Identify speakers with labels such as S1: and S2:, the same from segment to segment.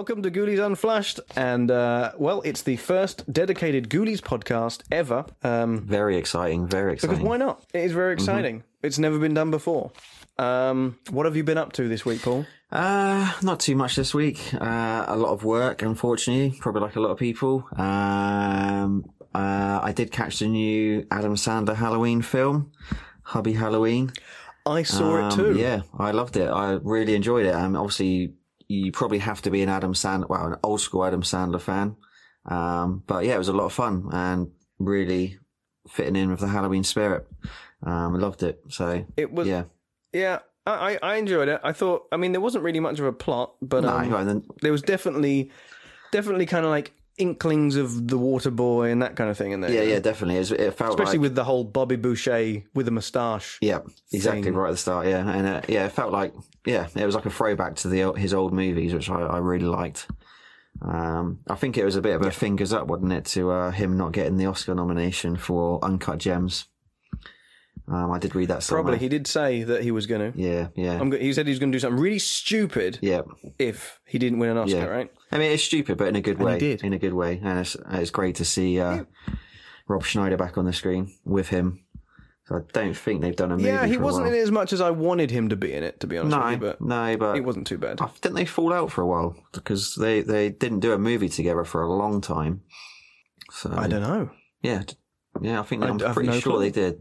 S1: Welcome to Ghoulies Unflushed, and uh, well, it's the first dedicated Ghoulies podcast ever. Um,
S2: Very exciting. Very exciting.
S1: because why not? It is very exciting. It's never been done before. Um, what have you been up to this week, Paul?
S2: Uh, not too much this week. Uh, a lot of work, unfortunately, probably like a lot of people. Um, uh, I did catch the new Adam Sandler Halloween film, Hubie Halloween.
S1: I saw it
S2: Um,
S1: too.
S2: Yeah, I loved it. I really enjoyed it. Um, obviously, you probably have to be an Adam Sandler, well, an old school Adam Sandler fan. Um, but yeah, it was a lot of fun and really fitting in with the Halloween spirit. Um, I loved it. So
S1: It was. Yeah,
S2: yeah,
S1: I, I enjoyed it. I thought. I mean, there wasn't really much of a plot, but um,
S2: then
S1: there was definitely, definitely kind of like inklings of the Water Boy and that kind of thing in there.
S2: yeah, yeah, definitely. It, it felt
S1: Especially
S2: like,
S1: with the whole Bobby Boucher with a moustache.
S2: Yeah, exactly
S1: thing.
S2: right at the start. Yeah, and uh, yeah, it felt like yeah, it was like a throwback to the his old movies, which I, I really liked. Um, I think it was a bit of a fingers up, wasn't it, to uh, him not getting the Oscar nomination for Uncut Gems. Um, I did read that somewhere.
S1: Probably. He did say that he was going to.
S2: Yeah, yeah,
S1: I'm go- he said he was going to do something really stupid
S2: yeah.
S1: if he didn't win an Oscar,
S2: Yeah.
S1: right?
S2: I mean, it's stupid, but in a good
S1: he
S2: way.
S1: did.
S2: In a good way, and it's it's great to see uh, Rob Schneider back on the screen with him. So I don't think they've done a movie.
S1: Yeah, he wasn't in it as much as I wanted him to be in it, to be honest
S2: No,
S1: with you, but
S2: no, but
S1: it wasn't too bad.
S2: I- didn't they fall out for a while because they, they didn't do a movie together for a long time. So
S1: I don't know.
S2: Yeah, yeah, I think
S1: I
S2: I'm pretty sure
S1: clue.
S2: they did,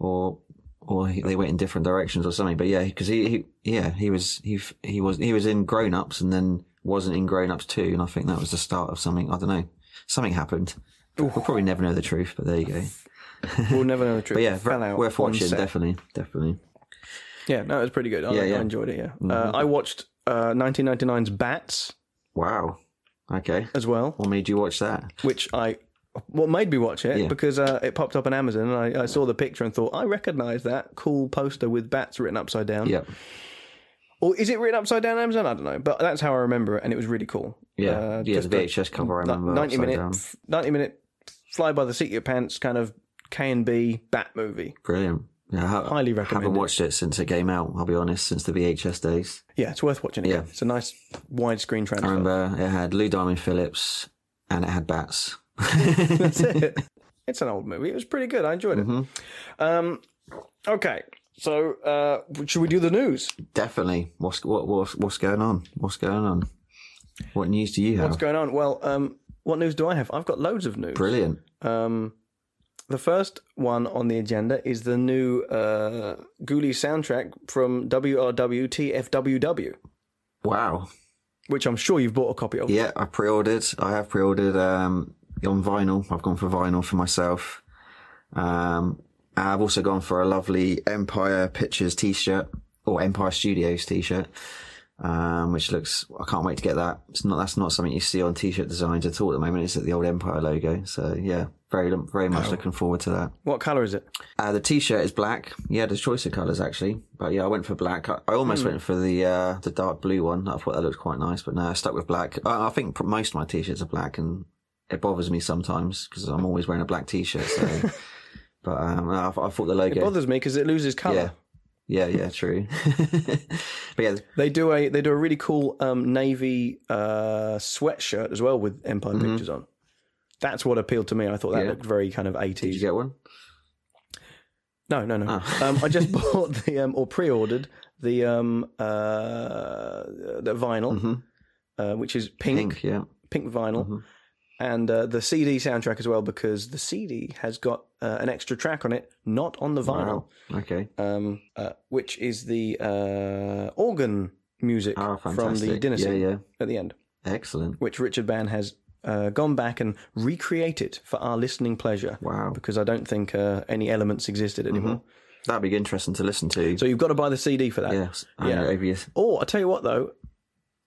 S2: or or he, they went in different directions or something. But yeah, because he, he yeah he was he he was he was in Grown Ups and then wasn't in Grown Ups 2, and I think that was the start of something. I don't know, something happened. We'll probably never know the truth, but there you go.
S1: We'll never know the truth.
S2: But yeah,
S1: Fell out
S2: worth watching,
S1: set.
S2: definitely, definitely.
S1: Yeah, no, it was pretty good. I,
S2: Yeah,
S1: I
S2: yeah.
S1: enjoyed it, yeah. Uh, I watched uh, 1999's Bats
S2: Wow. Okay.
S1: as well,
S2: What made you watch that?
S1: which I. What made me watch it
S2: Yeah.
S1: because uh, it popped up on Amazon and I, I saw the picture and thought I recognise that cool poster with bats written upside down.
S2: Yeah,
S1: Or is it written upside down on Amazon? I don't know, but that's how I remember it, and it was really cool.
S2: yeah,
S1: Uh,
S2: yeah.
S1: just
S2: The VHS cover, I remember.
S1: ninety minute,
S2: down.
S1: ninety minute fly by the seat of your pants kind of K and B bat movie.
S2: Brilliant. Yeah, I
S1: Highly recommend
S2: haven't
S1: it.
S2: watched it since it came out. I'll be honest, since the VHS days.
S1: Yeah, it's worth watching. Again.
S2: Yeah.
S1: it's a nice widescreen transfer.
S2: I remember it had Lou Diamond Phillips and it had bats.
S1: That's it. It's an old movie. It was pretty good. I enjoyed it.
S2: Mm-hmm.
S1: Um, okay, so uh, should we do the news?
S2: Definitely. What's what, what's what's going on? What's going on? What news do you have?
S1: What's going on? Well, um, what news do I have? I've got loads of news.
S2: Brilliant.
S1: Um, the first one on the agenda is the new uh, Ghoulies soundtrack from WRWTFWW.
S2: Wow.
S1: which I'm sure you've bought a copy of.
S2: Yeah, I pre-ordered. I have pre-ordered um, on vinyl. I've gone for vinyl for myself. Um, I've also gone for a lovely Empire Pictures T-shirt or Empire Studios T-shirt, um, which looks. I can't wait to get that. It's not. That's not something you see on T-shirt designs at all at the moment. It's the old Empire logo. So yeah, very very much
S1: Oh.
S2: looking forward to that.
S1: What colour is it?
S2: Uh, the T-shirt is black. Yeah, there's choice of colours actually, but yeah, I went for black. I, I almost went for the uh, the dark blue one. I thought that looked quite nice, but no, I stuck with black. I, I think most of my T-shirts are black, and it bothers me sometimes because I'm always wearing a black T-shirt. So, but um, I, I thought the
S1: It
S2: logo.
S1: bothers me because it loses colour.
S2: Yeah, yeah, yeah, true. but yeah,
S1: They do a they do a really cool um, navy uh, sweatshirt as well with Empire pictures on. That's what appealed to me. I thought that
S2: Mm-hmm. Yeah.
S1: looked very kind of 80s.
S2: did you get one?
S1: No, no, no.
S2: Oh.
S1: um, I just bought the um, or pre-ordered the um, uh, the vinyl, uh, which is pink,
S2: Pink, yeah.
S1: pink vinyl, and uh, the CD soundtrack as well because the CD has got uh, an extra track on it, not on the vinyl,
S2: Wow. Okay.
S1: um, uh, which is the uh, organ music
S2: Oh,
S1: from the dinner
S2: Yeah,
S1: scene
S2: yeah.
S1: at the end,
S2: Excellent.
S1: which Richard Band has. Uh, gone back and recreated for our listening pleasure.
S2: Wow.
S1: Because I don't think uh, any elements existed anymore.
S2: That'd be interesting to listen to.
S1: So you've got to buy the CD for that.
S2: yes.
S1: Yeah.
S2: over
S1: Or I tell you what though,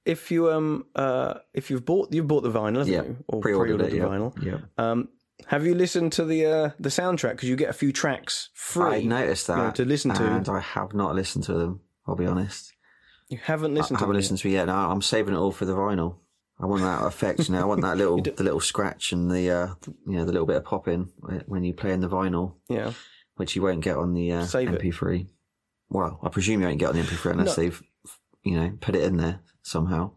S1: if you um uh if you've bought you've bought the vinyl, haven't
S2: Yeah.
S1: you? Or
S2: Pre-ordered
S1: pre-ordered
S2: it,
S1: the
S2: yeah.
S1: vinyl.
S2: Yeah.
S1: Um, have you listened to the uh the soundtrack because you get a few tracks free?
S2: I noticed that
S1: you know, to listen to.
S2: and I have not listened to them. I'll be honest.
S1: You haven't listened
S2: I
S1: to
S2: haven't listened to it yet. No, I'm saving it all for the vinyl. I want that effect. You know, I want that little, the little scratch and the, uh, you know, the little bit of popping when you play in the vinyl.
S1: Yeah.
S2: which you won't get on the uh,
S1: Save.
S2: MP3. Well, I presume you won't get on the MP3 unless
S1: No.
S2: they've, you know, put it in there somehow.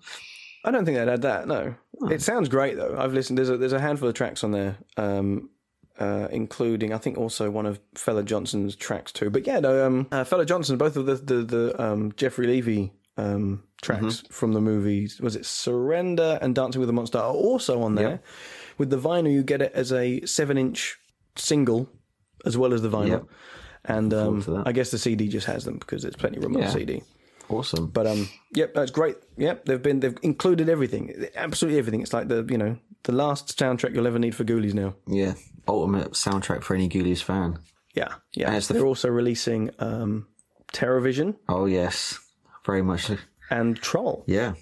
S1: I don't think they'd add that. No, it sounds great though. I've listened. There's a there's a handful of tracks on there, um, uh, including I think also one of Fella Johnson's tracks too. But yeah, no, um, uh, Fella Johnson, both of the the, the um, Jefery Levy um, tracks from the movies was it Surrender and Dancing with the Monster are also on there. With the vinyl, you get it as a seven inch single as well as the vinyl.
S2: Yep.
S1: And um. I guess the CD just has them because it's plenty of room on the
S2: Yeah.
S1: CD.
S2: Awesome.
S1: But um, yep, that's great. Yep, they've been they've included everything, absolutely everything. It's like the you know the last soundtrack you'll ever need for Ghoulies now.
S2: yeah, ultimate soundtrack for any Ghoulies fan.
S1: Yeah, yeah.
S2: And it's the
S1: They're also releasing um, TerrorVision
S2: Oh yes, very much.
S1: and Troll.
S2: Yeah,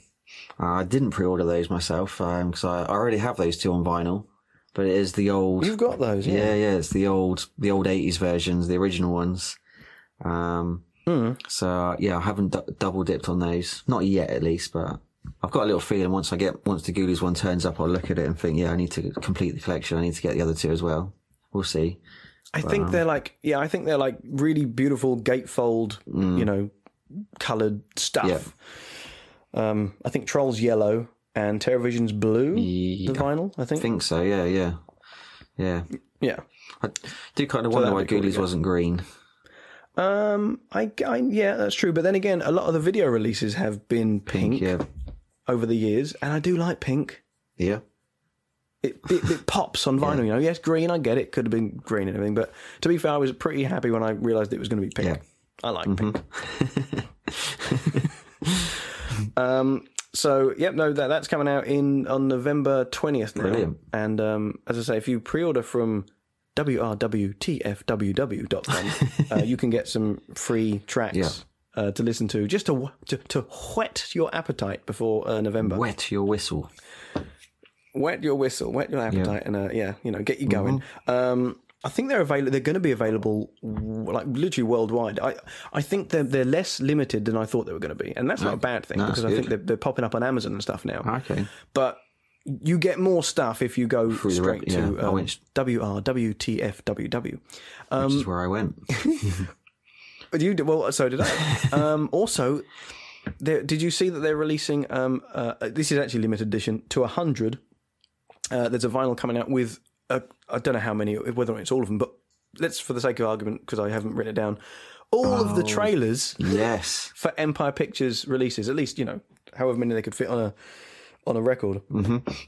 S2: uh, I didn't pre-order those myself because I, I already have those two on vinyl. But it is the old.
S1: You've got those, yeah.
S2: yeah, yeah, it's the old, the old '80s versions, the original ones. Um,
S1: Hmm.
S2: so yeah, I haven't d- double dipped on those, not yet at least. But I've got a little feeling once I get once the Ghoulies one turns up, I'll look at it and think, yeah, I need to complete the collection. I need to get the other two as well. We'll see.
S1: I think they're like yeah, I think they're like really beautiful gatefold, you know, coloured stuff. Yeah. Um, I think Troll's yellow and TerrorVision's blue.
S2: Yeah.
S1: The vinyl, I think.
S2: I think so. Yeah, yeah, yeah.
S1: yeah.
S2: I do kind of wonder
S1: that'd
S2: why
S1: cool
S2: Ghoulies
S1: get.
S2: wasn't green.
S1: Um, I, I yeah, that's true. But then again, a lot of the video releases have been pink,
S2: Yeah,
S1: over the years, and I do like pink.
S2: yeah.
S1: It, it, it pops on vinyl, you know. Yes, green, I get it. Could have been green and everything, but to be fair, I was pretty happy when I realised it was going to be pink.
S2: Yeah.
S1: I like pink. um. So, yep, no, that that's coming out in on November twentieth now.
S2: Brilliant.
S1: And um, as I say, if you pre-order from wrwtfww.com, uh, you can get some free tracks.
S2: Yeah.
S1: Uh, to listen to, just to, to to whet your appetite before uh, November.
S2: Wet your whistle.
S1: wet your whistle, wet your appetite, and uh, yeah, you know, get you going.
S2: Mm-hmm.
S1: Um, I think they're available. They're going to be available, like literally worldwide. I I think they're they're less limited than I thought they were going to be, and that's not a bad thing
S2: no,
S1: because I think they're, they're popping up on Amazon and stuff now.
S2: Okay.
S1: But you get more stuff if you go
S2: the
S1: straight
S2: yeah,
S1: to
S2: I
S1: um,
S2: went-
S1: WRWTFWW. Um,
S2: Which is where I went.
S1: You did well, so did I. um, also, there, did you see that they're releasing? Um, uh, this is actually limited edition to hundred. Uh, there's a vinyl coming out with I don't know how many, whether it's all of them, but let's, for the sake of argument, because I haven't written it down, all of the
S2: Oh.
S1: trailers
S2: yes.
S1: for Empire Pictures releases. At least you know however many they could fit on a on a record,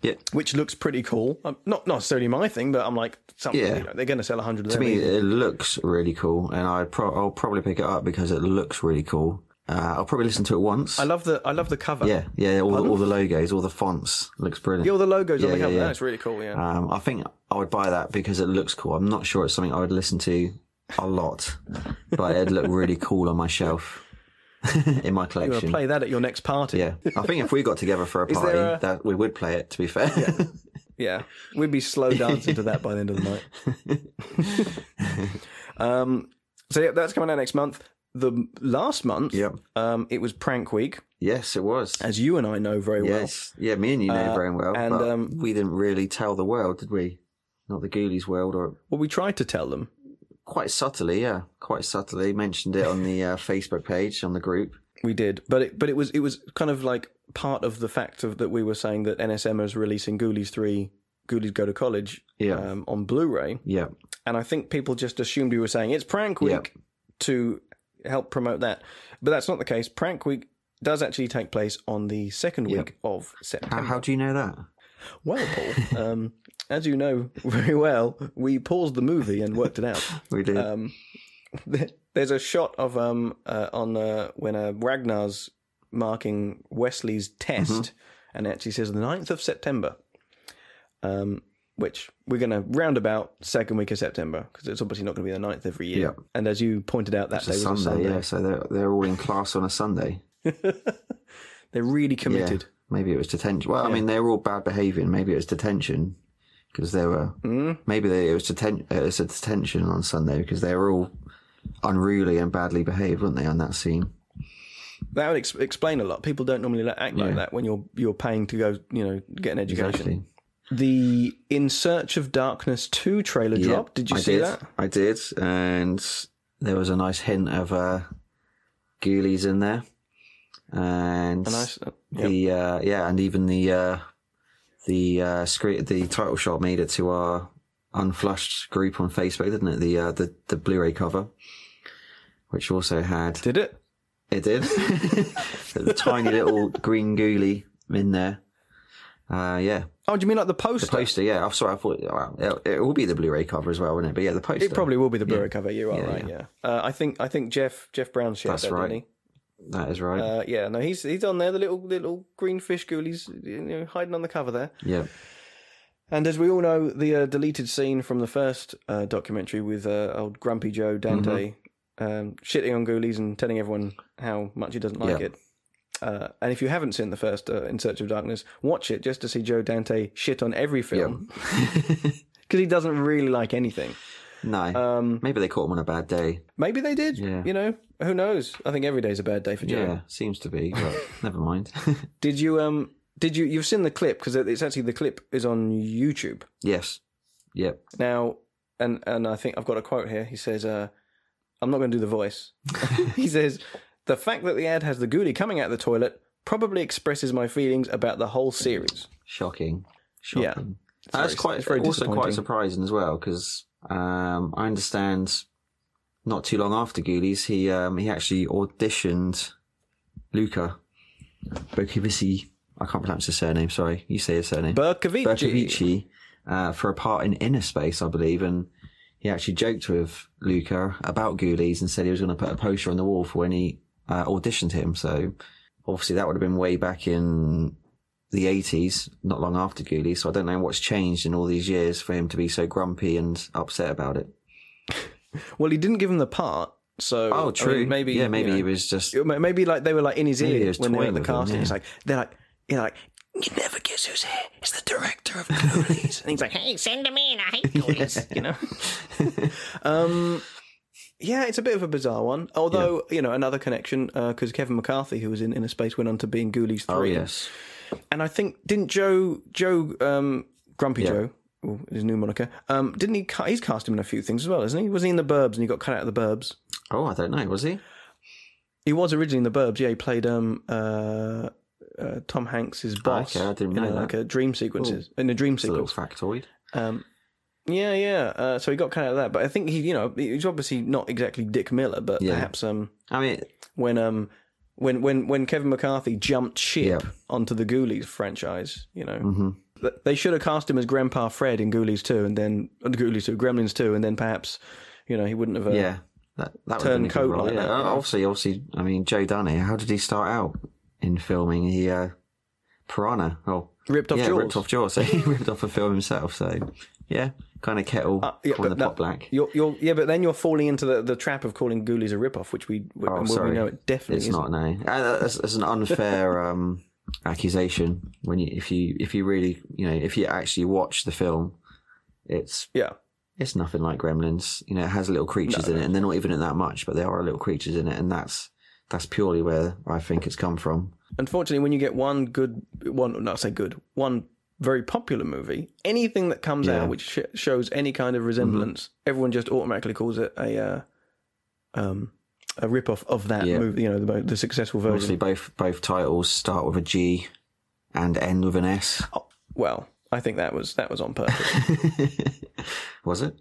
S2: Yeah.
S1: which looks pretty cool. Um, not not necessarily my thing, but I'm like, something,
S2: Yeah.
S1: you know, they're going to sell a hundred
S2: To me,
S1: easily.
S2: it looks really cool, and I pro- I'll probably pick it up because it looks really cool. Uh, I'll probably listen to it once.
S1: I love the I love the cover.
S2: yeah, yeah. All the, all the logos, all the fonts, looks brilliant.
S1: Yeah, all the logos on
S2: Yeah,
S1: the cover.
S2: yeah, yeah.
S1: That's really cool. Yeah.
S2: Um, I think I would buy that because it looks cool. I'm not sure it's something I would listen to a lot, but it'd look really cool on my shelf in my collection.
S1: play that at your next party.
S2: Yeah, I think if we got together for a party,
S1: a-
S2: that we would play it. To be fair,
S1: Yeah. We'd be slow dancing to that by the end of the night. um, so, yeah, that's coming out next month. The last month,
S2: Yep.
S1: um, it was Prank Week,
S2: yes, it was.
S1: as you and I know very well.
S2: Yes, yeah, me and you know
S1: Uh,
S2: very well,
S1: and, um,
S2: we didn't really tell the world, did we? Not the Ghoulies world, or
S1: Well, we tried to tell them.
S2: Quite subtly, yeah, quite subtly mentioned it on the uh, Facebook page on the group.
S1: We did, but it, but it was it was kind of like part of the fact of that we were saying that NSM is releasing Ghoulies three, Ghoulies Go to College,
S2: Yeah,
S1: um, on Blu-ray,
S2: yeah,
S1: and I think people just assumed we were saying it's Prank Week
S2: Yep.
S1: to help promote that, but that's not the case. Prank Week does actually take place on the second week of
S2: How,
S1: September.
S2: how do you know that?
S1: Well, Paul, um, as you know very well, we paused the movie and worked it out.
S2: We did.
S1: Um, there's a shot of um uh, on uh, when uh, Ragnar's marking Wesley's test,
S2: Mm-hmm.
S1: and it actually says the 9th of September. Um, which we're going to round about second week of September because it's obviously not going to be the 9th every year.
S2: Yeah.
S1: And as you pointed out, that
S2: it's
S1: day was
S2: Sunday,
S1: a Sunday.
S2: yeah. So they're they're all in class on a Sunday.
S1: They're really
S2: Yeah.
S1: committed.
S2: Maybe it was detention. Well, I mean, they were all bad behaving. Maybe it was detention because they were.
S1: Mm.
S2: Maybe they, it was deten- it was a detention on Sunday because they were all unruly and badly behaved, weren't they, on that scene?
S1: That would ex- explain a lot. People don't normally act like
S2: Yeah.
S1: that when you're you're paying to go, you know, get an education.
S2: Exactly.
S1: The In Search of Darkness 2 trailer
S2: Yeah,
S1: dropped. Did you
S2: I
S1: see
S2: did.
S1: that?
S2: I did, and there was a nice hint of uh, ghoulies in there, and
S1: A nice, uh,
S2: The uh, yeah, and even the uh, the uh, screen, the title shot made it to our unflushed group on Facebook, didn't it? The uh, the the Blu-ray cover, which also had
S1: Did it?
S2: it did the tiny little green ghoulie in there. Uh, yeah,
S1: Oh, do you mean like the poster?
S2: poster. Yeah, I'm sorry. I thought well, it, it will be the Blu-ray cover as well, wouldn't it? But yeah, the poster.
S1: It probably will be the Blu-ray cover. You are
S2: Yeah,
S1: right. Yeah. Uh, I think I think Jeff Jeff Brown shared
S2: That's
S1: that,
S2: right.
S1: didn't
S2: that is right.
S1: Uh, yeah. No, he's he's on there. The little little green fish ghoulies, you know, hiding on the cover there.
S2: yeah,
S1: And as we all know, the uh, deleted scene from the first uh, documentary with uh, old Grumpy Joe Dante um, shitting on ghoulies and telling everyone how much he doesn't like
S2: Yeah.
S1: it. Uh, and if you haven't seen the first uh, In Search of Darkness, watch it just to see Joe Dante shit on every film because he doesn't really like anything.
S2: No.
S1: Um,
S2: Maybe they caught him on a bad day.
S1: maybe they did.
S2: Yeah.
S1: You know, who knows? I think every day's a bad day for Joe.
S2: Yeah, seems to be. But never mind.
S1: Did you um? Did you you've seen the clip because it's actually the clip is on YouTube
S2: yes. Yep.
S1: now, and and I think I've got a quote here. He says, uh, "I'm not going to do the voice." he says, "The fact that the ad has the ghoulie coming out of the toilet probably expresses my feelings about the whole series."
S2: Shocking. Shocking.
S1: Yeah.
S2: That's quite
S1: it's very
S2: also quite surprising as well because um, I understand not too long after Ghoulies he um, he actually auditioned Luca Bokovici. I can't pronounce his surname. Sorry, you say his surname.
S1: Bercovici.
S2: Bercovici uh, for a part in Innerspace, I believe, and he actually joked with Luca about Ghoulies and said he was going to put a poster on the wall for when he uh, auditioned him. So obviously that would have been way back in the 80s, not long after Ghoulies. So I don't know what's changed in all these years for him to be so grumpy and upset about it.
S1: Well, he didn't give him the part, so
S2: Oh,
S1: I
S2: true.
S1: mean, maybe
S2: yeah, maybe
S1: you
S2: he was just
S1: maybe like they were like in his ear when they were at
S2: toying
S1: the
S2: with him,
S1: casting.
S2: yeah.
S1: It's like they're like you know like you never guess who's here. It's the director of Ghoulies, and he's like, hey, send him in. I hate Ghoulies. You know. um, yeah, it's a bit of a bizarre one. Although you know another connection because Kevin McCarthy, who was in Innerspace, went on to be in Ghoulies three.
S2: oh yes,
S1: And I think didn't Joe Joe um, Grumpy
S2: Yeah.
S1: Joe, or his new moniker, um, didn't he? ca- He's cast him in a few things as well, isn't he? Was he in the Burbs and he got cut out of the Burbs?
S2: oh I don't know, was he?
S1: He was originally in the Burbs. Yeah, he played um uh, uh Tom Hanks's boss.
S2: okay, I didn't
S1: in
S2: know
S1: a,
S2: that.
S1: like a dream sequences in a dream
S2: It's a little factoid.
S1: Um, yeah, yeah. Uh, so he got cut out of that, but I think he, you know, he's obviously not exactly Dick Miller, but
S2: Yeah.
S1: perhaps um
S2: I mean,
S1: when um when when when Kevin McCarthy jumped ship
S2: Yeah.
S1: onto the Ghoulies franchise, you know.
S2: hmm
S1: They should have cast him as Grandpa Fred in Ghoulies 2 and then uh, Ghoulies 2, Gremlins 2 and then perhaps you know, he wouldn't have uh,
S2: yeah, that that would
S1: turn
S2: have been a good
S1: coat
S2: role,
S1: like
S2: yeah.
S1: that, you?
S2: Obviously, obviously, I mean, Joe Dunny. How did he start out in filming? He uh, Piranha. Oh,
S1: ripped off
S2: yeah,
S1: Jaws.
S2: ripped off Jaws. So he ripped off a film himself. So yeah, kind of kettle
S1: Uh, yeah,
S2: calling the pot
S1: that-
S2: black.
S1: You're, you're, yeah, but then you're falling into the, the trap of calling Ghoulies a ripoff, which we, we,
S2: Oh,
S1: and we know it definitely
S2: It's
S1: isn't.
S2: not no. Uh, That's, that's an unfair um, accusation. When you if you if you really you know if you actually watch the film, it's
S1: Yeah,
S2: it's nothing like Gremlins. You know, it has little creatures
S1: No,
S2: in it, and they're not even in that much, but there are little creatures in it, and that's that's purely where I think it's come from.
S1: unfortunately, when you get one good, one not say good, one very popular movie, anything that comes
S2: Yeah. Mm-hmm.
S1: out which sh- shows any kind of resemblance, everyone just automatically calls it a uh, um, a ripoff of that
S2: Yeah.
S1: movie. You know, the, the successful version.
S2: Obviously, both both titles start with a G and end with an S.
S1: Oh, well, I think that was that was on purpose.
S2: Was it?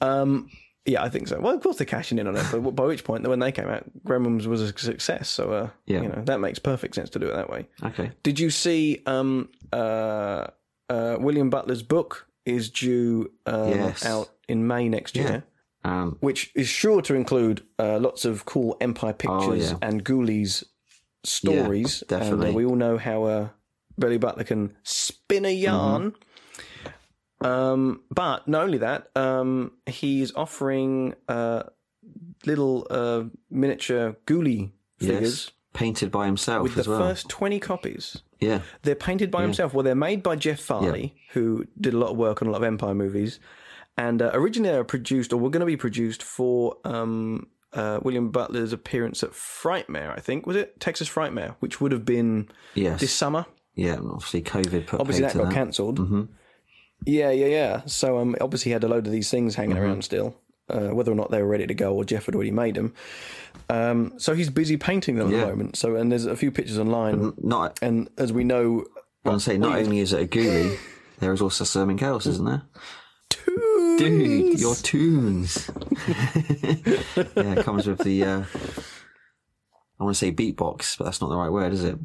S1: um, yeah, I think so. Well, of course they're cashing in on it, but by which point, when they came out, Gremlins was a success. So, uh,
S2: Yeah.
S1: you know, that makes perfect sense to do it that way.
S2: Okay.
S1: Did you see um, uh, uh, William Butler's book is due um,
S2: Yes.
S1: out in May next
S2: Yeah.
S1: year,
S2: Um,
S1: which is sure to include uh, lots of cool Empire Pictures
S2: Oh, yeah.
S1: and Ghoulies stories.
S2: Yeah, definitely.
S1: And uh, we all know how uh, Billy Butler can spin a yarn.
S2: Mm-hmm.
S1: Um, but not only that, um, he's offering uh, little uh, miniature Ghoulie figures
S2: yes. Painted by himself
S1: with the
S2: well.
S1: first 20 copies.
S2: Yeah.
S1: They're painted by himself. Well, they're made by Jeff Farley, who did a lot of work on a lot of Empire movies. And uh, originally they were produced, or were going to be produced for um, uh, William Butler's appearance at Frightmare, I think. Was it? Texas Frightmare, which would have been
S2: Yes.
S1: this summer.
S2: yeah. Obviously, COVID put
S1: Obviously, that got
S2: that.
S1: cancelled. Yeah, yeah, yeah. So um, obviously, he had a load of these things hanging
S2: Mm-hmm.
S1: around still. uh, whether or not they were ready to go or Jeff had already made them. Um, so he's busy painting them at
S2: Yeah.
S1: the moment. So and there's a few pictures online,
S2: Not,
S1: and as we know,
S2: I want to say, not only is it a ghoulie, there is also something else, isn't there? Toons Dude, your tunes. yeah, it comes with the. Uh, I want to say beatbox, but that's not the right word, is it?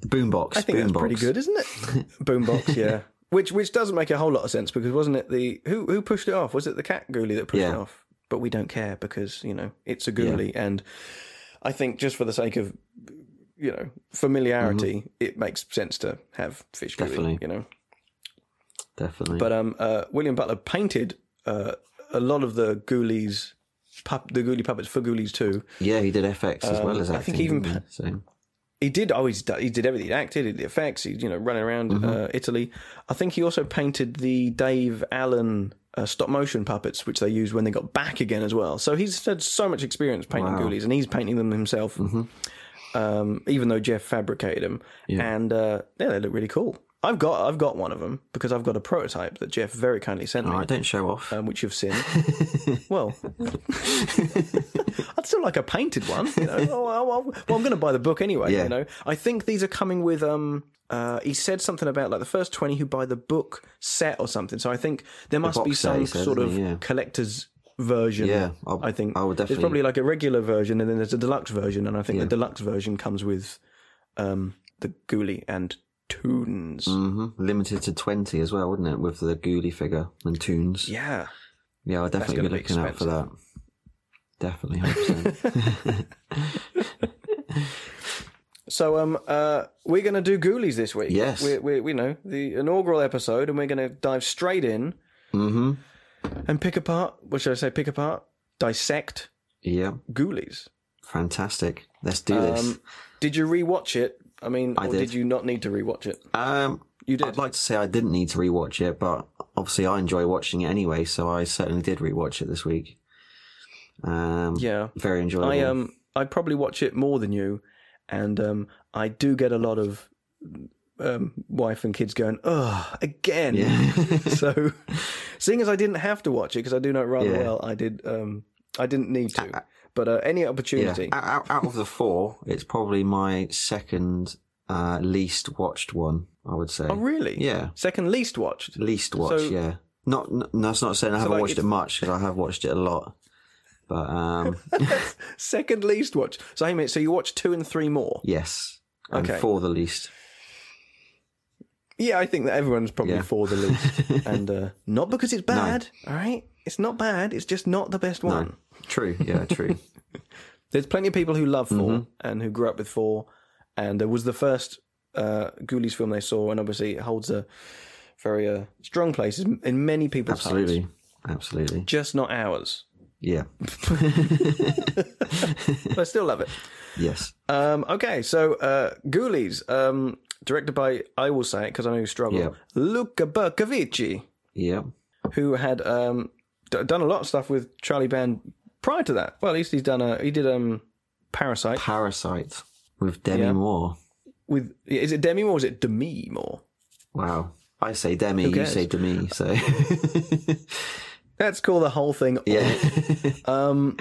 S2: The boombox.
S1: I think that's
S2: boombox.
S1: pretty good, isn't it? Boombox, yeah. Which which doesn't make a whole lot of sense because wasn't it the who who pushed it off? Was it the cat ghoulie that pushed it off? But we don't care because you know it's a ghoulie, and I think just for the sake of you know familiarity, it makes sense to have fish ghoulie.
S2: Definitely.
S1: You know,
S2: Definitely.
S1: but um, uh, William Butler painted uh, a lot of the ghoulies. Pup, the ghoulie puppets for ghoulies too.
S2: yeah, he did FX as well as
S1: Um, I
S2: acting.
S1: think even?
S2: So,
S1: He did. Oh, he's, done- he did everything. He acted, did the effects. He's you know running around
S2: Mm-hmm.
S1: uh, Italy. I think he also painted the Dave Allen uh, stop motion puppets, which they used when they got back again as well. So he's had so much experience painting
S2: Wow. Mm-hmm.
S1: ghoulies, and he's painting them himself. Um, even though Jeff fabricated them, and uh, yeah, they look really cool. I've got I've got one of them because I've got a prototype that Jeff very kindly sent me.
S2: all right, don't show off.
S1: Um, which you've seen. well, I'd still like a painted one. You know, oh, well, well, well, I'm going to buy the book anyway.
S2: Yeah.
S1: You know, I think these are coming with. Um, uh, he said something about like the first twenty who buy the book set or something. So I think there must be
S2: box set,
S1: some sort of?
S2: Yeah.
S1: collector's version.
S2: Yeah, I'll-
S1: I think
S2: I would definitely.
S1: there's probably like a regular version and then there's a deluxe version, and I think the deluxe version comes with um, the Ghoulie and Toons.
S2: hmm Limited to 20 as well, wouldn't it? With the ghoulie figure and tunes.
S1: Yeah.
S2: Yeah, I'll definitely be looking out for that. Definitely, 100%.
S1: So um uh we're gonna do Ghoulies this week.
S2: Yes.
S1: we we we know the inaugural episode, and we're gonna dive straight in
S2: mm-hmm.
S1: and pick apart. What should I say? Pick apart, dissect
S2: Yeah,
S1: Ghoulies.
S2: fantastic. Let's do this.
S1: Um, did you rewatch it? I mean, or
S2: did.
S1: did you not need to rewatch it?
S2: Um,
S1: You did.
S2: I'd like to say I didn't need to rewatch it, but obviously I enjoy watching it anyway, so I certainly did rewatch it this week. Um,
S1: Yeah,
S2: very enjoyable.
S1: I um I probably watch it more than you, and um I do get a lot of um wife and kids going, oh, again.
S2: Yeah.
S1: so, seeing as I didn't have to watch it because I do know it rather
S2: Yeah.
S1: well, I did. Um, I didn't need to. But uh, any opportunity,
S2: Out, out, out of the four, it's probably my second uh, least watched one. I would say.
S1: oh really?
S2: Yeah,
S1: Second least watched.
S2: least watched.
S1: So-
S2: yeah, not. n- That's not saying I haven't
S1: like
S2: watched it much because I have watched it a lot. But um,
S1: Second least watched. So I mean, so you watch two and three more.
S2: yes, and
S1: Okay.
S2: for the least.
S1: Yeah, I think that everyone's probably
S2: Yeah.
S1: for the least, and uh, not because it's bad. All right, it's not bad. It's just not the best one.
S2: True. Yeah. True.
S1: There's plenty of people who love 4
S2: Mm-hmm.
S1: and who grew up with four, and it was the first uh, Ghoulies film they saw, and obviously it holds a very uh, strong place in many people's hearts.
S2: Absolutely. Absolutely.
S1: Just not ours.
S2: Yeah.
S1: But I still love it.
S2: Yes.
S1: Um, okay, so uh, Ghoulies, um, directed by, I will say it because I know you struggle,
S2: Yeah.
S1: Luca Bercovici,
S2: Yeah.
S1: who had um, d- done a lot of stuff with Charlie Band prior to that. Well, at least he's done a, he did um, Parasite
S2: Parasite with Demi
S1: Yeah.
S2: Moore.
S1: with, is it Demi Moore or is it Demi Moore?
S2: Wow. I say Demi, you say Demi, so
S1: Let's call the whole thing.
S2: yeah.
S1: Um,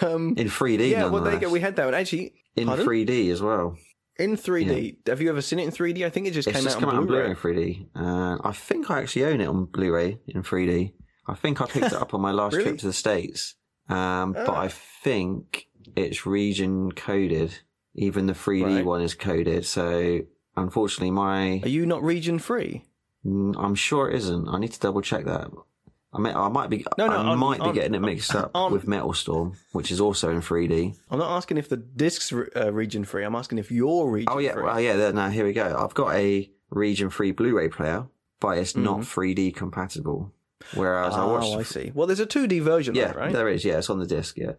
S1: um,
S2: In 3D,
S1: yeah, well, there you go. We had that one actually
S2: in
S1: pardon?
S2: 3D as well.
S1: in 3D. Have you ever seen it in 3D? I think it just
S2: It's
S1: came
S2: just
S1: out
S2: come
S1: on
S2: out on
S1: Blu-ray.
S2: Blu-ray in 3D. Uh, I think I actually own it on Blu-ray in 3D. I think I picked it up on my last
S1: Really?
S2: trip to the States. Um, But
S1: Ah.
S2: I think it's region coded. Even the 3D
S1: Right.
S2: one is coded. So unfortunately, my
S1: Are you not region free?
S2: Mm, I'm sure it isn't. I need to double check that. I mean, I might be.
S1: No, no,
S2: I
S1: on-
S2: might be
S1: on-
S2: getting it mixed up
S1: on-
S2: with Metal Storm, which is also in 3D.
S1: I'm not asking if the disc's uh, region free. I'm asking if you're region
S2: Oh yeah,
S1: free.
S2: well, yeah. Now here we go. I've got a region free Blu-ray player, but it's not 3D compatible. Whereas I watched.
S1: Oh, I see. Well, there's a 2D version,
S2: yeah,
S1: though, right?
S2: there is. Yeah, it's on the disc. Yeah,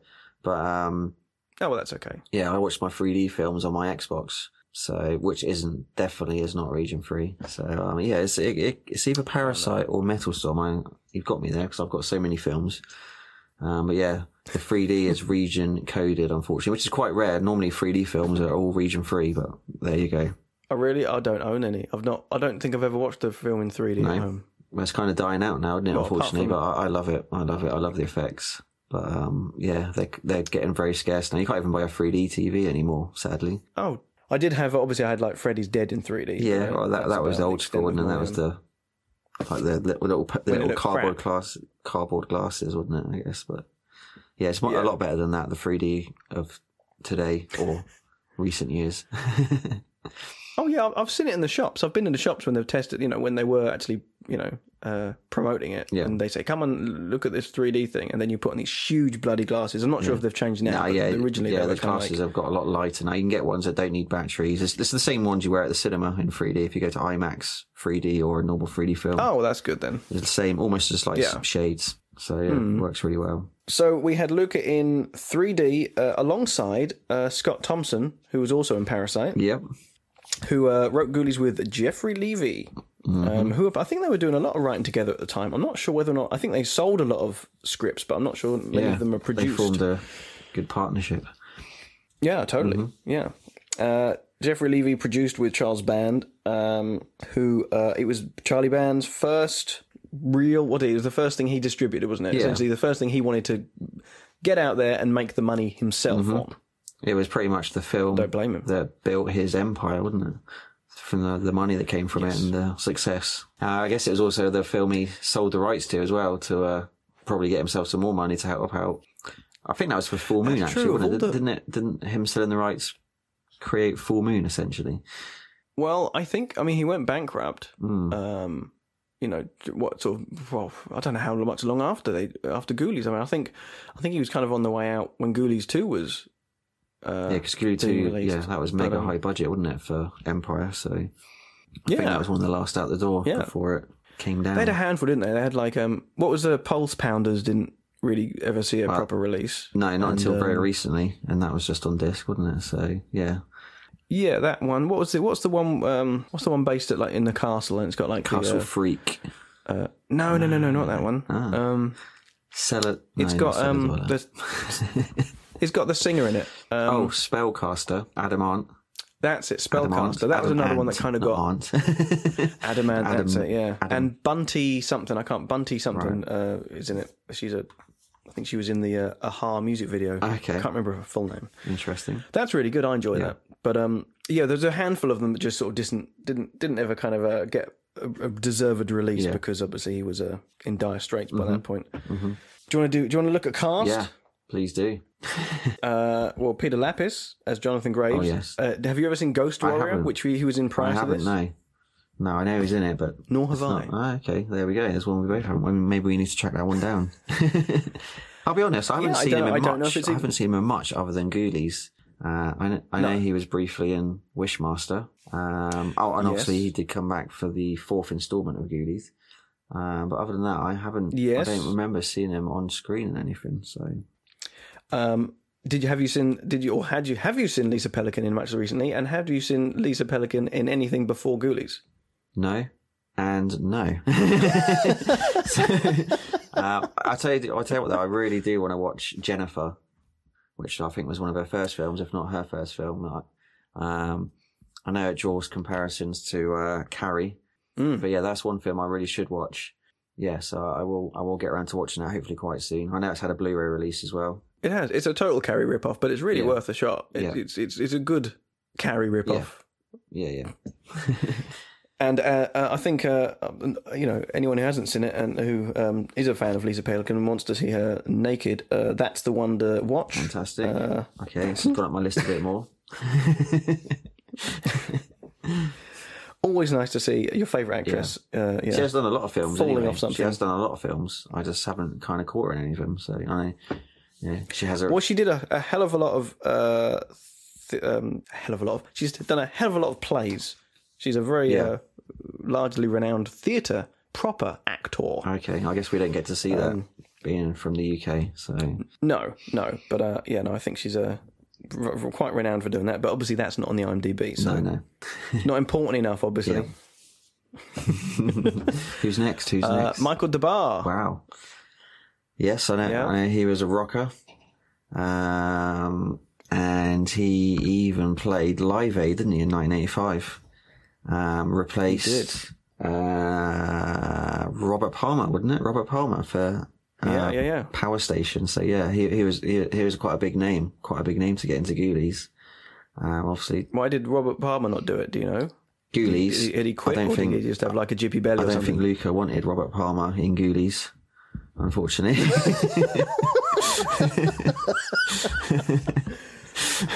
S2: but um,
S1: Oh, well, that's okay.
S2: yeah, I watched my 3D films on my Xbox. So, which isn't definitely is not region free. So, um, yeah, it's it, it, it's either Parasite or Metal Storm. I, you've got me there because I've got so many films. Um, but yeah, the 3D is region coded, unfortunately, which is quite rare. Normally, 3D films are all region free, but there you go.
S1: I really, I don't own any. I've not. I don't think I've ever watched a film in 3D
S2: No.
S1: at home.
S2: Well, it's kind of dying out now, isn't it?
S1: Well,
S2: unfortunately, but I, I love it. I love it. I love the effects. But um, yeah, they they're getting very scarce now. You can't even buy a 3D TV anymore, sadly.
S1: Oh, I did have. Obviously, I had like Freddy's Dead in 3D.
S2: Yeah, well, that that was the old school, and that was the like the little little, the little cardboard
S1: crap.
S2: glass cardboard glasses, wasn't it? I guess, but yeah, it's
S1: Yeah.
S2: a lot better than that. The 3D of today or recent years.
S1: Oh yeah, I've- seen it in the shops. I've been in the shops when they've tested. You know, when they were actually, you know, uh, promoting it,
S2: Yeah.
S1: and they say, "Come on, look at this 3D thing," and then you put on these huge bloody glasses. I'm not sure if they've changed now.
S2: No, yeah,
S1: originally
S2: yeah, the glasses
S1: like,
S2: have got a lot lighter now. You can get ones that don't need batteries. It's, it's the same ones you wear at the cinema in 3D. If you go to IMAX 3D or a normal 3D film,
S1: oh, that's good then.
S2: it's the same, almost just like
S1: Yeah.
S2: Shades. So yeah, it works really well.
S1: So we had Luca in 3D uh, alongside uh, Scott Thompson, who was also in Parasite,
S2: Yep.
S1: Who uh, wrote Ghoulies with Jefery Levy,
S2: Mm-hmm.
S1: um, who I think they were doing a lot of writing together at the time. I'm not sure whether or not I think they sold a lot of scripts, but I'm not sure many
S2: Yeah.
S1: of them are produced.
S2: They formed a good partnership.
S1: Yeah, totally.
S2: Mm-hmm.
S1: Yeah. Uh, Jefery Levy produced with Charles Band, um, who uh, it was Charlie Band's first real. What it was the first thing he distributed, wasn't it?
S2: Yeah.
S1: Essentially, the first thing he wanted to get out there and make the money himself on.
S2: It was pretty much the film
S1: Don't blame him.
S2: that built his empire, wasn't it? From the, the money that came from it and the success. Uh, I guess it was also the film he sold the rights to as well to uh, probably get himself some more money to help out. I think that was for Full Moon
S1: That's
S2: actually,
S1: true,
S2: it?
S1: the-
S2: Didn't it? Didn't him selling the rights create Full Moon essentially?
S1: Well, I think I mean he went bankrupt.
S2: Mm.
S1: Um, you know what sort of? Well, I don't know how much long after they after Ghoulies. I mean, I think I think he was kind of on the way out when Ghoulies Two was. Uh,
S2: yeah, because
S1: being
S2: 2, yeah, that was mega
S1: um,
S2: high budget, wasn't it, for Empire? So I think
S1: Yeah.
S2: that was one of the last out the door
S1: Yeah.
S2: before it came down.
S1: They had a handful, didn't they? They had like um, what was the Pulse Pounders? Didn't really ever see a proper release.
S2: no, not
S1: And,
S2: until very
S1: um,
S2: recently, and that was just on disc, wasn't it? So yeah,
S1: Yeah, that one. What was it? What's the one? Um, what's the one based at like in the castle and it's got like the,
S2: Castle
S1: uh,
S2: Freak.
S1: uh, no, no, no, no, not that one. Um,
S2: Sell it.
S1: it's
S2: no,
S1: got
S2: not Sell It
S1: um, the, it's got the singer in it. Um,
S2: oh, Spellcaster, Adam Ant.
S1: that's it.
S2: Adam Ant.
S1: Spellcaster. That was another one that kind of got
S2: Adam Ant.
S1: Adamant. that's it. Yeah,
S2: Adam.
S1: and Bunty something. I can't. Bunty something uh, is in it. She's a. I think she was in the uh, A-ha music video.
S2: Okay.
S1: I can't remember her full name.
S2: Interesting.
S1: That's really good. I enjoy that. But um, yeah, there's a handful of them that just sort of didn't didn't didn't ever kind of uh, get a, a deserved release
S2: Yeah. Mm-hmm.
S1: because obviously he was uh, in dire straits by that point. Do you want to do? Do you want to look at cast?
S2: Yeah, please do.
S1: Uh, well, Peter Liapis as Jonathan Graves.
S2: Oh, yes.
S1: Uh, have you ever seen Ghost Warrior, which he, he was in prior
S2: I
S1: to this?
S2: No, no, I know he's in it, but
S1: Nor have I.
S2: not- Ah, okay, there we go. There's one we both haven't. Well, Maybe we need to track that one down. I'll be honest. I haven't
S1: Yeah,
S2: seen
S1: don't-
S2: him
S1: I
S2: in
S1: don't know
S2: much.
S1: if it's
S2: I haven't seen him in much other than Ghoulies. Uh, I, know, I know he was briefly in Wishmaster. Um, oh, and obviously he did come back for the fourth instalment of Ghoulies. Um, but other than that, I haven't.
S1: Yes.
S2: I don't remember seeing him on screen in anything. So
S1: Um, did you have you seen? Did you or had you have you seen Lisa Pelikan in much recently? And have you seen Lisa Pelikan in anything before Ghoulies?
S2: no, and no. So, uh, I tell you, I tell you what, though, I really do want to watch Jennifer, which I think was one of her first films, if not her first film. I, um, I know it draws comparisons to uh, Carrie,
S1: Mm.
S2: but yeah, that's one film I really should watch. Yeah, so I will. I will get around to watching that hopefully quite soon. I know it's had a Blu-ray release as well.
S1: It has. It's a total Carrie rip-off, but it's really
S2: Yeah.
S1: worth a shot. It,
S2: Yeah.
S1: It's it's it's a good Carrie rip-off.
S2: Yeah, yeah.
S1: And uh, uh, I think uh, um, you know anyone who hasn't seen it and who um, is a fan of Lisa Pelikan and wants to see her naked. Uh, that's the one to watch.
S2: Fantastic.
S1: Uh,
S2: okay, it's gone up my list a bit more.
S1: Always nice to see your favourite actress. Uh, yeah.
S2: She has done a lot of films.
S1: Falling
S2: anyway.
S1: off something.
S2: She has done a lot of films. I just haven't kind of caught her in any of them. So I know. Yeah, she has a.
S1: Well, she did a, a hell of a lot of uh, th- um, a hell of a lot of. She's done a hell of a lot of plays. She's a very
S2: Yeah.
S1: uh, largely renowned theatre proper actor.
S2: Okay, I guess we don't get to see that
S1: Um,
S2: being from the UK. So
S1: No, no, but uh, yeah, no, I think she's uh, r- r- quite renowned for doing that. But obviously, that's not on the IMDb, so
S2: no, no.
S1: not important enough. Obviously,
S2: Yeah. Who's next? Who's
S1: uh,
S2: next?
S1: Michael Des Barres.
S2: Wow. Yes, I know.
S1: Yeah.
S2: I know he was a rocker. Um, and he even played Live Aid, didn't he, in 1985? Um, replaced uh, Robert Palmer, wouldn't it? Robert Palmer for uh,
S1: Yeah, yeah, yeah.
S2: Power Station. So yeah, he he was he, he was quite a big name, quite a big name to get into Ghoulies. Um, obviously,
S1: Why did Robert Palmer not do it? Do you know?
S2: Ghoulies.
S1: Had he quit,
S2: I don't
S1: did
S2: think
S1: he just have like a jippy belly
S2: I don't think Luca wanted Robert Palmer in Ghoulies. Unfortunately,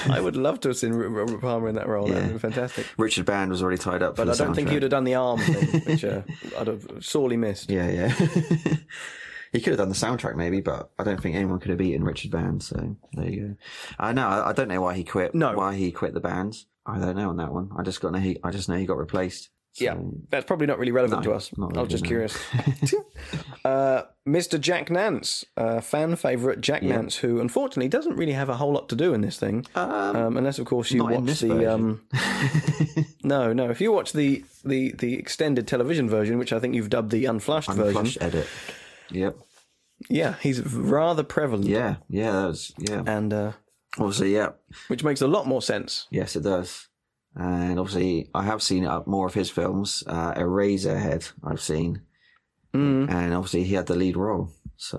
S1: I would love to have seen Robert Palmer in that role. That would be fantastic.
S2: Richard Band was already tied up.
S1: But I don't think he'd have done the arm thing, which uh, I'd have sorely missed.
S2: Yeah, yeah. he could have done the soundtrack maybe, but I don't think anyone could have beaten Richard Band. So there you go. I know. I, I don't know why he quit.
S1: No.
S2: why he quit the band. I don't know on that one. I just got know he. I just know he got replaced. So,
S1: Yeah, that's probably not really relevant
S2: No,
S1: to us.
S2: not
S1: I was just
S2: no.
S1: curious. uh, Mr. Jack Nance, uh, fan favourite Jack Nance, who unfortunately doesn't really have a whole lot to do in this thing, um, unless of course you watch the. Um, no, no. If you watch the, the the extended television version, which I think you've dubbed the unflushed, version,
S2: Flush edit. Yep.
S1: yeah, he's rather prevalent,
S2: Yeah. Yeah. That was. Yeah.
S1: and uh,
S2: Obviously. Yeah.
S1: which makes a lot more sense.
S2: Yes, it does. And obviously, I have seen uh, more of his films. Uh, Eraserhead, I've seen,
S1: Mm.
S2: and obviously he had the lead role. So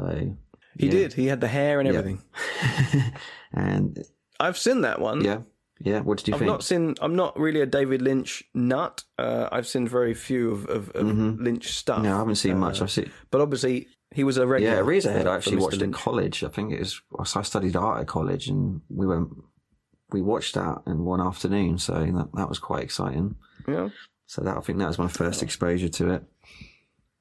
S1: He
S2: yeah.
S1: did. He had the hair and everything.
S2: and
S1: I've seen that one.
S2: yeah, yeah. What did you
S1: I've
S2: think?
S1: not seen. I'm not really a David Lynch nut. Uh, I've seen very few of, of, of Lynch stuff.
S2: Mm-hmm. no, I haven't seen much. I've seen.
S1: But obviously, he was a regular.
S2: Yeah, Eraserhead. I actually watched at
S1: Lynch.
S2: college. I think it was. I studied art at college, and we went. We watched that in one afternoon, so that that was quite exciting.
S1: Yeah,
S2: So that I think that was my first exposure to it.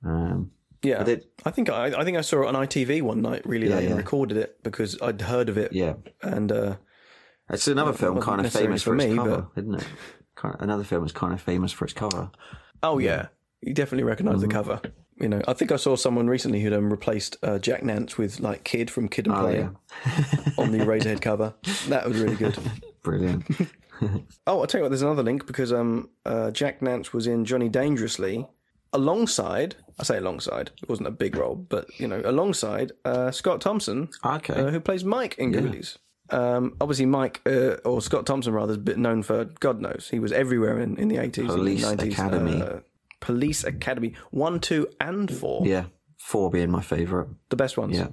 S2: Um,
S1: yeah.
S2: I did.
S1: I think I, I think I saw it on ITV one night really late
S2: yeah.
S1: and recorded it because I'd heard of it.
S2: Yeah,
S1: And uh,
S2: it's another film
S1: wasn't
S2: kind of famous
S1: for
S2: for, its
S1: me,
S2: cover, isn't it? Kind of, another film is kind of famous for its cover.
S1: oh yeah, you definitely recognise
S2: Mm-hmm.
S1: the cover. You know, I think I saw someone recently who'd um, replaced uh, Jack Nance with like Kid from Kid and
S2: Oh
S1: Play
S2: yeah,
S1: on the Eraserhead cover. That was really good.
S2: brilliant.
S1: Oh, I'll tell you what, there's another link because um, uh, Jack Nance was in Johnny Dangerously alongside, I say alongside, it wasn't a big role, but, you know, alongside uh, Scott Thompson,
S2: Okay,
S1: uh, who plays Mike in Ghoulies. Um, obviously, Mike, uh, or Scott Thompson rather, is a bit known for God knows. He was everywhere in, in the 80s
S2: Police
S1: and the 90s.
S2: Academy.
S1: Police Academy 1, 2, and 4.
S2: yeah, four being my favourite.
S1: The best ones.
S2: Yeah,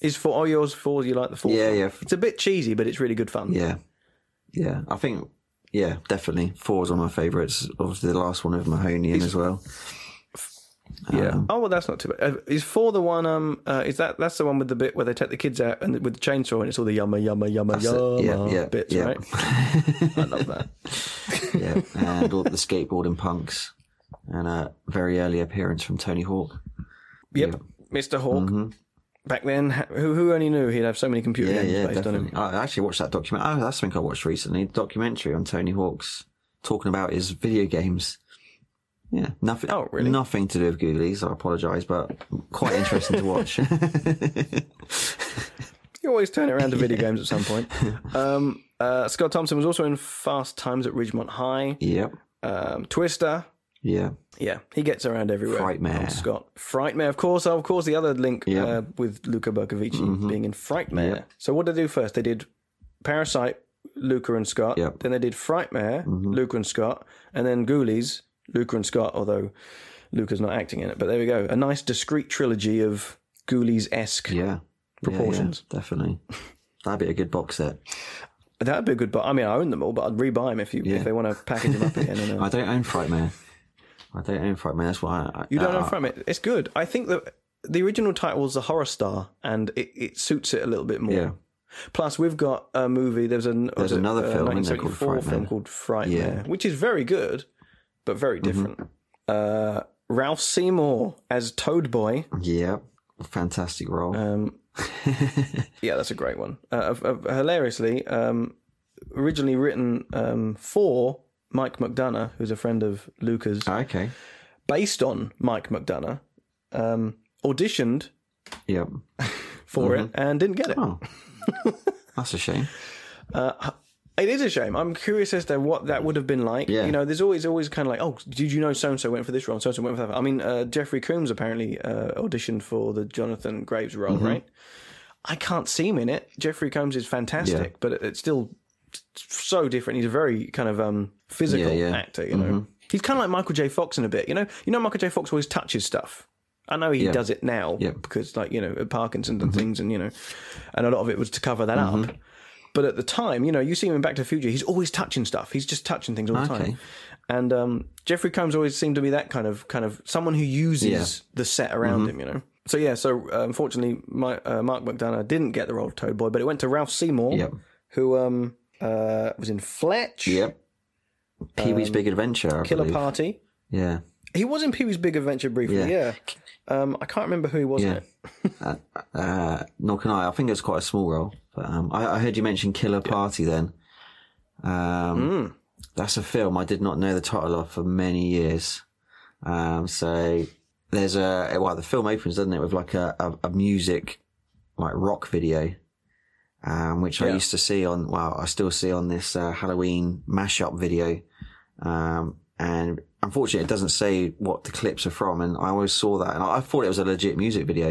S1: Is 4, oh, yours 4, you like the 4?
S2: Yeah, yeah.
S1: It's a bit cheesy, but it's really good fun.
S2: yeah, yeah. I think yeah, definitely four is one of my favourites. Obviously, the last one of Mahoney in as well.
S1: Yeah.
S2: Um,
S1: oh well, that's not too bad. Uh, is four the one? Um, uh, is that that's the one with the bit where they take the kids out and with the chainsaw and it's all the yumma yumma yumma yumma
S2: Yeah, yeah,
S1: bits,
S2: yeah.
S1: right? I love that.
S2: yeah, and all the skateboarding punks, and a very early appearance from Tony Hawk.
S1: Yep, Mr. Hawk. Back then, who who only knew he'd have so many computer
S2: Mm-hmm. Yeah,
S1: games
S2: yeah,
S1: based on him?
S2: I actually watched that document. Oh, that's something I watched recently. The documentary on Tony Hawk's talking about his video games. Yeah, nothing.
S1: Oh, really?
S2: Nothing to do with Ghoulies. I apologise, but quite interesting to watch.
S1: You always turn it around to video games at some point. Um, uh, Scott Thompson was also in Fast Times at Ridgemont High,
S2: yep.
S1: um, Twister.
S2: Yeah.
S1: Yeah, he gets around everywhere.
S2: Frightmare.
S1: Scott. Frightmare, of course. Of course, the other link
S2: Yeah. Mm-hmm.
S1: uh, with Luca Bercovici being in Frightmare. So what did they do first? They did Parasite, Luca and Scott.
S2: Yep. Mm-hmm.
S1: Then they did Frightmare, Luca and Scott. And then Ghoulies, Luca and Scott, although Luca's not acting in it. But there we go. A nice discrete trilogy of Ghoulies-esque.
S2: Yeah.
S1: Proportions.
S2: Yeah, yeah, definitely. That'd be a good box set.
S1: That'd be a good... But I mean, I own them all, but I'd rebuy them if, you,
S2: Yeah.
S1: if they want to package them up again.
S2: I don't own Frightmare. I don't know own Frightmare. That's why I,
S1: You don't
S2: uh,
S1: know from it. It's good. I think that the original title was a horror star, and it, it suits it a little bit more.
S2: Yeah.
S1: Plus, we've got a movie. There's an
S2: There's
S1: was it,
S2: another
S1: uh,
S2: film, isn't called
S1: 1974 film called Frightmare,
S2: Yeah. Mm-hmm.
S1: which is very good, but very different. Uh, Ralph Seymour as Toad Boy.
S2: Yeah. Fantastic role.
S1: Um, yeah, that's a great one. Uh, uh, uh, hilariously, um, originally written um, for Mike McDonough, who's a friend of Luca's,
S2: okay.
S1: based on Mike McDonough, um, auditioned
S2: Yep.
S1: for it and didn't get it.
S2: Oh. That's a shame.
S1: It is a shame. I'm curious as to what that would have been like.
S2: Yeah.
S1: You know, there's always always kind of like, oh, did you know so and so went for this role, so and so went for that. I mean, uh, Jeffrey Combs apparently uh, auditioned for the Jonathan Graves role,
S2: Mm-hmm.
S1: right? I can't see him in it. Jeffrey Combs is fantastic,
S2: Yeah.
S1: but it, it still so different. He's a very kind of um, physical
S2: Yeah, yeah.
S1: actor. You know, he's kind of like Michael J. Fox in a bit. You know, you know Michael J. Fox always touches stuff. I know he
S2: Yeah.
S1: does it now
S2: Yeah.
S1: because, like you know, Parkinson's and things, and you know, and a lot of it was to cover that up. But at the time, you know, you see him in Back to the Future, he's always touching stuff. He's just touching things all the
S2: Okay.
S1: time. And um, Jeffrey Combs always seemed to be that kind of kind of someone who uses.
S2: Mm-hmm.
S1: the set around him, you know. So yeah, so uh, unfortunately, my, uh, Mark McDonough didn't get the role of Toad Boy, but it went to Ralph Seymour, who um, uh, was in Fletch,
S2: Yep. Pee Wee's Big Adventure. I
S1: Killer
S2: believe.
S1: Party.
S2: Yeah.
S1: He was in Pee Wee's Big Adventure briefly, yeah.
S2: Yeah.
S1: Um, I can't remember who he was in
S2: Yeah.
S1: it.
S2: Uh, nor can I. I think it was quite a small role. But um, I, I heard you mention Killer Party then. Um, That's a film I did not know the title of for many years. Um, so there's a well, the film opens, doesn't it, with like a, a, a music like rock video, um, which I used to see on. Well, I still see on this uh, Halloween mashup video, um, and unfortunately, it doesn't say what the clips are from. And I always saw that, and I, I thought it was a legit music video.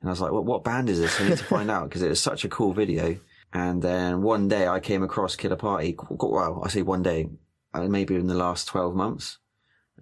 S2: And I was like, what, what band is this? I need to find out because it was such a cool video. And then one day I came across Killer Party. Well, I say one day, uh, maybe in the last 12 months.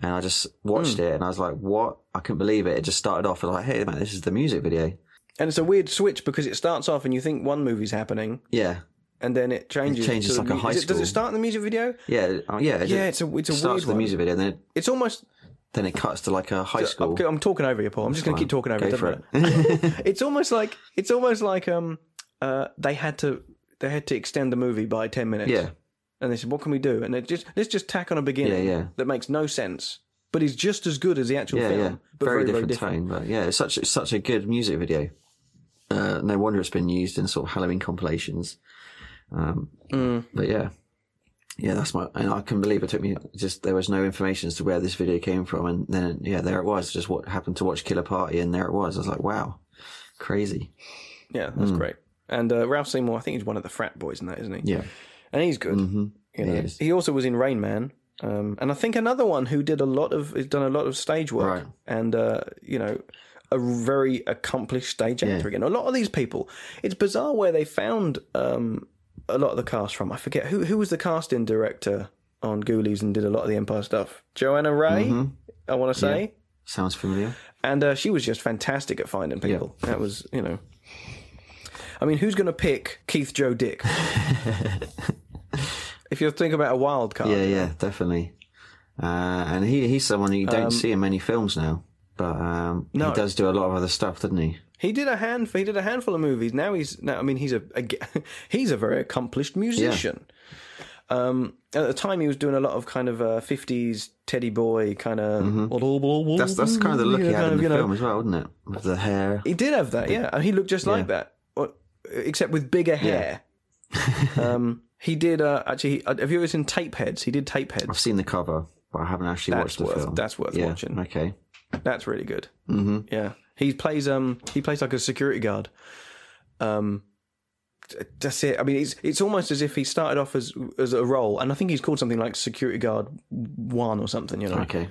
S2: And I just watched it and I was like, what? I couldn't believe it. It just started off and like, hey, man, this is the music video.
S1: And it's a weird switch because it starts off and you think one movie's happening,
S2: Yeah.
S1: and then it changes.
S2: It changes
S1: to the
S2: like a high
S1: it- Does it start in the music video?
S2: Yeah. uh, yeah. it
S1: Yeah, it's a it's a
S2: starts
S1: weird
S2: with the
S1: one.
S2: music video and then it,
S1: It's almost.
S2: then it cuts to like a high school.
S1: I'm, I'm talking over you, Paul. I'm just going to keep talking over
S2: Go
S1: you. doesn't it's almost like it's almost like um uh they had to they had to extend the movie by ten minutes.
S2: Yeah.
S1: and they said, "What can we do?" And they just let's just tack on a beginning
S2: Yeah, yeah.
S1: that makes no sense, but is just as good as the actual
S2: Yeah,
S1: film,
S2: yeah.
S1: but
S2: very,
S1: very,
S2: different, tone, but yeah, it's such it's such a good music video. Uh, no wonder it's been used in sort of Halloween compilations. Um,
S1: Mm.
S2: But yeah, yeah, that's my and I can believe it took me just there was no information as to where this video came from, and then yeah, there it was. Just what happened to watch Killer Party, and there it was. I was like, wow, crazy.
S1: Yeah, that's
S2: Mm.
S1: great. And uh, Ralph Seymour, I think he's one of the frat boys in that, isn't he?
S2: Yeah,
S1: and he's good.
S2: hmm
S1: You know,
S2: he
S1: he also was in Rain Man, um, and I think another one who did a lot of has done a lot of stage work,
S2: Right.
S1: and uh, you know, a very accomplished stage actor again. A lot of these people, it's bizarre where they found um, a lot of the cast from. I forget who who was the casting director on Ghoulies and did a lot of the Empire stuff. Johanna Ray,
S2: Mm-hmm.
S1: I want to say,
S2: sounds familiar.
S1: and uh, she was just fantastic at finding people. That was you know. I mean, who's going to pick Keith Joe Dick? if you think about a wild card,
S2: Yeah, yeah, definitely. Uh, and he he's someone you don't see in many films now, but um,
S1: No.
S2: he does do a lot of other stuff, doesn't he?
S1: He did a hand. He did a handful of movies. Now he's. Now I mean, he's a, a he's a very accomplished musician. Um, at the time, he was doing a lot of kind of uh, '50s Teddy Boy kind of.
S2: Mm-hmm. That's that's kind of the look he had in the film as well, wasn't it? With the hair.
S1: He did have that, yeah, and he looked just like that, except with bigger hair. um, he did uh, actually. Have you ever seen Tapeheads? He did Tapeheads.
S2: I've seen the cover, but I haven't actually
S1: That's
S2: watched the
S1: worth-
S2: film.
S1: that's worth
S2: yeah,
S1: watching.
S2: Okay.
S1: That's really good. Mm-hmm. Yeah, he plays um he plays like a security guard. Um, that's it. I mean, it's it's almost as if he started off as as a role, and I think he's called something like security guard one or something. You know,
S2: Okay.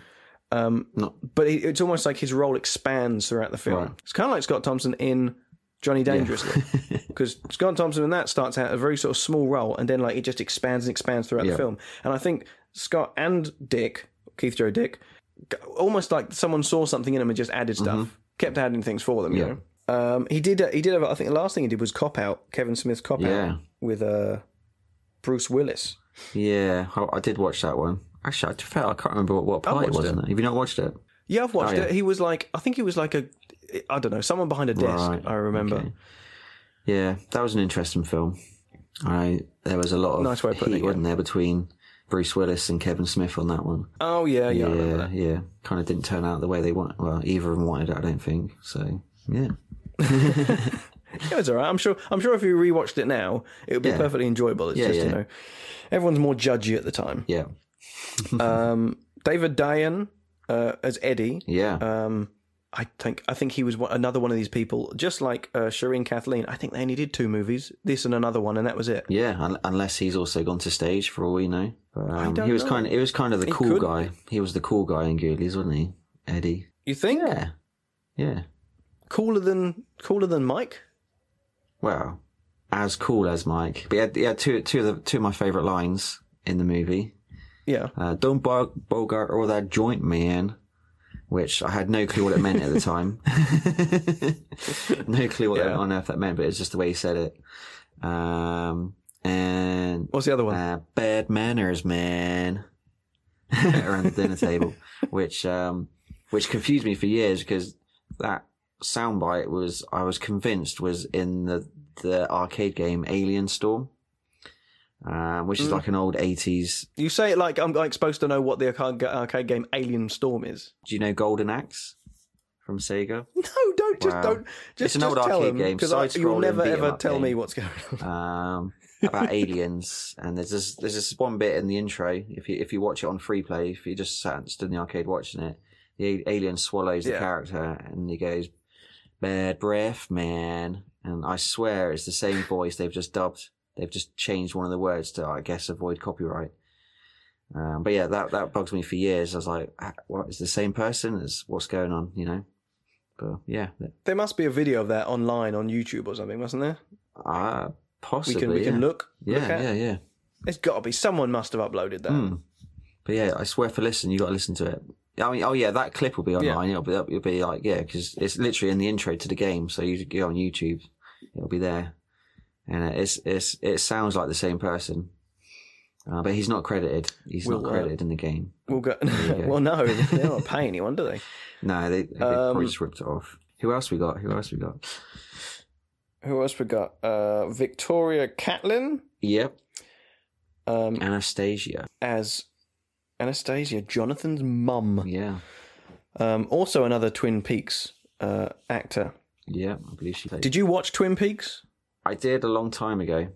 S1: um,
S2: Not
S1: but it, it's almost like his role expands throughout the film.
S2: Right.
S1: It's kind of like Scott Thomson in Johnny Dangerously, because Scott Thomson in that starts out a very sort of small role, and then like it just expands and expands throughout the film. And I think Scott and Dick, Keith Joe Dick, almost like someone saw something in him and just added stuff, kept adding things for them. You
S2: Mm-hmm. Yeah.
S1: know. Um, he did. He did. Have, I think the last thing he did was Cop Out, Kevin Smith's Cop
S2: Yeah.
S1: Out with uh, Bruce Willis.
S2: yeah, I, I did watch that one. Actually, I fair, I can't remember what, what part it was
S1: it.
S2: Have you not watched it?
S1: Yeah, I've watched
S2: Oh, yeah.
S1: it. He was like, I think he was like a, I don't know, someone behind a desk.
S2: Right,
S1: I remember.
S2: okay. Yeah, that was an interesting film. I there was a lot of
S1: Nice way of putting
S2: heat,
S1: it, yeah.
S2: wasn't there, between Bruce Willis and Kevin Smith on that one.
S1: Oh yeah, yeah,
S2: yeah, yeah. Kind of didn't turn out the way they want. Well, either of them wanted it, I don't think. So yeah,
S1: It was alright. I'm sure. I'm sure if you rewatched it now, it would be
S2: Yeah.
S1: perfectly enjoyable. It's
S2: Yeah,
S1: just you know, everyone's more judgy at the time.
S2: yeah,
S1: Um, David Dayan uh, as Eddie.
S2: yeah.
S1: Um, I think I think he was another one of these people, just like uh, Charene Cathleen. I think they only did two movies, this and another one, and that was it.
S2: Yeah, un- unless he's also gone to stage for all we know. But, um, he was
S1: know.
S2: kind of, he was kind of the cool
S1: could
S2: guy. He was the cool guy in Ghoulies, wasn't he? Eddie.
S1: You think
S2: Yeah, yeah.
S1: cooler than cooler than Mike?
S2: Well, as cool as Mike. But he had, he had two two of the two of my favourite lines in the movie.
S1: Yeah.
S2: Uh, don't bog- bogart all that joint, man. Which I had no clue what it meant at the time. no clue what
S1: Yeah.
S2: on earth that meant, but it's just the way he said it. Um, and
S1: What's the other one?
S2: uh, bad manners, man. around the dinner table, which um, which confused me for years because that soundbite was I was convinced was in the the arcade game Alien Storm, uh, which is
S1: Mm.
S2: like an old eighties.
S1: You say it like I'm like supposed to know what the arcade, arcade game Alien Storm is.
S2: Do you know Golden Axe from Sega?
S1: No, don't just
S2: Wow.
S1: don't just,
S2: It's an old
S1: tell
S2: arcade game,
S1: because you'll never ever tell
S2: game.
S1: me what's going on.
S2: um, about aliens, and there's this there's this one bit in the intro. If you if you watch it on free play, if you just sat and stood in the arcade watching it, the alien swallows the
S1: Yeah.
S2: character, and he goes, "Bad breath, man." And I swear it's the same voice. They've just dubbed. They've just changed one of the words to, I guess, avoid copyright. Um, but yeah, that that bugs me for years. I was like, "Ah, "What is the same person? Is what's going on?" You know. But yeah,
S1: There must be a video of that online on YouTube or something, wasn't there?
S2: uh,
S1: We
S2: possibly.
S1: can we
S2: yeah.
S1: can look.
S2: Yeah,
S1: look
S2: yeah, yeah.
S1: There's got to be someone must have uploaded that.
S2: Mm. But yeah, I swear for listen, you got to listen to it. I mean, oh yeah, that clip will be online. It'll be it'll be like yeah, because it's literally in the intro to the game. So you go on YouTube, it'll be there, and it's it's it sounds like the same person, uh, but he's not credited. He's
S1: We'll,
S2: not
S1: uh,
S2: credited in the game.
S1: We'll go.
S2: go.
S1: well, no, they're not paying anyone, do they?
S2: No, they, they
S1: Um,
S2: probably just ripped it off. Who else we got? Who else we got?
S1: Who else we got? Uh, Victoria Catlin
S2: Yep,
S1: um,
S2: Anastasia.
S1: as Anastasia, Jonathan's mum.
S2: Yeah,
S1: Um, also another Twin Peaks uh, actor.
S2: yeah, I believe she. Played.
S1: Did you watch Twin Peaks?
S2: I did a long time ago.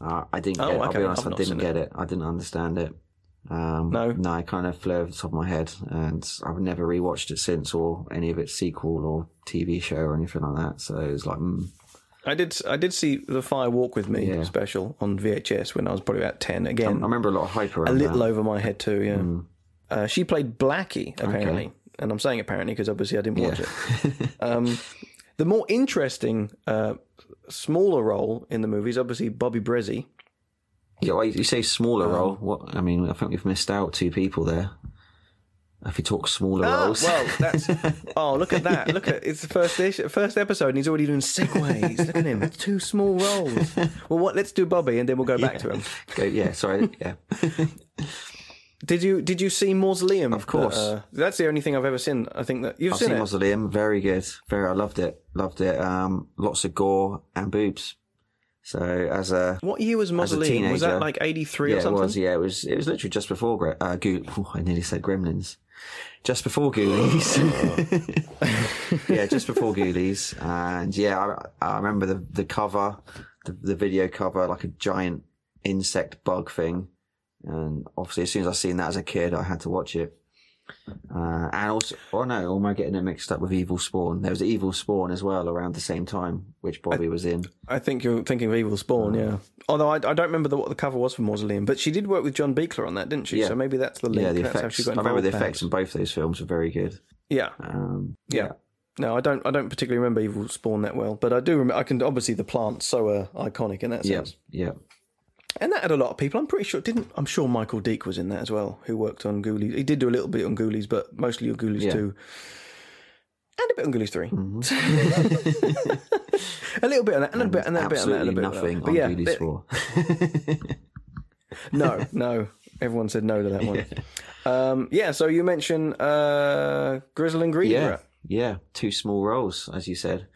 S2: Uh, I didn't
S1: Oh,
S2: get it. I'll
S1: okay.
S2: be honest,
S1: I've
S2: I didn't get it. I didn't understand it. Um,
S1: No?
S2: no, I kind of flew over the top of my head, and I've never rewatched it since, or any of its sequel or TV show or anything like that. So it was like, mm,
S1: I did. I did see the Fire Walk with Me
S2: Yeah.
S1: special on VHS when I was probably about ten. Again, I
S2: remember a lot of hype around
S1: a little
S2: that.
S1: over my head too. Yeah.
S2: Mm.
S1: Uh, she played Blackie apparently, and I'm saying apparently because obviously I didn't watch
S2: Yeah.
S1: it. Um, the more interesting, uh, smaller role in the movies, obviously Bobbie Bresee.
S2: yeah, well, you say smaller
S1: Um,
S2: role. What? I mean, I think we've missed out two people there. If you talk smaller
S1: Ah,
S2: roles,
S1: well, that's oh, look at that! Look at it's the first ish, first episode, and he's already doing segues. Look at him, two small roles. Well, what? Let's do Bobbie, and then we'll go back to him.
S2: Go- yeah, sorry, yeah.
S1: Did you did you see Mausoleum?
S2: Of course.
S1: Uh, that's the only thing I've ever seen. I think that you've
S2: I've
S1: seen,
S2: seen
S1: it.
S2: Mausoleum. Very good. Very. I loved it. Loved it. Um, lots of gore and boobs. So as a
S1: What year was Mausoleum? Was that like eighty three
S2: yeah,
S1: or
S2: it
S1: something?
S2: was. Yeah, it was. It was literally just before. Uh, Goo- oh, I nearly said Gremlins. Just before Ghoulies. yeah, just before Ghoulies. And yeah, I, I remember the the cover, the, the video cover, like a giant insect bug thing. And obviously, as soon as I seen that as a kid, I had to watch it. Uh, and also, oh no, or am I getting it mixed up with Evil Spawn? There was Evil Spawn as well around the same time, which Bobbie was in.
S1: I think you're thinking of Evil Spawn, yeah. Although I, I don't remember the, what the cover was for Mausoleum, but she did work with John Buechler on that, didn't she?
S2: Yeah.
S1: So maybe that's the link.
S2: Yeah, the
S1: that's
S2: effects. I remember the effects in both those films were very good.
S1: Yeah,
S2: Um,
S1: yeah. No, I don't. I don't particularly remember Evil Spawn that well, but I do. Remember, I can obviously the plant's so uh, iconic in that sense.
S2: yeah,
S1: sense.
S2: yeah.
S1: And that had a lot of people. I'm pretty sure didn't. I'm sure Michael Deak was in that as well, who worked on Ghoulies. He did do a little bit on Ghoulies, but mostly on Ghoulies
S2: Yeah.
S1: two, and a bit on Ghoulies 3
S2: Mm-hmm.
S1: a little bit on that, and a bit, and a bit on that, and a bit on that.
S2: nothing on
S1: yeah,
S2: Ghoulies 4.
S1: no, no. Everyone said no to that one. Um, yeah. So you mentioned uh, Grizzel and Green.
S2: yeah, yeah. Two small roles, as you said.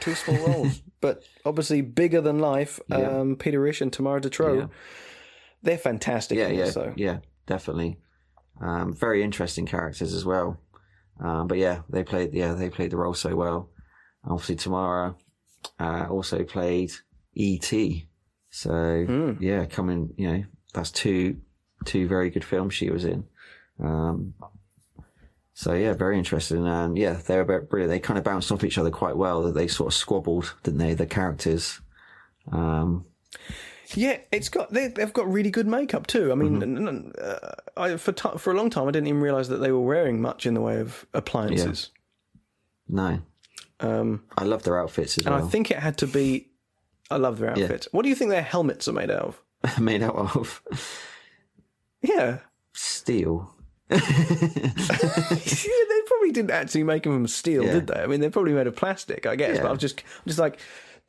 S1: two small roles, but obviously bigger than life.
S2: Yeah.
S1: Um, Peter Risch and Tamara De Treaux.
S2: Yeah.
S1: They're fantastic.
S2: Yeah, yeah, yeah, definitely. Um, very interesting characters as well. Um, but yeah, they played. Yeah, they played the role so well. Obviously, Tamara uh, also played E.T. So
S1: Hmm.
S2: yeah, coming. You know, that's two two very good films she was in. Um, so yeah, very interesting. And yeah, they were about brilliant. They kind of bounced off each other quite well. That they sort of squabbled, didn't they? The characters. Um,
S1: Yeah, it's got they, they've got really good makeup too. I mean,
S2: Mm-hmm.
S1: uh, I, for ti for a long time I didn't even realize that they were wearing much in the way of appliances.
S2: no,
S1: Um,
S2: I love their outfits as
S1: and
S2: well.
S1: And I think it had to be I love their outfits. What do you think their helmets are made out of?
S2: Made out of
S1: Yeah.
S2: steel.
S1: Yeah, they probably didn't actually make them from steel,
S2: Yeah.
S1: did they? I mean, they're probably made of plastic, I guess. But I'm just, I'm just like,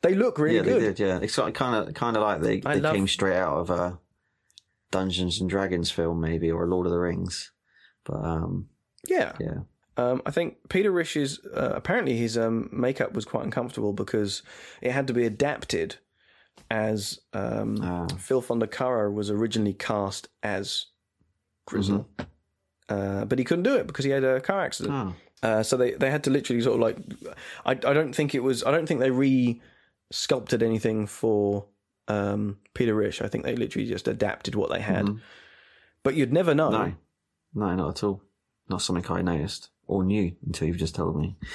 S1: they look really
S2: Yeah,
S1: good.
S2: did. Yeah, it's kind of kind of like they,
S1: I
S2: they
S1: love-
S2: came straight out of a Dungeons and Dragons film, maybe, or a Lord of the Rings. But um,
S1: Yeah.
S2: yeah,
S1: Um, I think Peter Risch's uh, apparently his um, makeup was quite uncomfortable because it had to be adapted as um,
S2: Ah.
S1: Phil Fondacaro was originally cast as Grizzel, uh, but he couldn't do it because he had a car accident.
S2: oh,
S1: Uh, so they, they had to literally sort of like, I, I don't think it was, I don't think they re sculpted anything for um, Peter Risch. I think they literally just adapted what they had. But you'd never know.
S2: no, no, not at all. Not something I noticed or knew until you've just told me.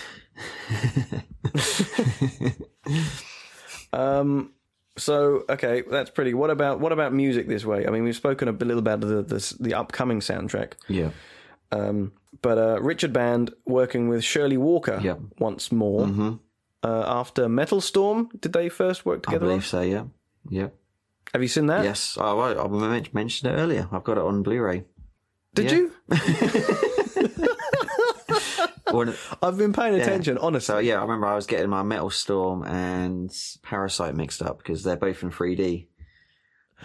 S1: Um, so okay, that's pretty. What about what about music this way? I mean, we've spoken a little about the the, the upcoming soundtrack,
S2: yeah,
S1: um, but uh, Richard Band working with Shirley Walker
S2: Yep.
S1: once more
S2: hmm
S1: uh, after Metal Storm. Did they first work
S2: I
S1: together? on?
S2: believe so. Yeah, yeah,
S1: Have you seen that?
S2: yes. Oh, I, I mentioned it earlier. I've got it on Blu-ray.
S1: Did
S2: Yeah.
S1: you?
S2: When-
S1: I've been paying attention, honestly.
S2: So yeah, I remember I was getting my Metal Storm and Parasite mixed up because they're both in 3D.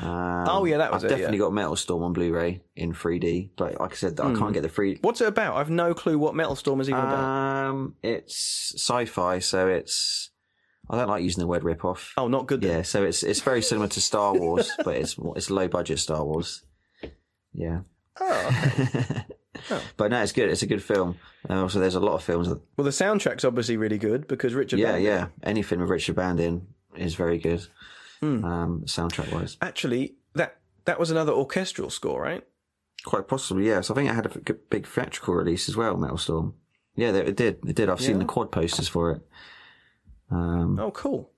S2: Um,
S1: Oh, yeah, that was
S2: I've
S1: it,
S2: definitely
S1: yeah.
S2: got Metal Storm on Blu-ray in 3D, but like I said, I
S1: Hmm.
S2: can't get the free.
S1: What's it about? I've no clue what Metal Storm is even about.
S2: Um, it's sci-fi, so it's. I don't like using the word rip-off.
S1: Oh, not good. Then.
S2: Yeah, so it's it's very similar to Star Wars, but it's it's low budget Star Wars. Yeah.
S1: Oh, okay. Oh.
S2: But no, it's good. It's a good film. And also, there's a lot of films that
S1: well, the soundtrack's obviously really good because Richard.
S2: yeah,
S1: Band-
S2: yeah. Anything with Richard Band in is very good,
S1: Hmm.
S2: um, soundtrack wise.
S1: Actually, that that was another orchestral score, right?
S2: Quite possibly, yes. I think it had a big theatrical release as well, Metal Storm. Yeah, it did. It did. I've seen the quad posters for it. Um,
S1: Oh, cool.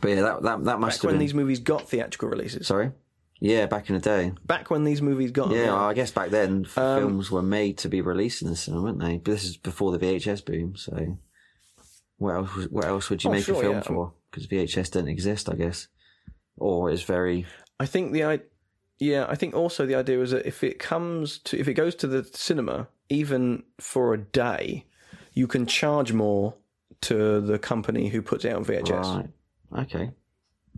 S2: but yeah, that that, that must
S1: Back
S2: have
S1: when
S2: been.
S1: these movies got theatrical releases.
S2: Sorry. Yeah, back in the day.
S1: Back when these movies got.
S2: Yeah, I guess back then
S1: Um,
S2: films were made to be released in the cinema, weren't they? But this is before the VHS boom, so what else? What else would you
S1: Oh,
S2: make
S1: sure,
S2: a film
S1: yeah.
S2: for? Because VHS didn't exist, I guess, or it's very
S1: I think the I, yeah, I think also the idea is that if it comes to if it goes to the cinema, even for a day, you can charge more to the company who puts it out on VHS.
S2: right. Okay.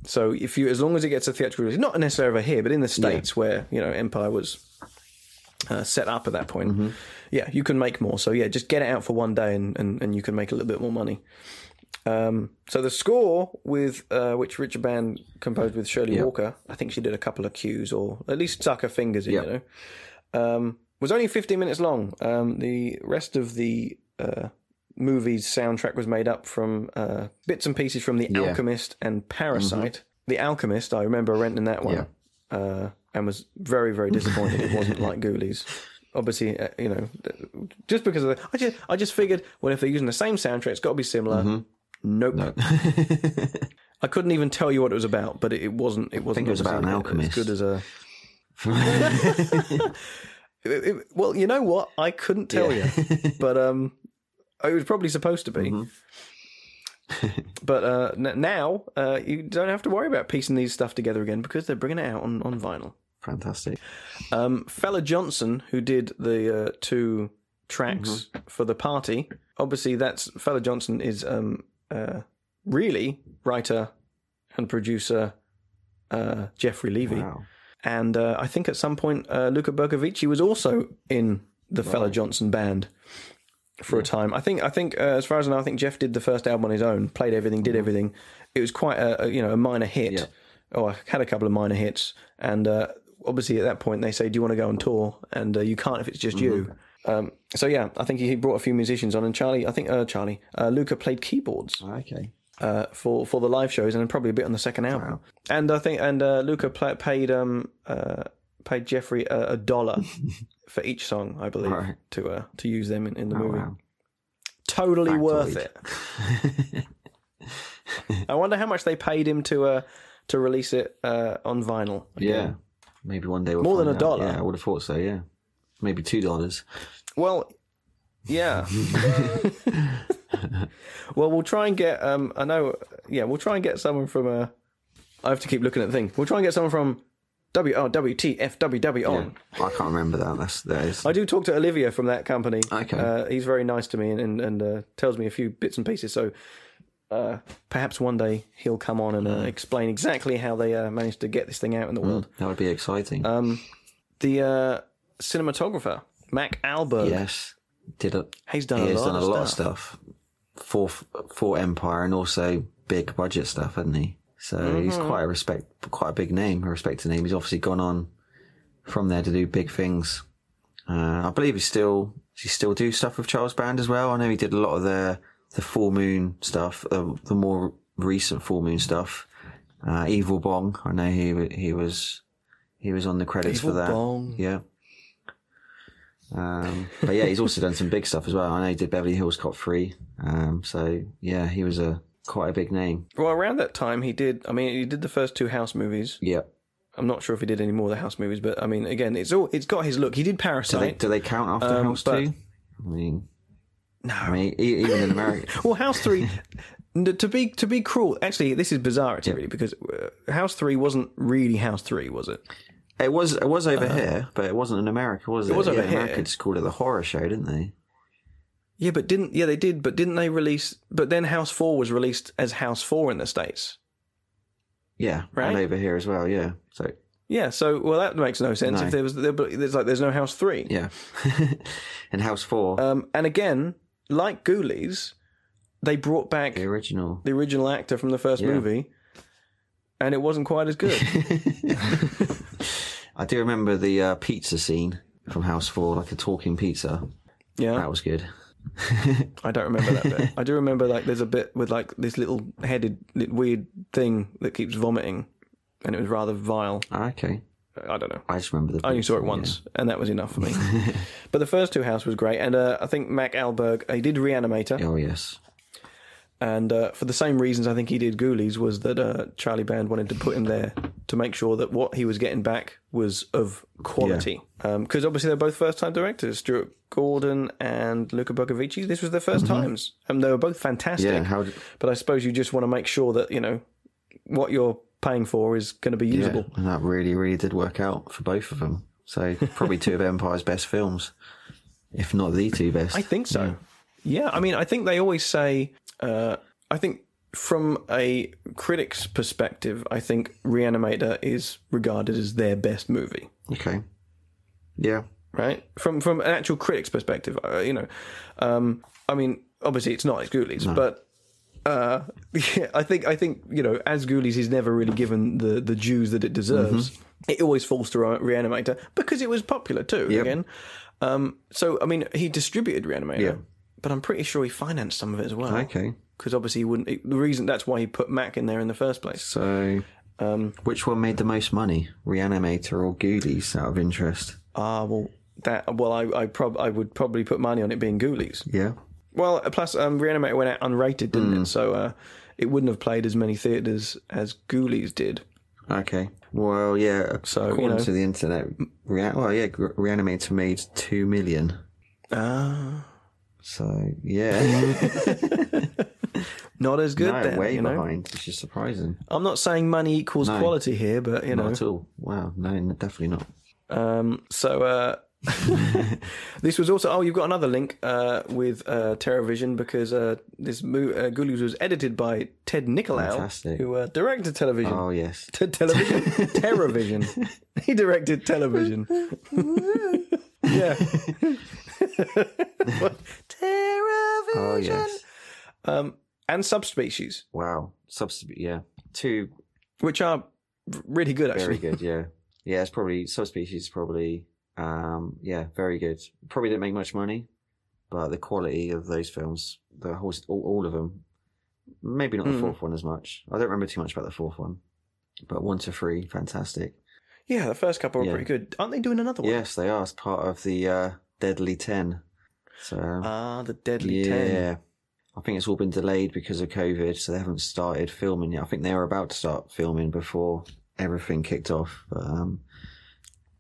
S1: So if you, as long as it gets a theatrical release, not necessarily over here, but in the states where you know Empire was uh, set up at that point,
S2: Mm-hmm.
S1: yeah, you can make more. So yeah, just get it out for one day, and, and, and you can make a little bit more money. Um, so the score with uh, which Richard Band composed with Shirley
S2: Yeah.
S1: Walker, I think she did a couple of cues or at least stuck her fingers in.
S2: Yeah.
S1: You know, um, was only 15 minutes long. Um, the rest of the uh, movie's soundtrack was made up from uh, bits and pieces from The
S2: Yeah.
S1: Alchemist and Parasite. The Alchemist, I remember renting that one uh, and was very, very disappointed it wasn't like Ghoulies. Obviously, uh, you know, just because of the, I just, I just figured, well, if they're using the same soundtrack, it's got to be similar. Nope. I couldn't even tell you what it was about, but it, it wasn't. It wasn't.
S2: it was about an alchemist.
S1: As good as a. It- it- well, you know what? I couldn't tell
S2: Yeah.
S1: you, but um, it was probably supposed to be.
S2: Mm-hmm.
S1: but uh, n- now uh, you don't have to worry about piecing these stuff together again because they're bringing it out on, on vinyl.
S2: Fantastic.
S1: Um, Fella Johnson, who did the uh, two tracks
S2: Mm-hmm.
S1: for the party, obviously that's Fella Johnson is um, uh, really writer and producer uh, Jefery Levy,
S2: Wow.
S1: and uh, I think at some point uh, Luca Bercovici was also in the Fella Johnson band for a time. I think I think uh, as far as I know, I think Jeff did the first album on his own, played everything, did everything. It was quite a, a you know a minor hit.
S2: Yeah.
S1: Oh, I had a couple of minor hits, and uh, obviously at that point they say, "Do you want to go on tour?" And uh, you can't if it's just you. Um, so yeah, I think he brought a few musicians on, and Charlie, I think uh, Charlie, uh, Luca played keyboards
S2: Okay.
S1: uh, for for the live shows, and probably a bit on the second album. And I think and uh, Luca pla paid um uh, paid Jeffrey a, a dollar for each song, I believe,
S2: Right.
S1: to uh, to use them in, in the
S2: Oh,
S1: movie.
S2: wow.
S1: Totally worth it. I wonder how much they paid him to uh to release it uh, on vinyl.
S2: Yeah. Maybe one day we'll
S1: More than a
S2: out.
S1: dollar.
S2: Yeah, I would have thought so. Yeah. Maybe two dollars.
S1: Well, yeah. well, we'll try and get. Um, I know. Yeah, we'll try and get someone from uh, I have to keep looking at the thing. We'll try and get someone from W oh WTFWW on.
S2: I can't remember that. That's that is.
S1: I do talk to Olivia from that company.
S2: Okay.
S1: Uh, he's very nice to me and and, and uh, tells me a few bits and pieces. So uh, perhaps one day he'll come on and uh, explain exactly how they uh, managed to get this thing out in the world.
S2: That would be exciting.
S1: Um, the uh, cinematographer Mac Ahlberg.
S2: yes, did it.
S1: He's done
S2: He
S1: a
S2: has done a
S1: of
S2: lot
S1: stuff.
S2: of stuff for for Empire and also big budget stuff, hasn't he? So he's
S1: Mm-hmm.
S2: quite a respect, quite a big name, a respected name. He's obviously gone on from there to do big things. Uh, I believe he still he still do stuff with Charles Band as well. I know he did a lot of the the Full Moon stuff, uh, the more recent Full Moon stuff. Uh, Evil Bong, I know he he was he was on the credits
S1: Evil
S2: for that.
S1: Bong.
S2: Yeah. Um, but yeah, he's also done some big stuff as well. I know he did Beverly Hills Cop 3. Um, so yeah, he was a quite a big name.
S1: Well, around that time he did. I mean, he did the first two House movies.
S2: Yeah.
S1: I'm not sure if he did any more of the House movies, but I mean, again, it's all it's got his look. He did
S2: Do they,
S1: Parasite.
S2: do they count after
S1: Um,
S2: House 2? I mean,
S1: no,
S2: I mean, even in America.
S1: Well, House Three. To be to be cruel, actually, this is bizarrity really because uh, House Three wasn't really House Three, was it?
S2: It was it was over here, but it wasn't in America, was it?
S1: It was over
S2: yeah,
S1: here.
S2: America just called it the horror show, didn't they?
S1: Yeah, but didn't yeah they did, but didn't they release? But then House Four was released as House Four in the states.
S2: Yeah,
S1: Right.
S2: and over here as well. Yeah, so
S1: Yeah, so well that makes no sense
S2: No.
S1: if there was there, but there's like there's no House Three.
S2: yeah, and House Four,
S1: Um, and again, like Ghoulies, they brought back
S2: the original.
S1: the original actor from the first
S2: Yeah.
S1: movie, and it wasn't quite as good.
S2: I do remember the uh, pizza scene from House Four, like a talking pizza.
S1: yeah,
S2: That was good.
S1: I don't remember that bit. I do remember like there's a bit with like this little headed weird thing that keeps vomiting, and it was rather vile.
S2: Ah, Okay,
S1: I don't know.
S2: I just remember the.
S1: I only saw it
S2: yeah.
S1: once, and that was enough for me. but the first two House was great, and uh, I think Mac Ahlberg he did Reanimator,
S2: Oh yes,
S1: and uh, for the same reasons I think he did Ghoulies was that uh, Charlie Band wanted to put him there to make sure that what he was getting back was of quality. Because obviously they're both first time directors, Stuart Gordon and Luca Bercovici. This was their 1st times, and they were both fantastic.
S2: Mm-hmm. yeah. How?
S1: But I suppose you just want to make sure that you know what you're paying for is going to be
S2: Yeah,
S1: usable.
S2: and that really, really did work out for both of them. So probably two of Empire's best films, if not the two best.
S1: I think so. Yeah, I mean, I think they always say. Uh, I think from a critic's perspective, I think Reanimator is regarded as their best movie.
S2: Okay. Yeah.
S1: Right from from an actual critic's perspective, uh, you know, um, I mean, obviously it's not as Ghoulies, but uh, yeah, I think I think you know, as Ghoulies is never really given the the dues that it deserves.
S2: Mm-hmm.
S1: It always falls to Re- Reanimator because it was popular too.
S2: Yep.
S1: Again, um, so I mean, he distributed Reanimator,
S2: Yeah.
S1: But I'm pretty sure he financed some of it as well.
S2: Okay.
S1: because obviously he wouldn't. The reason that's why he put Mac in there in the first place.
S2: So,
S1: Um,
S2: which one made the most money, Reanimator or Ghoulies? Out of interest.
S1: ah, well, that well, I I prob I would probably put money on it being Ghoulies.
S2: Yeah.
S1: Well, plus um, Reanimator went out unrated, didn't
S2: Hmm.
S1: it? So uh, it wouldn't have played as many theaters as Ghoulies did.
S2: Okay. Well, yeah.
S1: So, you
S2: according
S1: know-
S2: to the internet, Rea- well, yeah, Reanimator made two million.
S1: Ah,
S2: So yeah,
S1: not as good
S2: no,
S1: then.
S2: way
S1: you know?
S2: behind, which is surprising.
S1: I'm not saying money equals
S2: No.
S1: quality here, but you know.
S2: Not at all. Wow. No, definitely not.
S1: Um, so uh, this was also. Oh, you've got another link uh, with uh, TerrorVision because uh, this mo- uh, Ghoulies was edited by Ted Nicolaou,
S2: Fantastic.
S1: who uh, directed television.
S2: Oh yes.
S1: T- television, TerrorVision. he directed television. yeah. TerrorVision.
S2: Oh yes.
S1: Um, and subspecies,
S2: Wow. Substitute. Yeah. Two
S1: which are really good actually.
S2: very good. Yeah. Yeah. It's probably subspecies. Probably. Um. Yeah. Very good. Probably didn't make much money, but the quality of those films, the whole, all, all of them. Maybe not the
S1: Mm.
S2: fourth one as much. I don't remember too much about the fourth one, but one to three, fantastic.
S1: Yeah, the first couple are
S2: Yeah.
S1: pretty good. Aren't they doing another one?
S2: Yes, they are as part of the uh, Deadly Ten. So
S1: Ah, the Deadly
S2: yeah,
S1: Ten.
S2: I think it's all been delayed because of COVID, so they haven't started filming yet. I think they were about to start filming before everything kicked off. But um,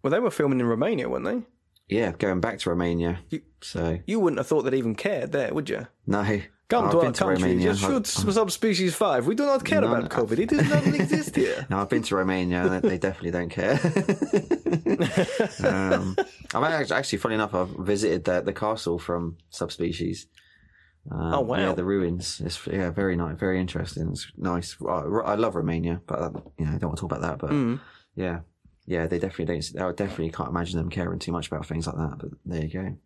S1: Well, they were filming in Romania, weren't they?
S2: yeah, going back to Romania.
S1: You-
S2: So
S1: You wouldn't have thought they'd even cared there, would you?
S2: no,
S1: Come
S2: I've
S1: to our
S2: to
S1: country.
S2: Romania.
S1: Just
S2: I've-
S1: shoot subspecies five. We do not care
S2: No,
S1: about COVID. It does not exist here.
S2: No, I've been to Romania. they definitely don't care. um, I'm actually, actually, funny enough, I've visited the, the castle from Subspecies. Um,
S1: Oh, wow.
S2: Yeah, the ruins. It's yeah, very nice, very interesting. It's nice. I, I love Romania, but um, you know, I don't want to talk about that. But
S1: Mm.
S2: yeah, yeah, they definitely don't. I definitely can't imagine them caring too much about things like that. But there you go.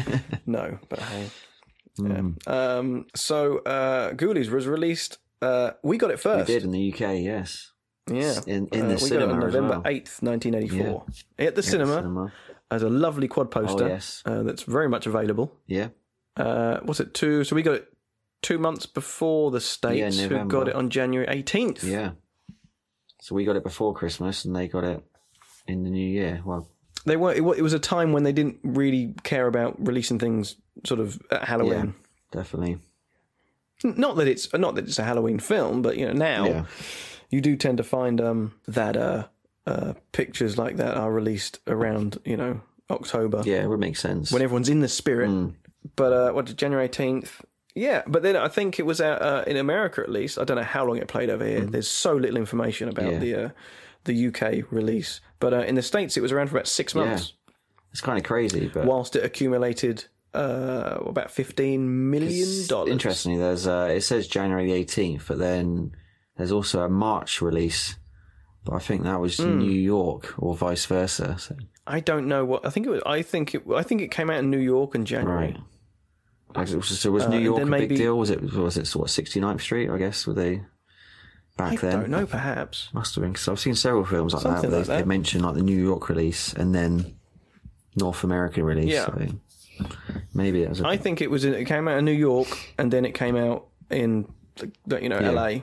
S1: No, but hey.
S2: Mm.
S1: Yeah. Um, so uh, Ghoulies was released. Uh, we got it
S2: We
S1: first.
S2: did in the UK, yes.
S1: Yeah.
S2: In in
S1: Uh,
S2: the
S1: we
S2: cinema
S1: got it on
S2: as
S1: November eighth, nineteen eighty four. At the
S2: Yeah,
S1: cinema,
S2: cinema.
S1: as a lovely quad poster
S2: Oh yes,
S1: uh, that's very much available.
S2: yeah.
S1: Uh, what's it two? So we got it two months before the states. who
S2: November.
S1: got it on January eighteenth.
S2: Yeah. So we got it before Christmas, and they got it in the new year. Well,
S1: They were. It it was a time when they didn't really care about releasing things sort of at Halloween.
S2: definitely.
S1: Not that it's not that it's a Halloween film, but you know now
S2: Yeah.
S1: you do tend to find um, that uh, uh, pictures like that are released around you know October
S2: Yeah, it would make sense.
S1: when everyone's in the spirit.
S2: Mm.
S1: But uh, what January eighteenth? Yeah, but then I think it was out uh, in America at least. I don't know how long it played over here. There's so little information about
S2: Mm. Yeah.
S1: the uh, the UK release, but uh, in the states it was around for about six months.
S2: it's kind of crazy, but
S1: whilst it accumulated uh, about fifteen million dollars.
S2: interestingly, there's uh, it says January the 18th, but then there's also a March release. But I think that was
S1: Hmm.
S2: New York or vice versa. So,
S1: I don't know what I think it was. I think it. I think it came out in New York in January.
S2: right. So was
S1: Uh,
S2: New
S1: and
S2: York a
S1: then
S2: big
S1: maybe-
S2: deal? Was it was it what 69th Street? I guess were they back
S1: I
S2: then?
S1: don't know. Perhaps.
S2: Must have been because I've seen several films like
S1: Something
S2: that.
S1: Like
S2: they, they
S1: that.
S2: mention like the New York release and then North American release.
S1: Yeah.
S2: So maybe it was. A,
S1: I think it was. In, it came out in New York, and then it came out in the- you know
S2: Yeah.
S1: LA a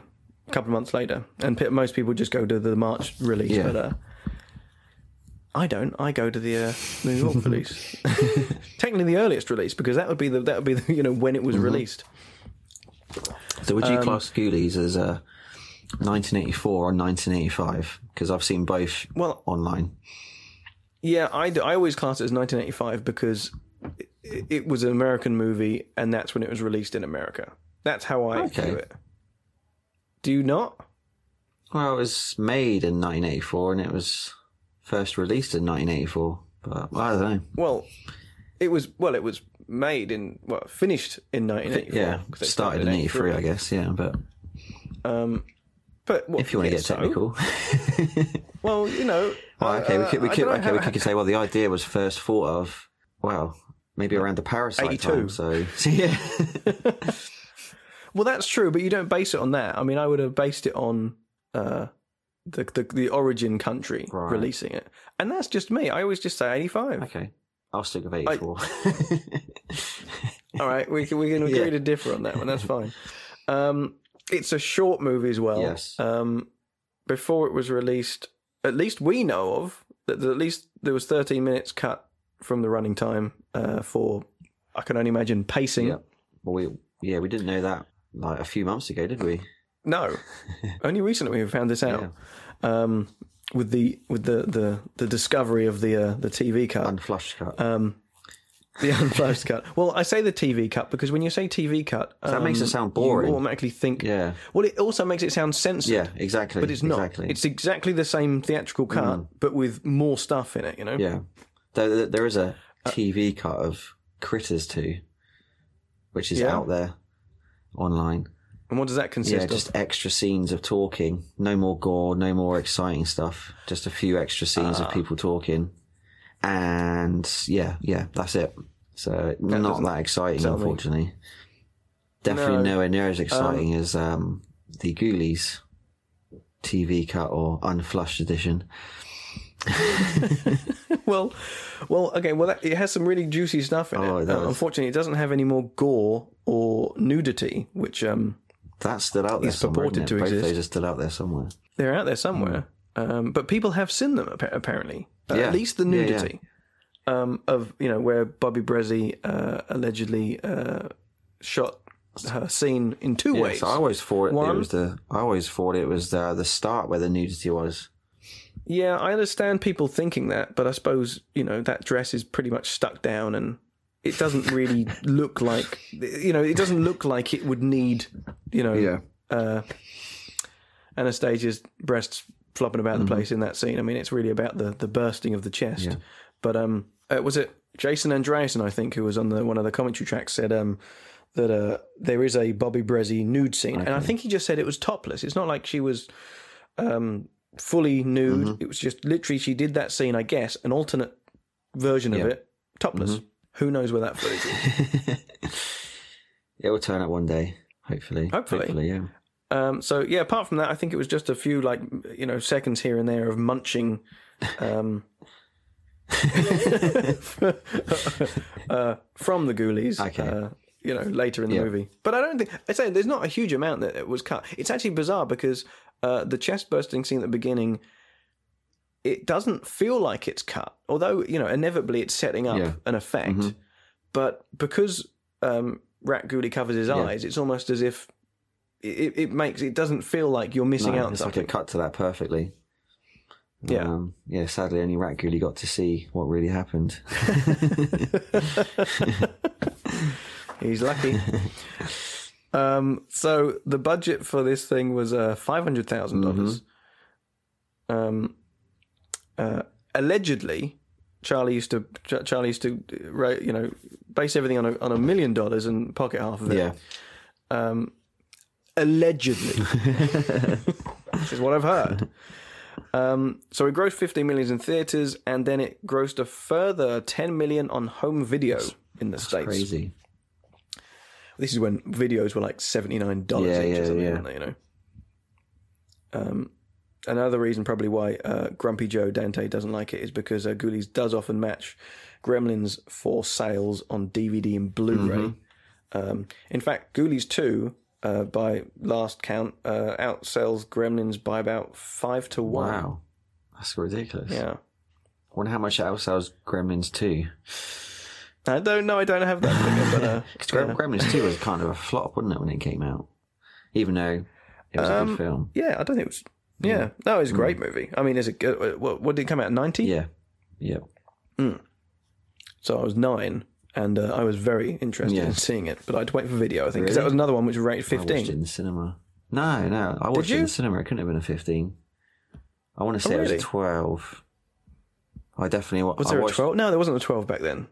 S1: couple of months later. And pe- most people just go to the March release,
S2: Yeah.
S1: but uh, I don't. I go to the uh, New York release. Technically, the earliest release because that would be the that would be the, you know when it was
S2: Mm-hmm.
S1: released.
S2: so would you
S1: um,
S2: class Ghoulies as uh, 1984 or 1985? Because I've seen both
S1: Well,
S2: online.
S1: Yeah, I, I always class it as 1985 because it, it was an American movie and that's when it was released in America. That's how I
S2: Okay.
S1: view it. Do you not?
S2: Well, it was made in 1984 and it was first released in 1984. But I don't know.
S1: Well, it was well, it was made in well, finished in 1984.
S2: Yeah,
S1: it
S2: started in 83, I guess. Yeah, but
S1: Um, but well,
S2: if you want to get
S1: so-
S2: technical.
S1: well, you know,
S2: Well, okay, we
S1: uh,
S2: could, we could,
S1: don't
S2: okay, we could say, well, the idea was first thought of, well, maybe around the parasite
S1: 82.
S2: time. So, so yeah,
S1: Well, that's true, but you don't base it on that. I mean, I would have based it on uh, the, the the origin country
S2: Right.
S1: releasing it, and that's just me. I always just say 85.
S2: okay, I'll stick with eighty-four.
S1: All right, we can we can agree
S2: Yeah.
S1: to differ on that one. That's fine. Um, it's a short movie as well.
S2: Yes.
S1: Um, before it was released, at least we know of that. At least there was 13 minutes cut from the running time uh, for. I can only imagine pacing.
S2: yeah, well, we yeah we didn't know that like a few months ago, did we?
S1: No, only recently we found this out. Um, with the with the, the, the discovery of the uh, the TV cut.
S2: Unflushed cut.
S1: Um, the unflushed cut. Well, I say the TV cut because when you say TV cut,
S2: that makes it
S1: um,
S2: sound boring.
S1: You automatically think.
S2: yeah,
S1: Well, it also makes it sound censored.
S2: yeah, exactly.
S1: But it's not.
S2: Exactly. Mm.
S1: It's exactly the same theatrical cut, but with more stuff in it. You know.
S2: yeah. There, there- there is a TV cut of Critters 2, which is
S1: Yeah?
S2: out there online.
S1: And what does that consist
S2: Yeah,
S1: of?
S2: just extra scenes of talking. No more gore, no more exciting stuff. Just a few extra scenes
S1: Ah.
S2: of people talking. And yeah, yeah, that's it. So not
S1: doesn't
S2: that exciting,
S1: me.
S2: unfortunately. Definitely
S1: No.
S2: nowhere near as exciting as um, the Ghoulies TV cut or unflushed edition.
S1: well, well, okay. Well, that, it has some really juicy stuff in
S2: Oh,
S1: it.
S2: it does.
S1: Uh, unfortunately, it doesn't have any more gore or nudity, which um,
S2: That's still out there
S1: It's
S2: somewhere.
S1: purported
S2: isn't it?
S1: to
S2: Both
S1: exist.
S2: those are still out there somewhere.
S1: they're out there somewhere. Um, but people have seen them appa- apparently. Uh,
S2: Yeah.
S1: At least the
S2: Yeah, yeah.
S1: nudity Um, of you know where Bobbie Bresee uh, allegedly uh, shot her scene in two
S2: Yeah,
S1: ways.
S2: so I always thought it, was the. I always thought it was the the start where the nudity was.
S1: Yeah, I understand people thinking that, but I suppose you know that dress is pretty much stuck down, and it doesn't really look like you know it doesn't look like it would need you know
S2: Yeah.
S1: uh, Anastasia's breasts flopping about the place in that scene. I mean, it's really about the the bursting of the chest.
S2: Yeah.
S1: But um, uh, was it Jason Andreasen? I think who was on the one of the commentary tracks said um that uh there is a Bobbie Bresee nude scene, and I think he just said it was topless. It's not like she was um fully nude. It was just literally she did that scene. I guess an alternate version of it topless. Who knows where that footage is?
S2: It will turn up one day, hopefully.
S1: Hopefully.
S2: yeah.
S1: Um, so yeah, apart from that, I think it was just a few like you know seconds here and there of munching um, uh, from the Ghoulies.
S2: Okay.
S1: Uh, you know, later in the
S2: Yeah.
S1: movie, but I don't think I say there's not a huge amount that was cut. It's actually bizarre because uh, the chest bursting scene at the beginning, it doesn't feel like it's cut, although you know inevitably it's setting up
S2: Yeah.
S1: an effect. But because um, Rat Ghoulie covers his eyes, it's almost as if it, it makes it doesn't feel like you're missing
S2: No,
S1: out on
S2: it's like
S1: something.
S2: it cut to that perfectly.
S1: Yeah.
S2: Um, yeah, sadly, only Rat Ghoulie got to see what really happened.
S1: He's lucky. um, so the budget for this thing was uh, five hundred dollars. Um, uh, allegedly, Charlie used to Charlie used to uh, you know base everything on a on a million dollars and pocket half of it.
S2: yeah.
S1: Um, allegedly, this is what I've heard. Um, so it grossed 15 million in theaters, and then it grossed a further 10 million on home video in the states.
S2: Crazy.
S1: This is when videos were like seventy nine dollars
S2: Yeah,
S1: each or
S2: yeah,
S1: something,
S2: yeah.
S1: they, you know. Um, another reason probably why uh, Grumpy Joe Dante doesn't like it is because uh, Ghoulies does often match Gremlins for sales on DVD and Blu-ray.
S2: Mm-hmm.
S1: Um, in fact, Ghoulies two, uh, by last count, uh, outsells Gremlins by about five to one.
S2: Wow. That's ridiculous.
S1: Yeah.
S2: wonder how much it outsells Gremlins 2.
S1: I don't know. I don't have that figure, but uh,
S2: Because Gremlins 2 was kind of a flop, wasn't it, when it came out? Even though it was a
S1: Um,
S2: good film.
S1: yeah, I don't think it was. Yeah, no, it was a great movie. I mean, is it good? What, what did it come out? Ninety.
S2: Yeah. Yeah.
S1: So I was nine, and uh, I was very interested
S2: Yeah.
S1: in seeing it, but I had to wait for video. I think because
S2: Really?
S1: that was another one which was rated
S2: I watched it
S1: fifteen.
S2: in the cinema. No, no. I watched it in
S1: you?
S2: the cinema. It couldn't have been a 15. I want to say it was
S1: really?
S2: a 12. I definitely wa-
S1: Was
S2: I
S1: there a twelve? No, there wasn't a twelve back then.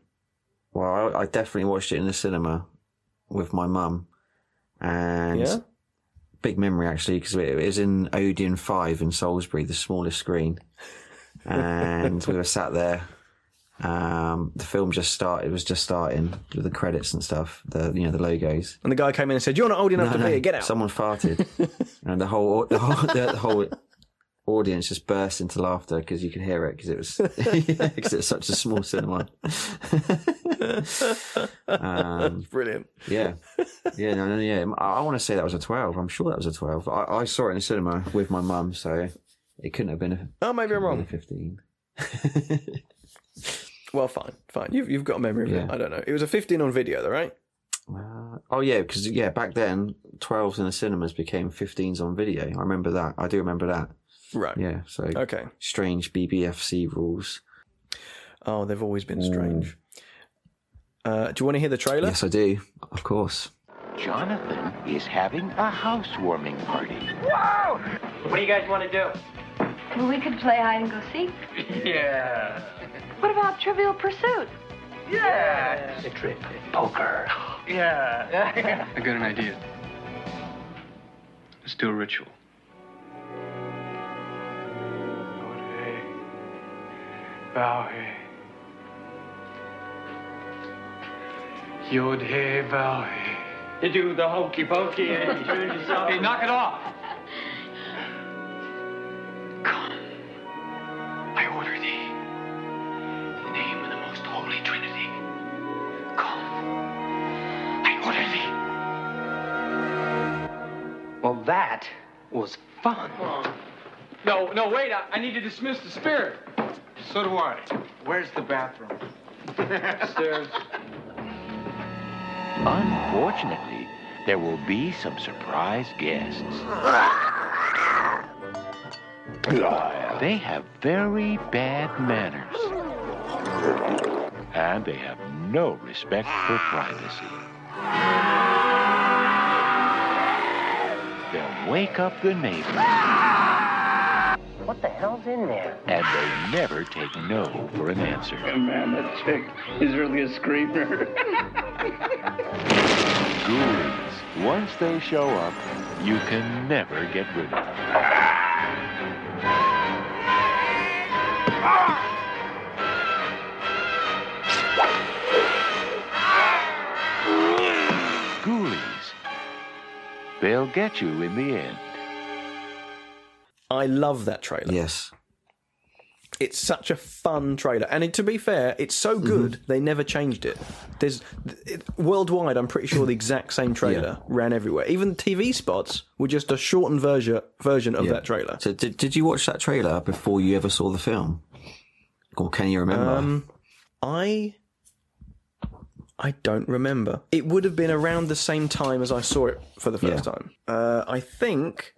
S2: Well, I, I definitely watched it in the cinema with my mum. And
S1: Yeah.
S2: big memory actually because it was in Odeon 5 in Salisbury, the smallest screen. And we were sat there. Um, the film just started, it was just starting with the credits and stuff, the, you know, the logos.
S1: And the guy came in and said, "You're not old enough to
S2: No,
S1: be
S2: no,
S1: here. Get out."
S2: Someone farted, and the whole the whole, the, the whole audience just burst into laughter because you could hear it because it was because it's such a small cinema. um,
S1: Brilliant.
S2: yeah, yeah, no, no, yeah. I, I want to say that was a twelve. I'm sure that was a twelve. I, I saw it in the cinema with my mum, so it couldn't have been a,
S1: Oh, maybe I'm wrong.
S2: fifteen.
S1: Well, fine, fine. You've you've got a memory of it. I don't know. It was a fifteen on video, though, right?
S2: Uh, oh yeah, because yeah, back then twelves in the cinemas became fifteens on video. I remember that. I do remember that.
S1: Right.
S2: Yeah, so
S1: Okay.
S2: strange BBFC rules.
S1: Oh, they've always been strange. Uh, do you want to hear the trailer?
S2: Yes, I do. Of course.
S3: Jonathan is having a housewarming party. Wow!
S4: What do you guys want to do?
S5: Well, we could play hide and go seek.
S4: Yeah.
S5: What about Trivial Pursuit?
S4: Yeah. The trip. Poker. Yeah.
S6: I got an idea. Let's do a ritual. Bow hey. Yod hey, bow hey.
S4: You do the hokey pokey and you turn yourself.
S6: Hey, knock it off!
S4: Come. I order thee. Well, that was fun.
S6: No, no, wait, I, I need to dismiss the spirit. So do I. Where's the bathroom? Upstairs.
S3: Unfortunately, there will be some surprise guests. They have very bad manners. And they have no respect for privacy. They'll wake up the neighbors.
S7: What the hell's in there?
S3: And they never take no for an answer.
S6: Man, that chick is really a screamer.
S3: Ghoulies, once they show up, you can never get rid of them. They'll get you in the end.
S1: I love that trailer.
S2: Yes.
S1: It's such a fun trailer, and it, to be fair, it's so good they never changed it. There's it, worldwide, I'm pretty sure the exact same trailer ran everywhere. Even TV spots were just a shortened version version of
S2: Yeah.
S1: that trailer.
S2: So did did you watch that trailer before you ever saw the film? Or can you remember?
S1: Um, I I don't remember. It would have been around the same time as I saw it for the first
S2: Yeah.
S1: time. Uh, I think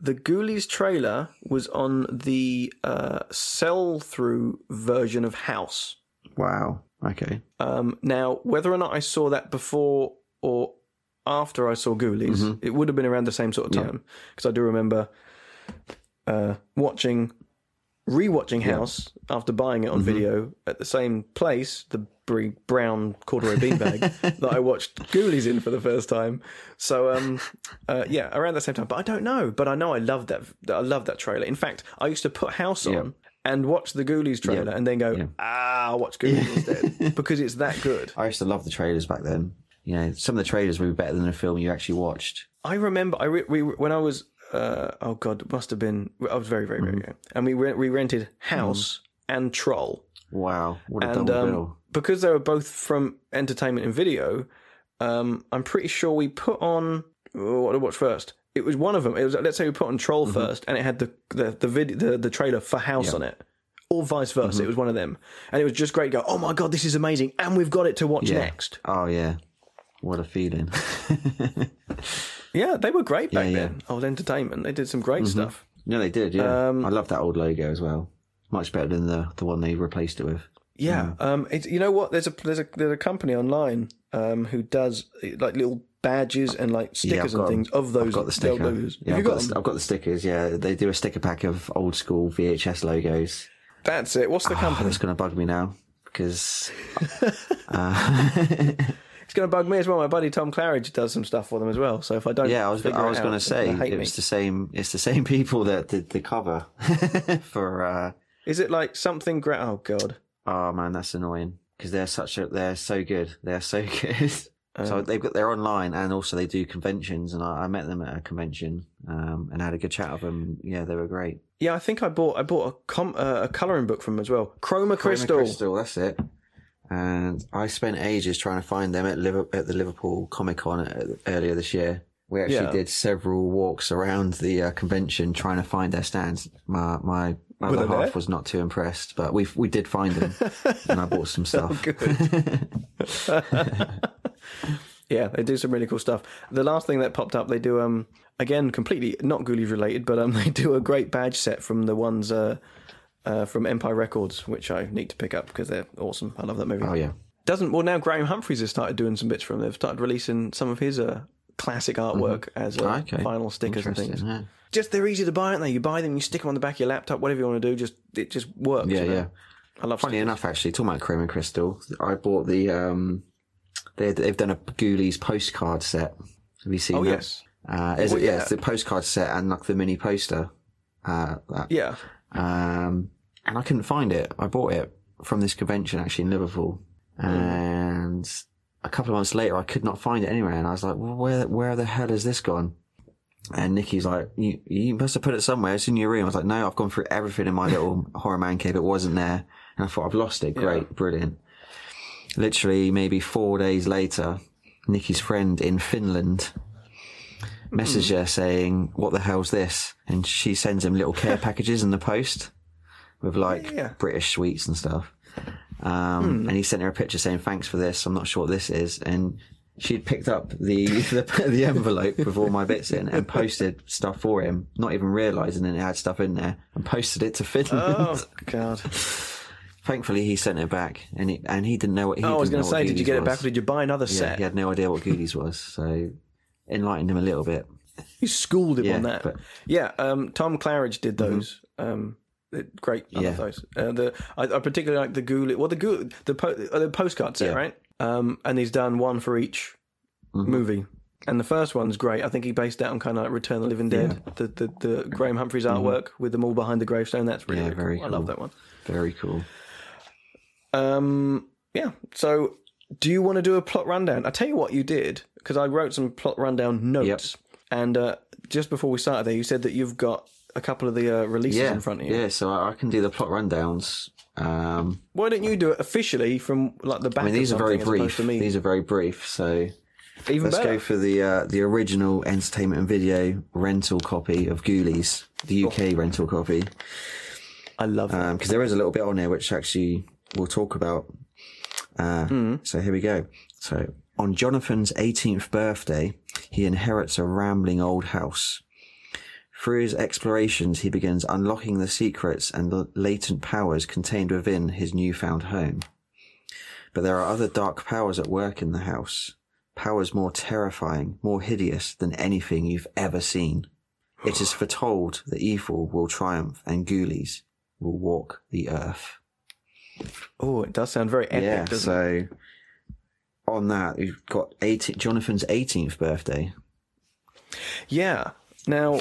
S1: the Ghoulies trailer was on the uh, sell-through version of House.
S2: wow. Okay.
S1: Um, now, whether or not I saw that before or after I saw Ghoulies, it would have been around the same sort of time because I do remember uh, watching, rewatching House after buying it on video at the same place, the brown corduroy beanbag that I watched Ghoulies in for the first time. So, um, uh, yeah, around the same time. But I don't know. But I know I loved that. I loved that trailer. In fact, I used to put House on.
S2: Yeah.
S1: And watch the Ghoulies trailer, and then go, ah, I'll watch Ghoulies instead because it's that good.
S2: I used to love the trailers back then. You know, some of the trailers were better than the film you actually watched.
S1: I remember I re- we when I was uh, oh god must have been I was very very very young and we re- we rented House and Troll
S2: Wow. What a
S1: and
S2: double
S1: um,
S2: bill.
S1: Because they were both from entertainment and video um, I'm pretty sure we put on oh, what did I watch first it was one of them it was let's say we put on Troll first and it had the the the vid- the, the trailer for House on it or vice versa it was one of them and it was just great go oh my god this is amazing and we've got it to watch
S2: Yeah.
S1: next
S2: Oh yeah. What a feeling.
S1: yeah they were great back
S2: Yeah, yeah.
S1: then old entertainment they did some great stuff
S2: yeah, they did. Yeah.
S1: Um,
S2: I love that old logo as well. Much better than the the one they replaced it with.
S1: Yeah, um, it's you know what? There's a there's a there's a company online um, who does like little badges and like stickers
S2: got
S1: and things
S2: 'em.
S1: of those
S2: I've got the sticker.
S1: logos.
S2: Yeah, I've
S1: you
S2: got,
S1: got
S2: the. I've got the stickers. Yeah, they do a sticker pack of old school VHS logos.
S1: That's it. What's the
S2: Oh,
S1: company?
S2: that's going to bug me now because
S1: It's going to bug me as well. My buddy Tom Claridge does some stuff for them as well. So if I don't,
S2: yeah, I was I was going to say it was the same. It's the same people that did the cover for. uh
S1: Is it like something? Gra- oh god.
S2: Oh man, that's annoying because they're such a they're so good. They're so good. so they've got they're online and also they do conventions and I, I met them at a convention um, and had a good chat with them. Yeah, they were great.
S1: Yeah, I think I bought I bought a com- uh, a coloring book from them as well. Chroma
S2: Chroma
S1: Crystal.
S2: Crystal, that's it. And I spent ages trying to find them at, Liver- at the Liverpool Comic Con uh, earlier this year. We actually
S1: Yeah.
S2: did several walks around the uh, convention trying to find their stands. My my
S1: Were
S2: other half was not too impressed, but we we did find them, and I bought some stuff.
S1: Yeah, they do some really cool stuff. The last thing that popped up, they do um again completely not Ghoulies related, but um they do a great badge set from the ones uh, uh from Empire Records, which I need to pick up because they're awesome. I love that movie.
S2: Oh yeah,
S1: Doesn't well now Graham Humphreys has started doing some bits from. They've started releasing some of his uh classic artwork as uh,
S2: Mm-hmm. okay.
S1: vinyl stickers and things.
S2: yeah.
S1: Just they're easy to buy, aren't they? You buy them, you stick them on the back of your laptop, whatever you want to do. Just it just works.
S2: Yeah,
S1: you know?
S2: yeah.
S1: I love.
S2: Funny
S1: stickers.
S2: enough, actually, talking about Cream and Crystal, I bought the um, they they've done a Ghoulies postcard set. Have you seen
S1: Oh
S2: that?
S1: yes,
S2: Uh, is
S1: Well,
S2: it, yeah,
S1: yeah.
S2: it's the postcard set and like the mini poster. Uh, that.
S1: yeah.
S2: Um, and I couldn't find it. I bought it from this convention actually in Liverpool, and a couple of months later, I could not find it anywhere. And I was like, well, "Where, where the hell has this gone?" And Nikki's like, "You, you must have put it somewhere. It's in your room." I was like, "No, I've gone through everything in my little horror man cave. It wasn't there." And I thought, "I've lost it. Great, brilliant." Literally, maybe four days later, Nikki's friend in Finland messaged her saying, "What the hell's this?" And she sends him little care packages in the post with like
S1: Yeah.
S2: British sweets and stuff. Um, And he sent her a picture saying, "Thanks for this. I'm not sure what this is." And she'd picked up the the, the envelope with all my bits in and posted stuff for him, not even realizing that it had stuff in there, and posted it to Finland.
S1: Oh god.
S2: Thankfully, he sent it back, and he, and he didn't know what he.
S1: Oh, I was
S2: going to
S1: say, did you get it back or did you buy another
S2: Yeah,
S1: set?
S2: he had no idea what Ghoulies was, so enlightened him a little bit.
S1: You schooled him
S2: Yeah,
S1: on that.
S2: but-
S1: yeah, um, Tom Claridge did those. Um, they're great. I
S2: Yeah.
S1: those. Uh, the I, I particularly like the Ghoulie. Well, the Ghoul, the po- uh, the postcard set,
S2: Yeah.
S1: right? Um, and he's done one for each
S2: Mm-hmm.
S1: movie. And the first one's great. I think he based that on kind of like Return of the Living Dead, the, the the Graham Humphreys artwork with them all behind the gravestone. That's really,
S2: Mm-hmm. Yeah,
S1: really
S2: very
S1: cool. I love that one.
S2: Very cool.
S1: Um, yeah. So, do you want to do a plot rundown? I tell you what you did because I wrote some plot rundown notes, and uh, just before we started there, you said that you've got a couple of the uh, releases
S2: Yeah,
S1: in front of you.
S2: yeah. So I can do the plot rundowns. Um,
S1: Why don't you do it officially from like the back?
S2: I mean,
S1: of
S2: these are very brief.
S1: opposed To me?
S2: These are very brief. So
S1: Even
S2: let's
S1: better.
S2: go for the uh, the original entertainment and video rental copy of Ghoulies, the UK rental copy.
S1: I love
S2: because there is a little bit on there which actually we'll talk about. Uh, So here we go. So on Jonathan's 18th birthday, he inherits a rambling old house. Through his explorations, he begins unlocking the secrets and the latent powers contained within his newfound home. But there are other dark powers at work in the house. Powers more terrifying, more hideous than anything you've ever seen. It is foretold that evil will triumph and ghoulies will walk the earth.
S1: oh, it does sound very epic,
S2: yeah,
S1: doesn't it?
S2: so on that, you've got 18, Jonathan's 18th birthday.
S1: Yeah. Now,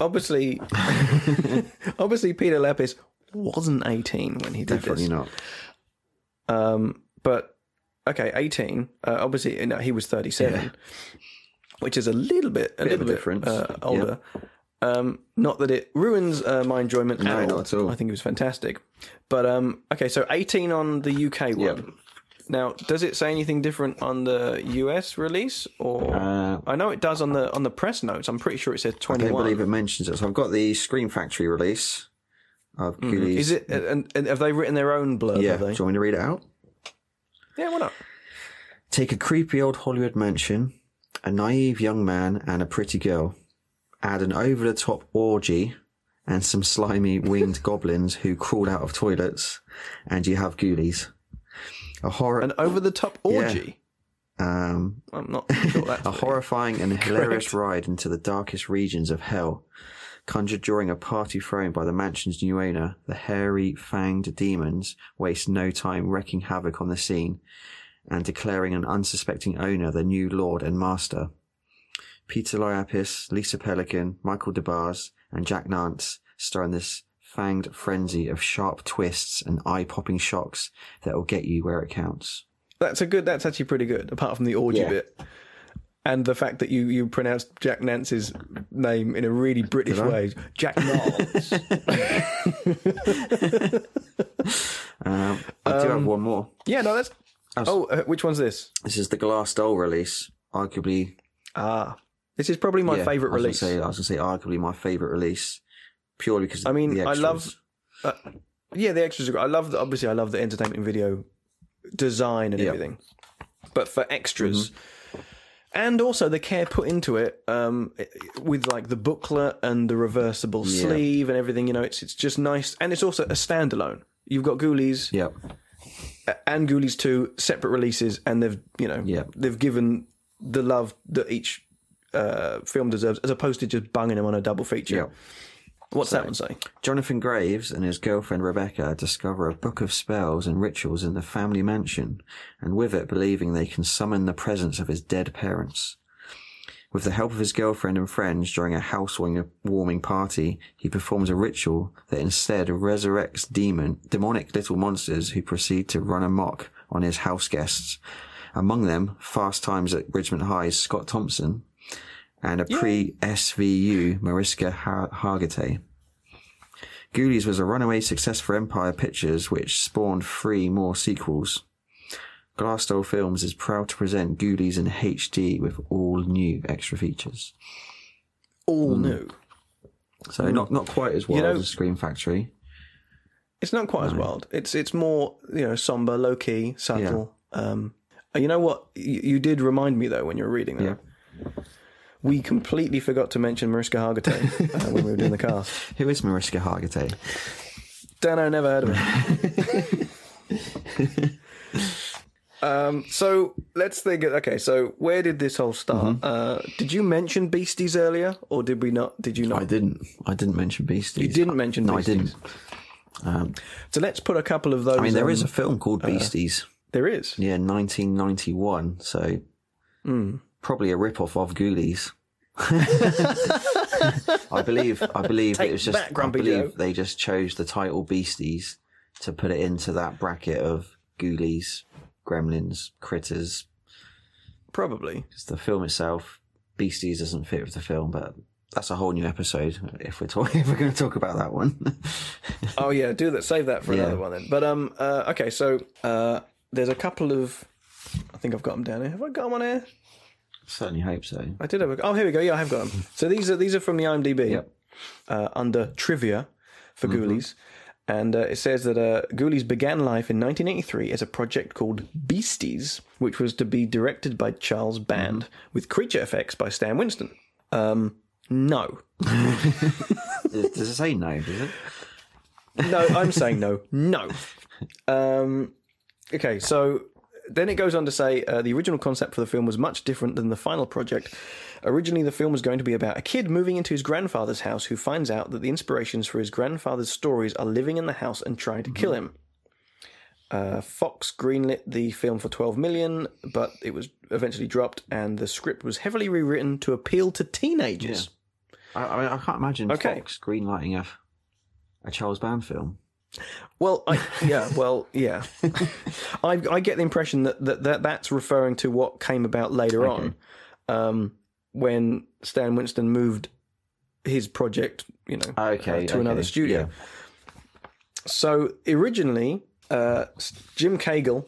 S1: obviously, obviously, Peter Liapis wasn't eighteen when he did
S2: Definitely
S1: this.
S2: not.
S1: Um, but okay, eighteen. Uh, obviously, no, he was thirty-seven, which is a little bit, a
S2: Bit
S1: little bit
S2: difference,
S1: uh, older. Um, not that it ruins uh, my enjoyment
S2: No,
S1: at all.
S2: not at all.
S1: I think it was fantastic. But um, okay, so eighteen on the UK one.
S2: Yep.
S1: Now, does it say anything different on the US release, or
S2: Uh,
S1: I know it does on the on the press notes. I'm pretty sure it says
S2: I don't
S1: 21.
S2: believe it mentions it. So I've got the Scream Factory release of.
S1: Mm-hmm. Is it? And, and have they written their own blurb?
S2: Yeah. Do you want me to read it out?
S1: Yeah, why not?
S2: Take a creepy old Hollywood mansion, a naive young man, and a pretty girl. Add an over the top orgy and some slimy winged goblins who crawled out of toilets, and you have ghoulies. A horror.
S1: An over the top orgy.
S2: um,
S1: I'm not sure that's
S2: a
S1: really-
S2: horrifying and hilarious ride into the darkest regions of hell, conjured during a party thrown by the mansion's new owner. The hairy, fanged demons waste no time wreaking havoc on the scene and declaring an unsuspecting owner the new lord and master. Peter Liapis, Lisa Pelikan, Michael Des Barres, and Jack Nance star in this fanged frenzy of sharp twists and eye-popping shocks that will get you where it counts.
S1: That's a good. That's actually pretty good. Apart from the orgy
S2: Yeah.
S1: bit, and the fact that you you pronounced Jack Nance's name in a really British way, Jack Nance.
S2: Um, I do have one more.
S1: yeah, no, that's. Oh, uh, which one's this?
S2: This is the Glass Doll release. Arguably,
S1: Ah, this is probably my
S2: yeah,
S1: favourite
S2: was
S1: release.
S2: Say, I was going to say arguably my favorite release, purely because
S1: I mean, I love- Yeah, the extras are. I love the, obviously. I love the entertainment video design and
S2: Yeah.
S1: everything, but for extras.
S2: Mm-hmm.
S1: And also the care put into it, um, with like the booklet and the reversible
S2: Yeah.
S1: sleeve and everything. You know, it's it's just nice, and it's also a standalone. You've got Ghoulies
S2: Yep.
S1: and Ghoulies two separate releases, and they've you know
S2: Yeah.
S1: they've given the love that each uh, film deserves, as opposed to just bunging them on a double feature.
S2: Yep.
S1: What's that one say?
S2: Jonathan Graves and his girlfriend Rebecca discover a book of spells and rituals in the family mansion, and with it believing they can summon the presence of his dead parents. With the help of his girlfriend and friends during a housewarming warming party, he performs a ritual that instead resurrects demon, demonic little monsters who proceed to run amok on his house guests. Among them, Fast Times at Ridgemont High's Scott Thomson, and a pre-SVU Mariska Har- Hargitay. Ghoulies was a runaway success for Empire Pictures, which spawned three more sequels. Glass Doll Films is proud to present Ghoulies in HD with all new extra features.
S1: All new.
S2: So not not quite as wild
S1: know-
S2: as Scream Factory.
S1: It's not quite as wild. It's it's more you know somber, low key, subtle. Um, you know what? You, you did remind me though when you were reading that. We completely forgot to mention Mariska Hargitay uh, when we were doing the cast.
S2: Who is Mariska Hargitay?
S1: Don't know, never heard of her. um, so let's think. Okay, so where did this all start? Uh, did you mention Beasties earlier, or did we not? Did you not?
S2: I didn't. I didn't mention Beasties.
S1: You didn't mention
S2: No,
S1: Beasties.
S2: I didn't.
S1: So let's put a couple of those.
S2: I mean, there
S1: um,
S2: is a film called Beasties.
S1: There is.
S2: Yeah, 1991. So
S1: Hmm.
S2: Probably a rip-off of Ghoulies. I believe. I believe
S1: Take
S2: it was just.
S1: that,
S2: I believe
S1: Joe.
S2: they just chose the title Beasties to put it into that bracket of Ghoulies, Gremlins, Critters.
S1: Probably.
S2: Because the film itself, Beasties doesn't fit with the film, but that's a whole new episode if we're talking. If we're going to talk about that one.
S1: Oh yeah, do that. Save that for
S2: Yeah.
S1: another one then. But um, uh, okay. So uh, there's a couple of. I think I've got them down here. Have I got them on here?
S2: Certainly hope so.
S1: I did have a. Oh, here we go. Yeah, I have got them. So these are these are from the IMDb
S2: Yep.
S1: uh, under trivia for Ghoulies, and uh, it says that uh, Ghoulies began life in 1983 as a project called Beasties, which was to be directed by Charles Band with creature effects by Stan Winston. Um, no,
S2: Does does it say no? Does it?
S1: no, I'm saying no, no. Um, okay, so then it goes on to say uh, the original concept for the film was much different than the final project. Originally, the film was going to be about a kid moving into his grandfather's house who finds out that the inspirations for his grandfather's stories are living in the house and trying to kill him. Uh, Fox greenlit the film for 12 million, but it was eventually dropped, and the script was heavily rewritten to appeal to teenagers.
S2: I, I, mean, I can't imagine
S1: Okay.
S2: Fox greenlighting a a Charles Band film.
S1: Well, I, yeah, well, yeah. I, I get the impression that, that, that that's referring to what came about later on, um, when Stan Winston moved his project, you know,
S2: Okay,
S1: uh, to another
S2: okay,
S1: studio. So originally, uh, Jim Cagle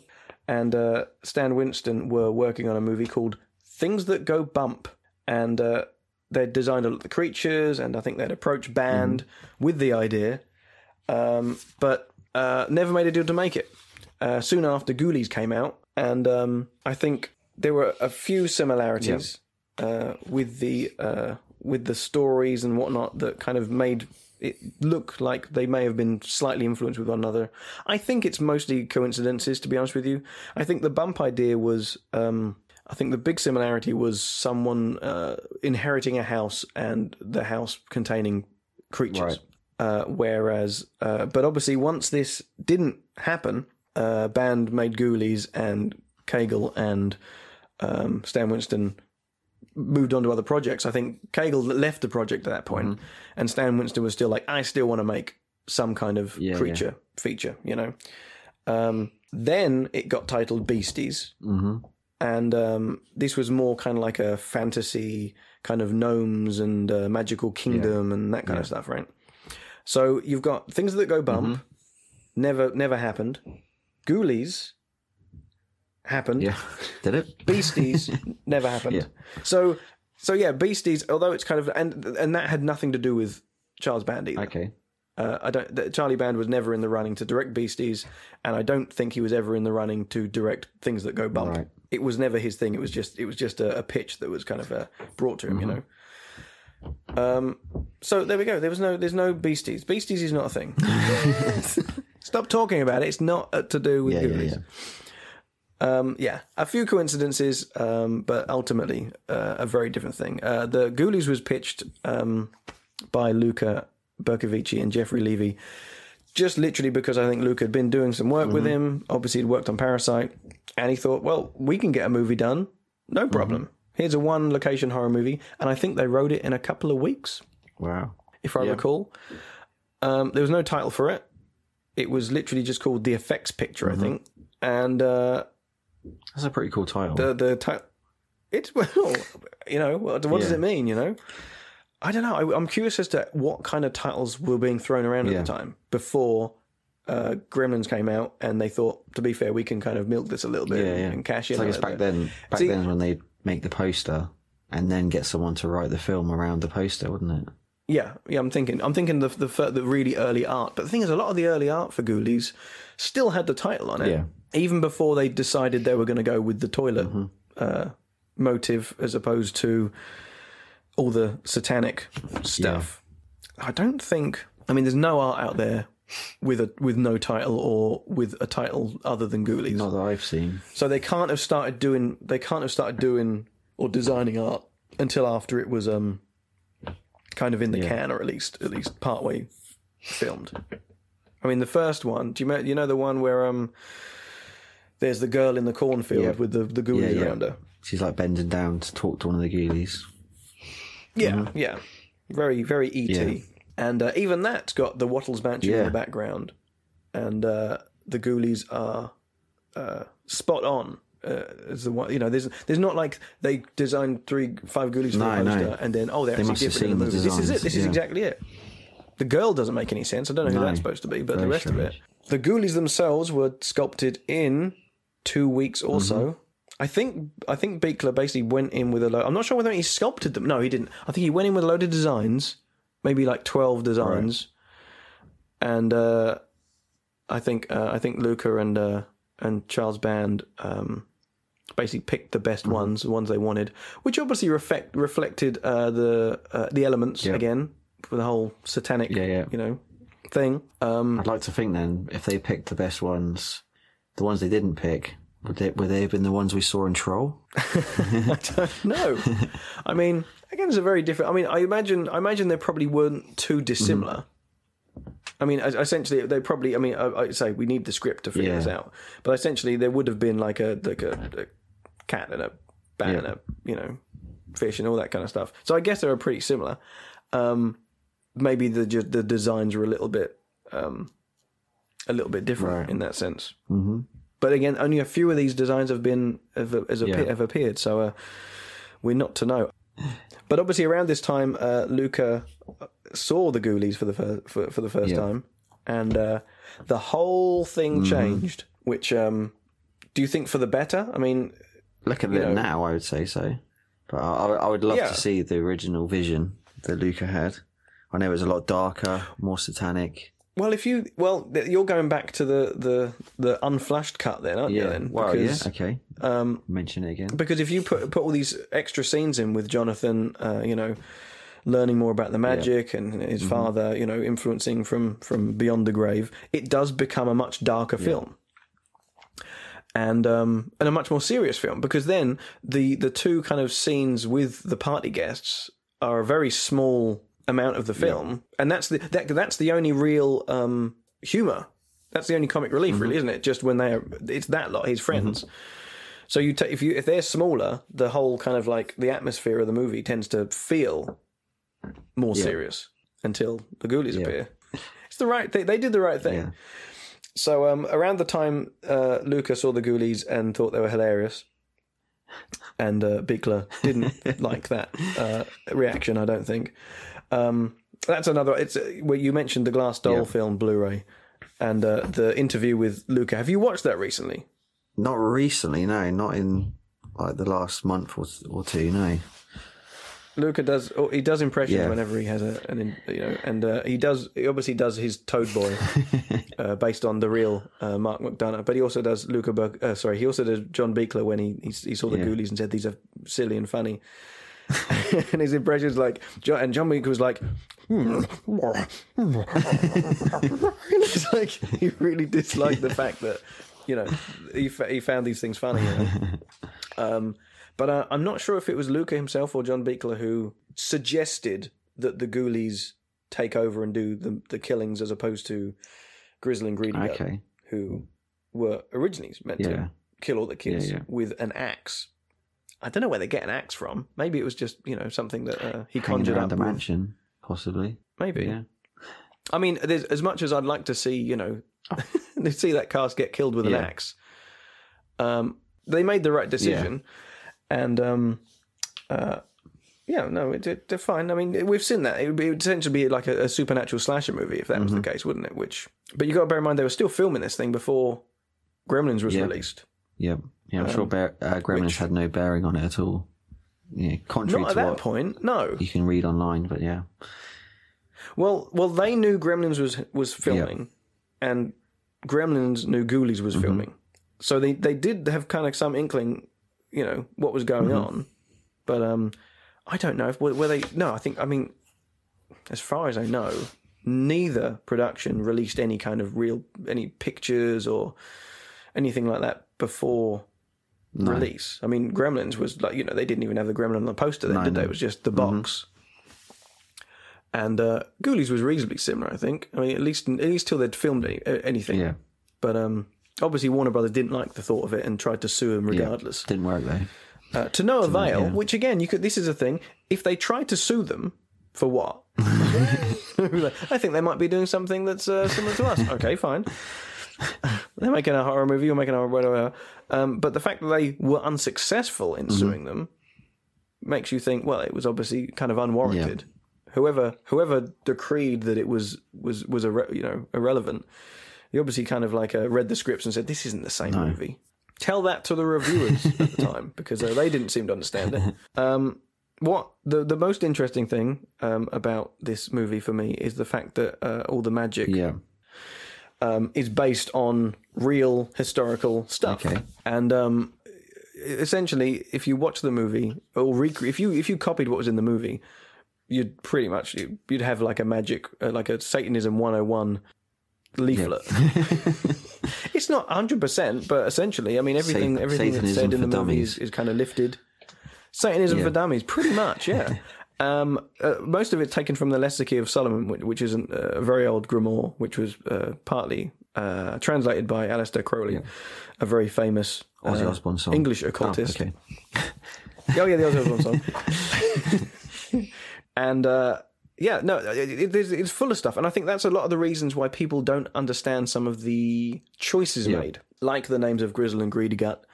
S1: and uh, Stan Winston were working on a movie called Things That Go Bump, and uh, they'd designed a lot of the creatures, and I think they'd approached Band with the idea, um, but uh, never made a deal to make it. Uh, soon after, Ghoulies came out, and um, I think there were a few similarities uh, with the uh, with the stories and whatnot that kind of made it look like they may have been slightly influenced with one another. I think it's mostly coincidences, to be honest with you. I think the bump idea was. Um, I think the big similarity was someone uh, inheriting a house and the house containing creatures.
S2: Right.
S1: Uh, whereas, uh, but obviously, once this didn't happen, uh, Band made Ghoulies and Cagle and um, Stan Winston moved on to other projects. I think Cagle left the project at that point,
S2: Mm-hmm.
S1: and Stan Winston was still like, I still want to make some kind of
S2: Yeah,
S1: creature feature, you know. Um, then it got titled Beasties,
S2: hmm
S1: and um, this was more kind of like a fantasy kind of gnomes and uh, magical kingdom and that kind of stuff, right? So you've got things that go bump,
S2: Mm-hmm.
S1: never never happened. Ghoulies happened.
S2: Yeah. Did it?
S1: Beasties never happened.
S2: Yeah.
S1: So so yeah, Beasties. Although it's kind of and and that had nothing to do with Charles Band either.
S2: Okay.
S1: Uh, I don't. th- Charlie Band was never in the running to direct Beasties, and I don't think he was ever in the running to direct things that go bump.
S2: Right.
S1: It was never his thing. It was just it was just a, a pitch that was kind of uh, brought to him,
S2: Mm-hmm.
S1: you know. Um. So there we go. There was no. There's no Beasties. Beasties is not a thing. Stop talking about it. It's not uh, to do with
S2: Yeah, yeah,
S1: Ghoulies.
S2: yeah.
S1: Um, yeah, a few coincidences, um, but ultimately uh, a very different thing. Uh, the Ghoulies was pitched um, by Luca Bercovici and Jefery Levy, just literally because I think Luca had been doing some work with him. Obviously, he'd worked on Parasite, and he thought, well, we can get a movie done, no problem. Here's a one location horror movie, and I think they wrote it in a couple of weeks,
S2: Wow.
S1: if I
S2: Yeah.
S1: recall. Um, there was no title for it. It was literally just called The Effects Picture, I think. And uh,
S2: That's a pretty cool title.
S1: the the ti- it's well, you know, what, what does it mean? You know, I don't know. I, I'm curious as to what kind of titles were being thrown around
S2: Yeah.
S1: at the time before uh, Gremlins came out, and they thought, to be fair, we can kind of milk this a little bit
S2: yeah, yeah.
S1: and cash it in.
S2: It's like
S1: a
S2: it's back
S1: bit.
S2: then. Back
S1: See-
S2: then when they make the poster and then get someone to write the film around the poster, wouldn't it?
S1: Yeah, yeah. I'm thinking. I'm thinking the the the really early art. But the thing is, a lot of the early art for Ghoulies still had the title on it,
S2: Yeah.
S1: even before they decided they were going to go with the toilet
S2: Mm-hmm.
S1: uh, motive as opposed to all the satanic stuff. I don't think. I mean, there's no art out there with a with no title or with a title other than Ghoulies.
S2: Not that I've seen.
S1: So they can't have started doing they can't have started doing or designing art until after it was um kind of in the
S2: Yeah.
S1: can or at least at least partway filmed. I mean the first one, do you know you know the one where um there's the girl in the cornfield
S2: Yeah.
S1: with the the ghoulies
S2: Yeah,
S1: around her.
S2: She's like bending down to talk to one of the ghoulies.
S1: Yeah, yeah. Very very ET.
S2: Yeah.
S1: And uh, even that's got the Wattles mansion in the background. And uh, the ghoulies are uh, spot on. Uh, as the one, you know, there's there's not like they designed three five ghoulies for
S2: No,
S1: a poster
S2: no.
S1: and then oh they're
S2: They
S1: actually different in the
S2: the
S1: movie. This is it.
S2: designs,
S1: This is exactly it. The girl doesn't make any sense. I don't know who
S2: No.
S1: that's supposed to be, but the rest of it. The ghoulies themselves were sculpted in two weeks or
S2: Mm-hmm.
S1: so. I think I think Buechler basically went in with a load. I'm not sure whether he sculpted them. No, he didn't. I think he went in with a load of designs, maybe like twelve designs, and uh, I think uh, I think Luca and uh, and Charles Band um, basically picked the best
S2: Mm-hmm.
S1: ones, the ones they wanted, which obviously reflect reflected uh, the uh, the elements
S2: Yeah.
S1: again for the whole satanic,
S2: Yeah, yeah.
S1: you know, thing. Um,
S2: I'd like to think then, if they picked the best ones, the ones they didn't pick, would they, would they have been the ones we saw in Troll?
S1: I don't know. I mean, again, it's a very different. I mean, I imagine, I imagine they probably weren't too dissimilar. I mean, essentially, they probably. I mean, I, I say we need the script to figure
S2: Yeah.
S1: this out, but essentially, there would have been like a like a, a cat and a bat
S2: Yeah.
S1: and a you know fish and all that kind of stuff. So I guess they were pretty similar. Um, maybe the the designs were a little bit um, a little bit different
S2: Right.
S1: in that sense. Mm-hmm. But again, only a few of these designs have been have, have,
S2: Yeah.
S1: have appeared, so uh, we're not to know. But obviously, around this time, uh, Luca saw the Ghoulies for the fir- for, for the first
S2: Yeah.
S1: time, and uh, the whole thing
S2: Mm-hmm.
S1: changed. Which um, do you think for the better? I mean,
S2: Looking at it
S1: know-
S2: now, I would say so. But I, I I would love
S1: Yeah.
S2: to see the original vision that Luca had. I know it was a lot darker, more satanic.
S1: Well, if you well, you're going back to the the the Unflushed cut then, aren't you?
S2: Yeah.
S1: Then
S2: Well,
S1: Because-
S2: yeah. Okay.
S1: Um,
S2: Mention it again.
S1: because if you put put all these extra scenes in with Jonathan, uh, you know, learning more about the magic and his
S2: Mm-hmm.
S1: father, you know, influencing from from beyond the grave, it does become a much darker film. And um, and a much more serious film because then the the two kind of scenes with the party guests are a very small amount of the film, and that's the that, that's the only real um, humor. That's the only comic relief,
S2: Mm-hmm.
S1: really, isn't it? Just when they are, it's that lot, his friends. So you ta if you if they're smaller, the whole kind of like the atmosphere of the movie tends to feel more serious until the ghoulies appear. It's the right thing. They did the right thing.
S2: Yeah.
S1: So um, around the time uh, Luca saw the ghoulies and thought they were hilarious, and uh, didn't like that uh, reaction. I don't think. Um, that's another. It's uh, where you mentioned the Glass Doll
S2: Yeah.
S1: film Blu-ray, and uh, the interview with Luca. Have you watched that recently?
S2: Not recently, no. Not in like the last month or, or two, no.
S1: Luca does. He does impressions
S2: Yeah.
S1: whenever he has a, an, you know, and uh, he does. He obviously does his Toad Boy, uh, based on the real uh, Mark McDonough. But he also does Luca. Berg, uh, sorry, he also does John Buechler when he he, he saw the
S2: Yeah.
S1: Ghoulies and said these are silly and funny. and his impressions like John and John Buechler was like, it's like he really disliked the fact that you know he fa- he found these things funny. You know? Um, but uh, I'm not sure if it was Luca himself or John Buechler who suggested that the Ghoulies take over and do the, the killings as opposed to Grizzel and Greedy,
S2: Okay.
S1: who were originally meant
S2: Yeah.
S1: to kill all the kids
S2: Yeah, yeah.
S1: with an axe. I don't know where they get an axe from. Maybe it was just you know something that uh, he conjured up.
S2: the
S1: with-
S2: mansion, possibly.
S1: Maybe.
S2: Yeah.
S1: I mean, there's, as much as I'd like to see, you know, see that cast get killed with an
S2: Yeah.
S1: axe, um, they made the right decision, and um, uh, yeah, no, it, it, they're fine. I mean, we've seen that. It would, be, it would essentially be like a, a supernatural slasher movie if that was the
S2: Mm-hmm.
S1: case, wouldn't it? Which, but you got to bear in mind they were still filming this thing before Gremlins was
S2: Yeah.
S1: released.
S2: Yeah. Yeah, I'm sure Bear, uh, Gremlins
S1: Um, which-
S2: had no bearing on it at all. Yeah, contrary
S1: Not at
S2: to
S1: that
S2: what
S1: point, no.
S2: you can read online, but yeah.
S1: Well, well, they knew Gremlins was was filming, and Gremlins knew Ghoulies was filming. So they they did have kind of some inkling, you know, what was going on. But um, I don't know if were, were they. No, I think I mean, as far as I know, neither production released any kind of real any pictures or anything like that before release. I mean, Gremlins was like you know they didn't even have the Gremlin on the poster then,
S2: No,
S1: did they?
S2: no.
S1: It was just the box. And uh, Ghoulies was reasonably similar, I think. I mean, at least at least till they'd filmed any, anything.
S2: Yeah.
S1: But um, obviously Warner Brothers didn't like the thought of it and tried to sue him regardless.
S2: Didn't work though.
S1: Uh, to no avail.
S2: yeah.
S1: Which again, you could. This is a thing. If they tried to sue them for what? I think they might be doing something that's uh, similar to us. Okay, fine. They're making a horror movie. You're making a horror, whatever. Um, but the fact that they were unsuccessful in suing them makes you think. Well, it was obviously kind of unwarranted. Whoever whoever decreed that it was was was irre- you know irrelevant, he obviously kind of like uh, read the scripts and said this isn't the same movie. Tell that to the reviewers at the time because uh, they didn't seem to understand it. Um, what the the most interesting thing um, about this movie for me is the fact that uh, all the magic
S2: Yeah.
S1: Um, is based on real historical stuff.
S2: Okay.
S1: And um, essentially, if you watch the movie or rec- if you if you copied what was in the movie, you'd pretty much you'd have like a magic uh, like a Satanism 101 leaflet. it's not 100%, but essentially, I mean everything
S2: Sat-
S1: everything that's said in the movie is, is kind of lifted. Satanism for dummies, pretty much, yeah. Um, uh, most of it taken from the Lesser Key of Solomon, which, which is an, uh, a very old grimoire, which was uh, partly uh, translated by Aleister Crowley, a very famous uh. English
S2: Oh,
S1: occultist.
S2: okay.
S1: Oh yeah, the Ozzy Osbourne song. and uh, yeah, no, it, it, it's- it's full of stuff, and I think that's a lot of the reasons why people don't understand some of the choices
S2: Yeah.
S1: made, like the names of Grizzel and Greedy Gut,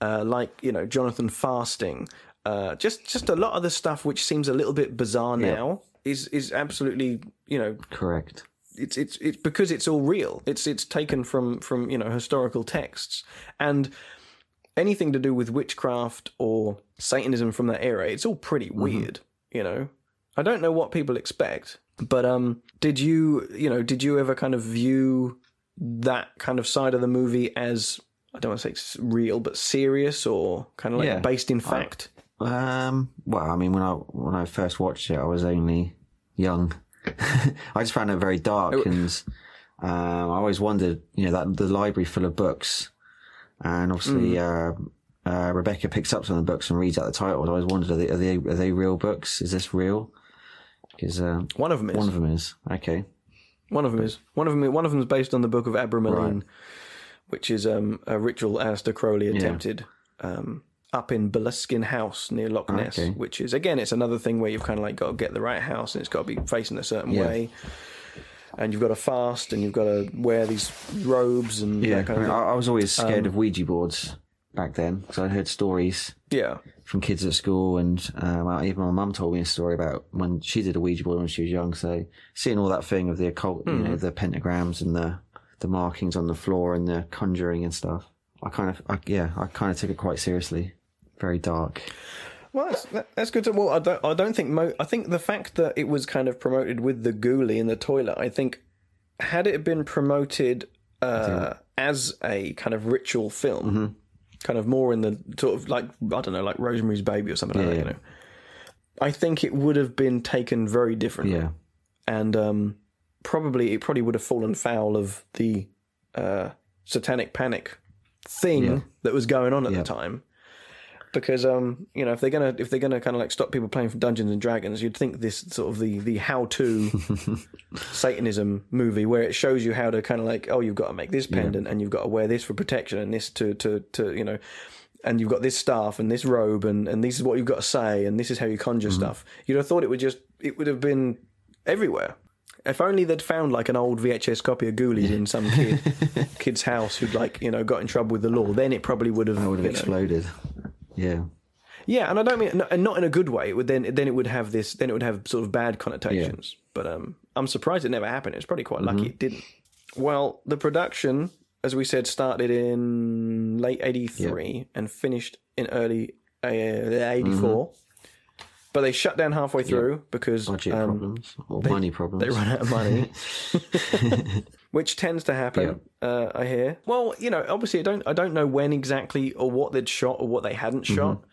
S1: uh, like you know Jonathan Fasting. Uh, just just a lot of the stuff which seems a little bit bizarre
S2: Yeah.
S1: now is is absolutely you know
S2: Correct.
S1: it's it's it's because it's all real. It's it's taken from from you know historical texts and anything to do with witchcraft or Satanism from that era. It's all pretty weird. You know, I don't know what people expect, but um, did you you know did you ever kind of view that kind of side of the movie as I don't want to say real, but serious or kind of like
S2: Yeah.
S1: based in fact?
S2: Um. Well, I mean, when I when I first watched it, I was only young. I just found it very dark, and um, I always wondered, you know, that the library full of books, and obviously, uh, uh, Rebecca picks up some of the books and reads out the titles. I always wondered, are they are they, are they real books? Is this real? Because uh,
S1: One of them is.
S2: one of them is okay.
S1: One of them is. One of them. One of them is based on the Book of Abramelin,
S2: Right.
S1: which is um, a ritual Aleister Crowley attempted um, up in Boleskine House near Loch Ness.
S2: Okay.
S1: Which is again, it's another thing where you've kind of like got to get the right house and it's got to be facing a certain
S2: Yeah.
S1: way, and you've got to fast and you've got to wear these robes and
S2: Yeah,
S1: kind
S2: I,
S1: of thing.
S2: I, I was always
S1: Um,
S2: scared of Ouija boards back then because I heard stories
S1: yeah.
S2: from kids at school, and um, even my mum told me a story about when she did a Ouija board when she was young. So seeing all that thing of the occult, you
S1: Hmm.
S2: know, the pentagrams and the the markings on the floor and the conjuring and stuff, I kind of, I, yeah, I kind of took it quite seriously. Very dark.
S1: Well, that's, that, that's good. To, well, I don't. I don't think. Mo, I think the fact that it was kind of promoted with the ghoulie in the toilet. I think had it been promoted uh, as a kind of ritual film,
S2: Mm-hmm.
S1: kind of more in the sort of like I don't know, like Rosemary's Baby or something like
S2: Yeah,
S1: that. You know, I think it would have been taken very differently,
S2: Yeah,
S1: and um, probably it probably would have fallen foul of the uh, satanic panic thing
S2: Yeah.
S1: that was going on at
S2: Yeah.
S1: the time because um you know if they're gonna if they're gonna kind of like stop people playing for Dungeons and Dragons, you'd think this sort of the the how to Satanism movie where it shows you how to kind of like oh you've got to make this pendant and you've got to wear this for protection and this to to to you know and you've got this staff and this robe and and this is what you've got to say and this is how you conjure stuff. You'd have thought it would just it would have been everywhere. If only they'd found like an old VHS copy of Ghoulies in some kid kid's house who'd like you know got in trouble with the law, then it probably would have
S2: that would have
S1: you know,
S2: exploded. Yeah,
S1: yeah, and I don't mean and not in a good way. It would then then it would have this then it would have sort of bad connotations. But um, I'm surprised it never happened. It's probably quite lucky it didn't. Well, the production, as we said, started in late '83 and finished in early uh, '84. But they shut down halfway through because
S2: budget
S1: um,
S2: problems or money problems.
S1: they run out of money, which tends to happen. Uh, I hear. Well, you know, obviously, I don't, I don't know when exactly or what they'd shot or what they hadn't shot,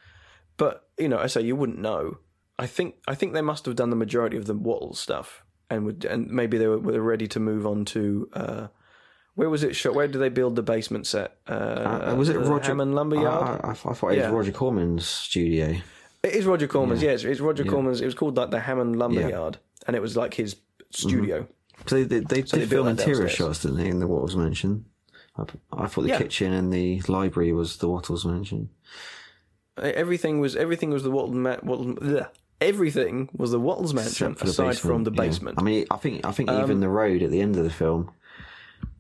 S1: but you know, I say you wouldn't know. I think, I think they must have done the majority of the Wattle stuff, and would, and maybe they were, were ready to move on to. Uh, where was it shot? Where did they build the basement set? Uh,
S2: Uh, was it Roger
S1: Hammond Lumberyard?
S2: I, I, I thought it
S1: Yeah.
S2: was Roger Corman's studio.
S1: It is Roger Corman's.
S2: Yeah.
S1: Yeah, it's, it's Roger
S2: Yeah.
S1: Corman's. It was called like the Hammond Lumberyard, and it was like his studio.
S2: So they, they, they
S1: So
S2: did
S1: they
S2: film interior
S1: downstairs.
S2: shots, didn't they? In the Wattles mansion. I, I thought the
S1: Yeah.
S2: kitchen and the library was the Wattles mansion.
S1: Everything was everything was the Wattles. Ma- Wattles bleh. everything was the Wattles mansion
S2: the
S1: aside
S2: basement,
S1: from the basement. Um,
S2: I mean, I think I think even the road at the end of the film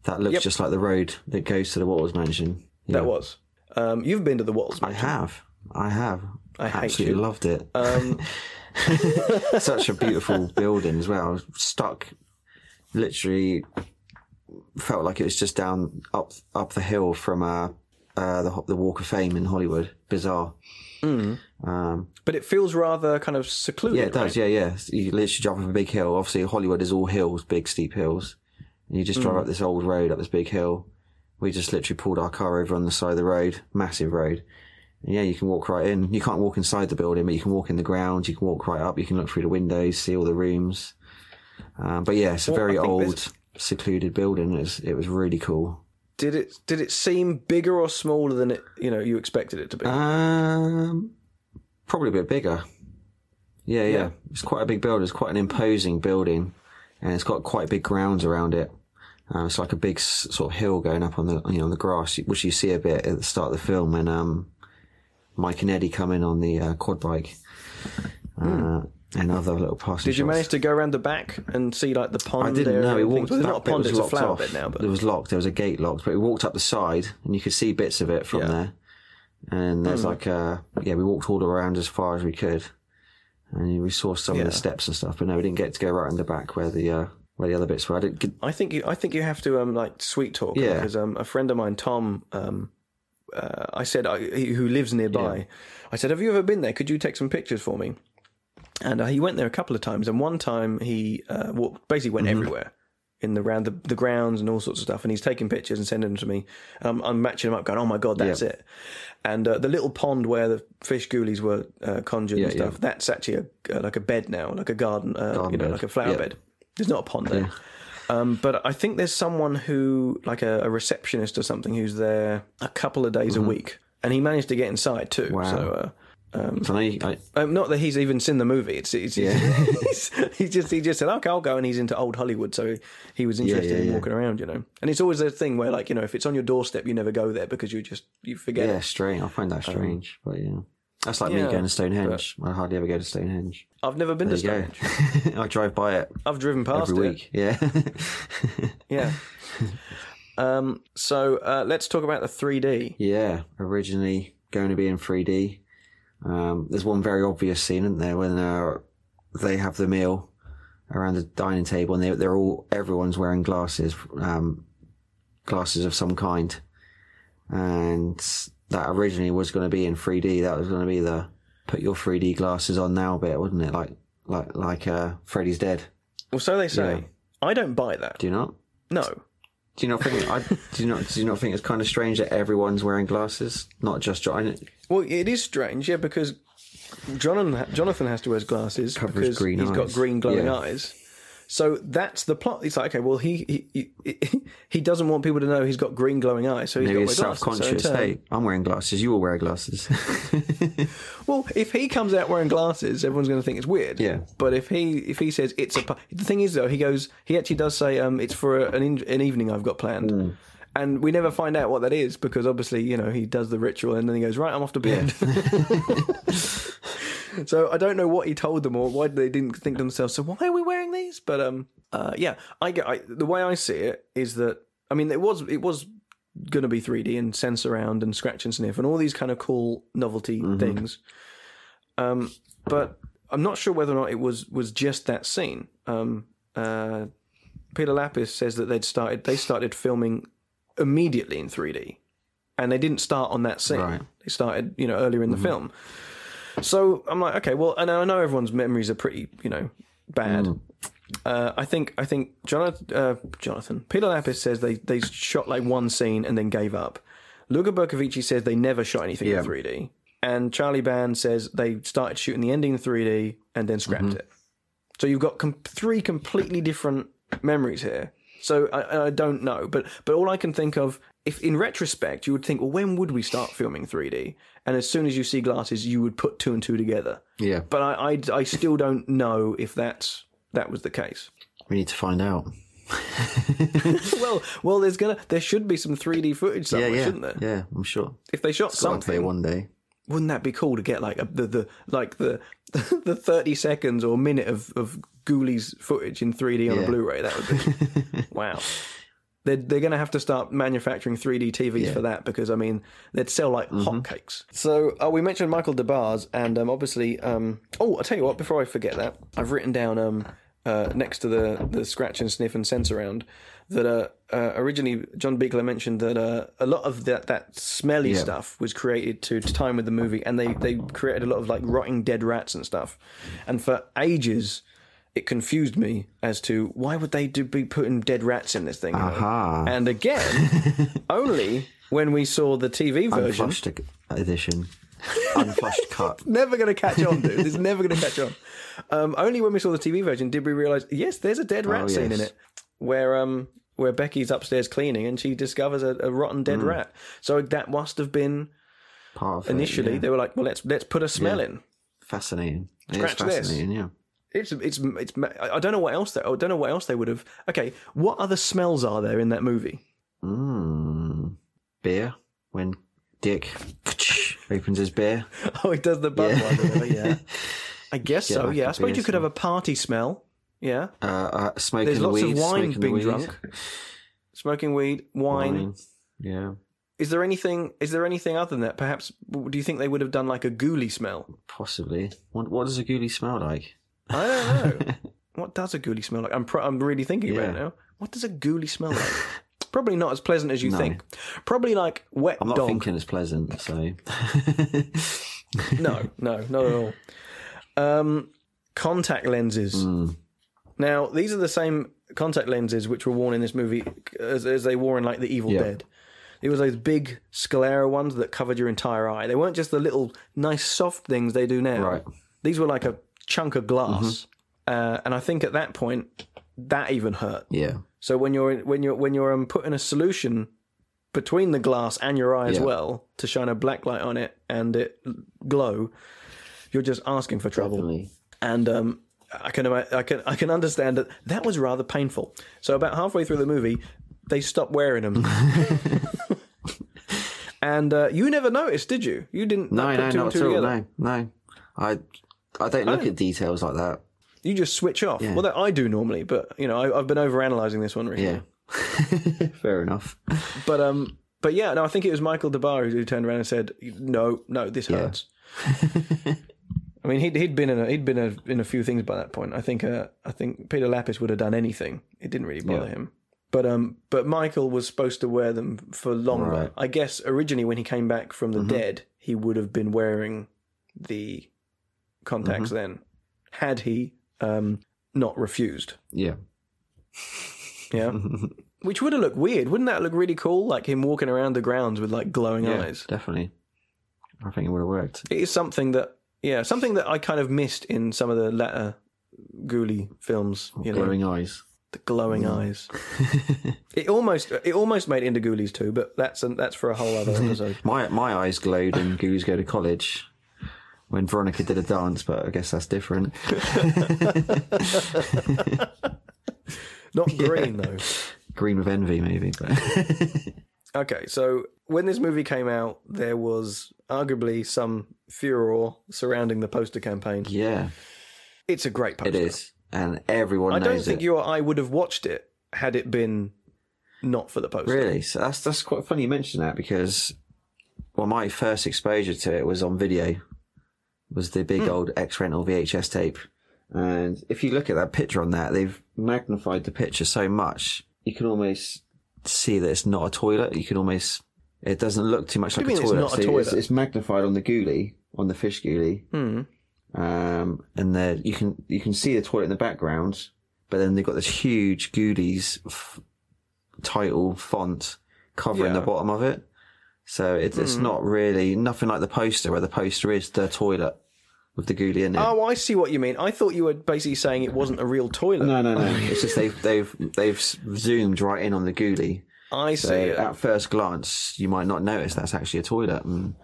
S2: that looks
S1: Yep.
S2: just like the road that goes to the Wattles mansion. Yeah.
S1: That was. Um, you've been to the Wattles Mansion.
S2: I have. I have.
S1: I
S2: absolutely
S1: you.
S2: loved it.
S1: Um,
S2: Such a beautiful building as well. I was stuck, literally, felt like it was just down up up the hill from uh, uh, the the Walk of Fame in Hollywood. Bizarre. Um,
S1: but it feels rather kind of secluded.
S2: yeah, it does.
S1: right?
S2: Yeah, yeah. You literally jump off a big hill. Obviously, Hollywood is all hills, big steep hills, and you just
S1: Mm.
S2: drive up this old road up this big hill. We just literally pulled our car over on the side of the road, massive road. And yeah, you can walk right in. You can't walk inside the building, but you can walk in the ground. You can walk right up. You can look through the windows, see all the rooms. Um, but yeah, it's a
S1: Well,
S2: very old, secluded building. It was, it was really cool.
S1: Did it did it seem bigger or smaller than it you know you expected it to be?
S2: Um, probably a bit bigger. Yeah, yeah,
S1: Yeah.
S2: It's quite a big building. It's quite an imposing building, and it's got quite big grounds around it. Uh, it's like a big sort of hill going up on the you know on the grass, which you see a bit at the start of the film when um, Mike and Eddie come in on the uh, quad bike, uh, and other little passing.
S1: Did you
S2: shots.
S1: manage to go around the back and see like the pond?
S2: I didn't know. We walked.
S1: Well, it's not a pond;
S2: was
S1: it's a flower
S2: off.
S1: bed now. But
S2: it was locked. There was a gate locked, but we walked up the side, and you could see bits of it from
S1: Yeah.
S2: there. And there's
S1: Hmm.
S2: like uh yeah, we walked all around as far as we could, and we saw some of the steps and stuff. But no, we didn't get to go right in the back where the uh where the other bits were. I didn't.
S1: I think you, I think you have to um like sweet talk
S2: Yeah.
S1: because um a friend of mine Tom um uh, I said I, who lives nearby I said have you ever been there could you take some pictures for me and uh, he went there a couple of times and one time he uh, walked, basically went
S2: Mm-hmm.
S1: everywhere in the round the, the grounds and all sorts of stuff and he's taking pictures and sending them to me and I'm, I'm matching them up going oh my god that's
S2: Yeah.
S1: it and uh, the little pond where the fish ghoulies were uh, conjured and
S2: Yeah,
S1: stuff that's actually a, uh, like a bed now like a garden, uh,
S2: Garden
S1: you know
S2: bed.
S1: like a flower
S2: Yeah.
S1: bed there's not a pond there um, but I think there's someone who, like a, a receptionist or something, who's there a couple of days a week, and he managed to get inside too.
S2: Mm-hmm. Wow.
S1: So, uh,
S2: so I, I,
S1: um, not that he's even seen the movie. It's, it's
S2: Yeah.
S1: he's, he just he just said, "Okay, I'll go," and he's into old Hollywood, so he was interested
S2: yeah,
S1: in
S2: yeah.
S1: walking around, you know. And it's always a thing where, like, you know, if it's on your doorstep, you never go there because you just you forget.
S2: yeah, strange. I find that strange, but yeah, that's like me
S1: Um,
S2: going to Stonehenge. I hardly ever go to Stonehenge.
S1: I've never been
S2: There
S1: to. Stonehenge.
S2: I drive by it
S1: I've driven past
S2: every
S1: it.
S2: week. Yeah.
S1: Yeah. um. So uh, let's talk about the 3D.
S2: Yeah, originally going to be in 3D. Um, there's one very obvious scene, isn't there, when uh, they have the meal around the dining table and they, they're all, everyone's wearing glasses, um, glasses of some kind. And that originally was going to be in 3D. That was going to be the put your 3D glasses on now bit, wasn't it? Like, like, like, uh, Freddy's dead.
S1: Well, so they say.
S2: Yeah.
S1: I don't buy that.
S2: Do you not?
S1: No.
S2: Do you not think? I, do you not? Do you not think it's kind of strange that everyone's wearing glasses, not just John?
S1: Well, it is strange, yeah, because Jonathan Jonathan has to wear his glasses
S2: Cover his
S1: because
S2: green
S1: he's got
S2: eyes.
S1: green glowing
S2: Yeah.
S1: eyes. So that's the plot. It's like, okay, well, he he, he he doesn't want people to know he's got green glowing eyes, so he's
S2: Maybe
S1: got
S2: he's.
S1: So
S2: self-conscious.
S1: turn-
S2: hey, I'm wearing glasses. You all wear glasses.
S1: Well, if he comes out wearing glasses, everyone's going to think it's weird.
S2: Yeah.
S1: But if he if he says it's a the thing is though, he goes he actually does say um it's for a, an in, an evening I've got planned.
S2: Mm.
S1: And we never find out what that is because obviously, you know, he does the ritual and then he goes, Right, I'm off to bed. so I don't know what he told them or why they didn't think to themselves, so why are we wearing these? But um uh yeah, I get I, the way I see it is that I mean it was it was going to be 3D and Sensurround and scratch and sniff and all these kind of cool novelty things. Um, but I'm not sure whether or not it was was just that scene. Um, uh, Peter Liapis says that they'd started they started filming immediately in 3D, and they didn't start on that scene.
S2: Right.
S1: They started you know earlier in the film. So I'm like, okay, well, and I know everyone's memories are pretty you know bad. Uh, I think I think Jonathan, uh, Jonathan Peter Liapis says they they shot like one scene and then gave up. Luca Bercovici says they never shot anything
S2: Yeah.
S1: in 3D, and Charlie Band says they started shooting the ending in 3D and then scrapped it. So you've got com- three completely different memories here. So I, I don't know, but but all I can think of, if in retrospect you would think, well, when would we start filming 3D? And as soon as you see glasses, you would put two and two together.
S2: Yeah.
S1: But I I, I still don't know if that's that was the case.
S2: We need to find out.
S1: well, well, there's gonna there should be some 3D footage somewhere,
S2: yeah, yeah.
S1: shouldn't there?
S2: Yeah, I'm sure.
S1: If they shot something,
S2: one day.
S1: wouldn't that be cool to get like a, the the like the the 30 seconds or minute of of Ghoulies footage in 3D on a
S2: Yeah.
S1: Blu-ray? That would be wow. They're, they're going to have to start manufacturing 3D TVs for that because I mean they'd sell like hotcakes. So uh, we mentioned Michael Des Barres and um, obviously um, oh I'll tell you what before I forget that I've written down um, uh, next to the the scratch and sniff and Sensurround that uh, uh, originally John Buechler mentioned that uh, a lot of that that smelly
S2: Yeah.
S1: stuff was created to, to time with the movie and they they created a lot of like rotting dead rats and stuff and for ages it confused me as to why would they do, be putting dead rats in this thing you know?
S2: Aha.
S1: and again only when we saw the TV version
S2: Unflushed edition. Unflushed cut.
S1: never going to catch on, dude. It's never going to catch on. Um, only when we saw the TV version did we realize, yes, there's a dead rat
S2: Oh,
S1: scene in it, where um where Becky's upstairs cleaning and she discovers a, a rotten dead rat. So that must have been
S2: Part of it,
S1: initially
S2: yeah.
S1: they were like, well, let's let's put a smell in.
S2: fascinating. It is
S1: Scratch this.
S2: fascinating, yeah.
S1: It's it's it's. I don't know what else they. I don't know what else they would have. Okay, what other smells are there in that movie?
S2: Mm. Beer. When Dick opens his beer.
S1: Oh, it does the Budweiser. Yeah. yeah. I guess
S2: Get
S1: so.
S2: like
S1: Yeah, I suppose you could have a party smell. Yeah,
S2: Uh, uh, smoking
S1: there's lots
S2: weed.
S1: of wine being
S2: weed.
S1: drunk, smoking weed, wine.
S2: Wine. Yeah.
S1: Is there anything? Is there anything other than that? Perhaps do you think they would have done like a ghoulie smell?
S2: Possibly. What, what does a ghoulie smell like?
S1: I don't know. what does a ghoulie smell like? I'm pro- I'm really thinking about it now. What does a ghoulie smell like? Probably not as pleasant as you
S2: No.
S1: think. Probably like wet
S2: I'm not
S1: dog.
S2: thinking it's pleasant, so.
S1: No, no, not at all. Um, contact lenses.
S2: Mm.
S1: Now, these are the same contact lenses which were worn in this movie as, as they wore in like The Evil
S2: Yeah.
S1: Dead. It was those big sclera ones that covered your entire eye. They weren't just the little nice soft things they do now.
S2: Right.
S1: These were like a chunk of glass, uh, and I think at that point that even hurt.
S2: yeah.
S1: So when you're when you're when you're um, putting a solution between the glass and your eye as
S2: Yeah.
S1: well to shine a black light on it and it glow, you're just asking for trouble.
S2: Definitely.
S1: And um, I can ima- I can I can understand that that was rather painful. So about halfway through the movie, they stopped wearing them. and uh, you never noticed, did you? You didn't
S2: No,
S1: put
S2: no,
S1: two
S2: not at all.
S1: together.
S2: No, no. I, I don't look
S1: Oh.
S2: at details like that.
S1: You just switch off.
S2: Yeah.
S1: Well, that I do normally, but you know I, I've been over analyzing this one recently.
S2: Yeah. Fair enough.
S1: But um, but yeah, no, I think it was Michael Des Barres who turned around and said, "No, no, this
S2: Yeah.
S1: hurts." I mean, he'd he'd been in a, he'd been a, in a few things by that point. I think uh, I think Peter Liapis would have done anything. It didn't really bother
S2: Yeah.
S1: him. But um, but Michael was supposed to wear them for longer.
S2: Right. Mm-hmm.
S1: I guess originally when he came back from the dead, he would have been wearing the contacts
S2: Mm-hmm.
S1: then, had he um not refused.
S2: Yeah.
S1: Yeah. Which would have looked weird. Wouldn't that look really cool? Like him walking around the grounds with like glowing
S2: Yeah,
S1: eyes.
S2: definitely. I think it would have worked.
S1: It is something that, yeah, something that I kind of missed in some of the latter Ghoulie films. You know,
S2: Glowing eyes.
S1: the glowing eyes. it almost, it almost made it into Ghoulies 2, but that's that's for a whole other episode.
S2: My my eyes glowed in Ghoulies Go to College when Veronica did a dance, but I guess that's different.
S1: Not green though.
S2: Green with envy, maybe.
S1: Okay, so when this movie came out, there was arguably some furor surrounding the poster campaign.
S2: yeah,
S1: It's a great poster.
S2: it is, and everyone
S1: I
S2: knows
S1: don't think
S2: it.
S1: you or I would have watched it had it been not for the poster.
S2: Really, so that's that's quite funny you mention that because well, my first exposure to it was on video. Was the big old X rental VHS tape, and if you look at that picture on that, they've magnified the picture so much you can almost see that it's not a toilet. You can almost it doesn't look too much
S1: What
S2: like a
S1: mean
S2: toilet.
S1: it's not a
S2: So It's,
S1: toilet?
S2: it's magnified on the ghoulie, on the fish ghoulie,
S1: Hmm.
S2: um, and there you can you can see the toilet in the background, but then they've got this huge Ghoulies f- title font covering
S1: Yeah.
S2: the bottom of it. So it's it's
S1: Hmm.
S2: not really nothing like the poster where the poster is the toilet. with the ghoulie in it.
S1: Oh, I see what you mean. I thought you were basically saying it wasn't a real toilet.
S2: no, no, no. it's just they've they've they've zoomed right in on the ghoulie.
S1: I see.
S2: So
S1: it.
S2: at first glance, you might not notice that's actually a toilet. And,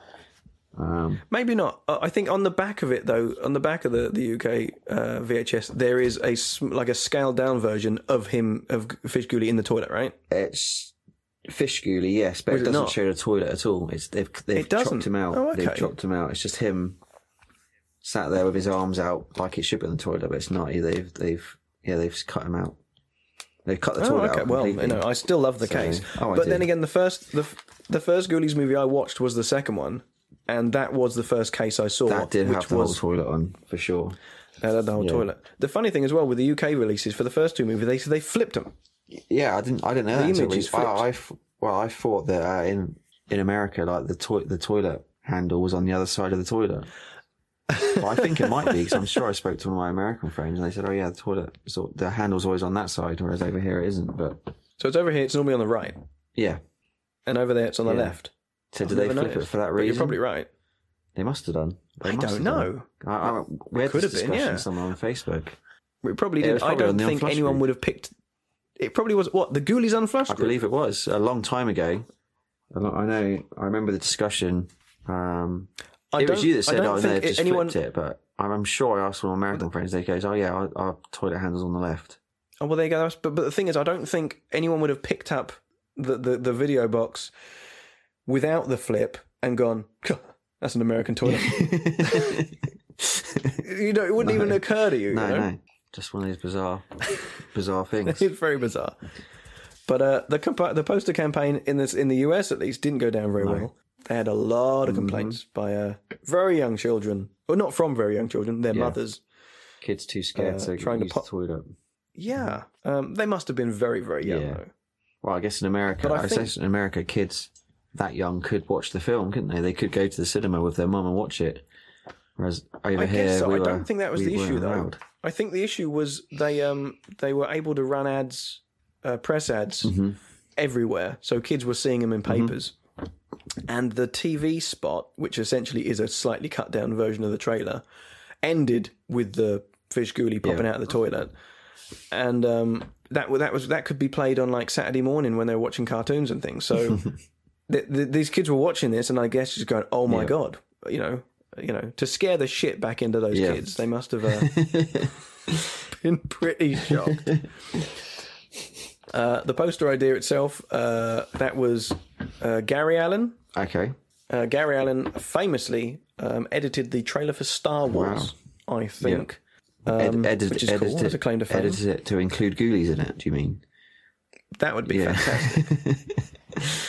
S2: um,
S1: Maybe not. Uh, I think on the back of it, though, on the back of the the UK uh, VHS, there is a like a scaled down version of him of Fish Ghoulie in the toilet, right?
S2: it's fish ghoulie, yes, but it
S1: it
S2: doesn't
S1: not?
S2: show the toilet at all. It's they've they've
S1: It doesn't?
S2: chopped him out.
S1: Oh,
S2: They've
S1: okay.
S2: chopped him out. It's just him sat there with his arms out like it should be in the toilet, but it's not. They've they've yeah they've cut him out. They've cut the
S1: Oh,
S2: toilet
S1: okay.
S2: out
S1: Well,
S2: completely.
S1: you know, I still love the
S2: So-
S1: case.
S2: oh, I
S1: but
S2: do.
S1: then again, the first the f- the first Ghoulies movie I watched was the second one, and that was the first case I saw.
S2: that did
S1: which
S2: have the
S1: was
S2: whole toilet on for sure.
S1: uh, the whole toilet. The funny thing as well with the UK releases for the first two movies, they they flipped them.
S2: Yeah, I didn't. I didn't know
S1: The
S2: that.
S1: image is
S2: I,
S1: flipped.
S2: Well, I thought that uh, in in America, like the toilet, the toilet handle was on the other side of the toilet. but I think it might be because I'm sure I spoke to one of my American friends and they said, "Oh yeah, the toilet, so the handle's always on that side, whereas over here it isn't." But
S1: So it's over here. It's normally on the right,
S2: yeah,
S1: and over there it's on the
S2: Yeah.
S1: left.
S2: so
S1: I've
S2: did they
S1: never
S2: flip it
S1: noticed,
S2: for that
S1: but
S2: reason?
S1: You're probably right.
S2: They must have done. They
S1: I
S2: must
S1: don't
S2: have
S1: know.
S2: done. I, I, we had
S1: could
S2: this
S1: have been,
S2: discussion
S1: yeah.
S2: somewhere on Facebook.
S1: We probably
S2: Yeah, it
S1: did. I
S2: probably on
S1: don't
S2: the
S1: think
S2: Unflushed
S1: anyone would have picked. It probably was what the Ghoulies Unflushed.
S2: I believe it was a long time ago. I know- I remember the discussion. Um,
S1: I
S2: it was you that
S1: I
S2: said,
S1: don't
S2: "Oh, no, they've just
S1: anyone-
S2: flipped it," but I'm, I'm sure I asked one of my American friends. They goes, "Oh yeah, our, our toilet handle's on the left."
S1: Oh well, there you go. But but the thing is, I don't think anyone would have picked up the the, the video box without the flip and gone. That's an American toilet. you know, it wouldn't even occur to you.
S2: No,
S1: you know?
S2: no, just one of these bizarre, bizarre things.
S1: It's very bizarre. But uh, the the poster campaign in this in the US at least didn't go down very well. They had a lot of
S2: Mm-hmm.
S1: complaints by uh, very young children, well, not from very young children, their
S2: Yeah.
S1: mothers.
S2: Kids too scared
S1: Uh,
S2: to
S1: trying to pop-
S2: the toilet.
S1: Yeah, um, they must have been very very young
S2: Yeah.
S1: though.
S2: Well, I guess in America,
S1: But I
S2: I,
S1: think-
S2: guess in America, kids that young could watch the film, couldn't they? They could go to the cinema with their mum and watch it. Whereas over
S1: I
S2: here,
S1: so.
S2: we
S1: I
S2: were,
S1: don't think that was
S2: we
S1: the issue though.
S2: allowed.
S1: I think the issue was they um they were able to run ads, uh, press ads
S2: Mm-hmm.
S1: everywhere, so kids were seeing them in papers. And the TV spot, which essentially is a slightly cut down version of the trailer, ended with the fish ghoulie popping
S2: Yeah.
S1: out of the toilet, and um, that that was that could be played on like Saturday morning when they were watching cartoons and things. So th- th- these kids were watching this, and I guess just going, "Oh my
S2: Yeah.
S1: god," you know, you know, to scare the shit back into those
S2: Yeah.
S1: kids. They must have uh, been pretty shocked. Uh, the poster idea itself, uh, that was uh, Gary Allen.
S2: Okay.
S1: Uh, Gary Allen famously um, edited the trailer for Star Wars, I think. Um,
S2: edit-
S1: which is
S2: edited,
S1: cool. That's a claim to fame.
S2: edited it to include ghoulies in it. Do you mean?
S1: That would be
S2: Yeah.
S1: fantastic.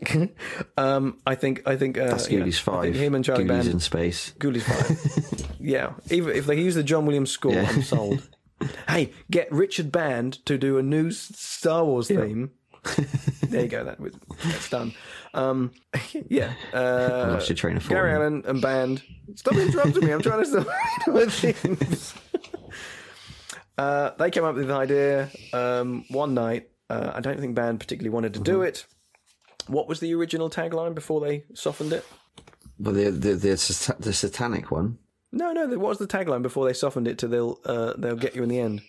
S1: um, I think. I think. Uh,
S2: That's
S1: know,
S2: Ghoulies
S1: I
S2: five.
S1: think him and Charlie
S2: Ghoulies
S1: Band.
S2: in space.
S1: Ghoulies five. yeah. Even if they use the John Williams score,
S2: Yeah.
S1: I'm sold. hey, get Richard Band to do a new Star Wars theme. there you go. That was that's done. Um, yeah. Uh,
S2: lost your train of thought
S1: Gary. Allen and Band. Stop interrupting me. I'm trying to stop doing things. Uh, they came up with the idea um, one night. Uh, I don't think Band particularly wanted to
S2: Mm-hmm.
S1: do it. What was the original tagline before they softened it?
S2: But the the the, sat- the satanic one.
S1: No, no. What was the tagline before they softened it to "They'll uh, they'll get you in the end"?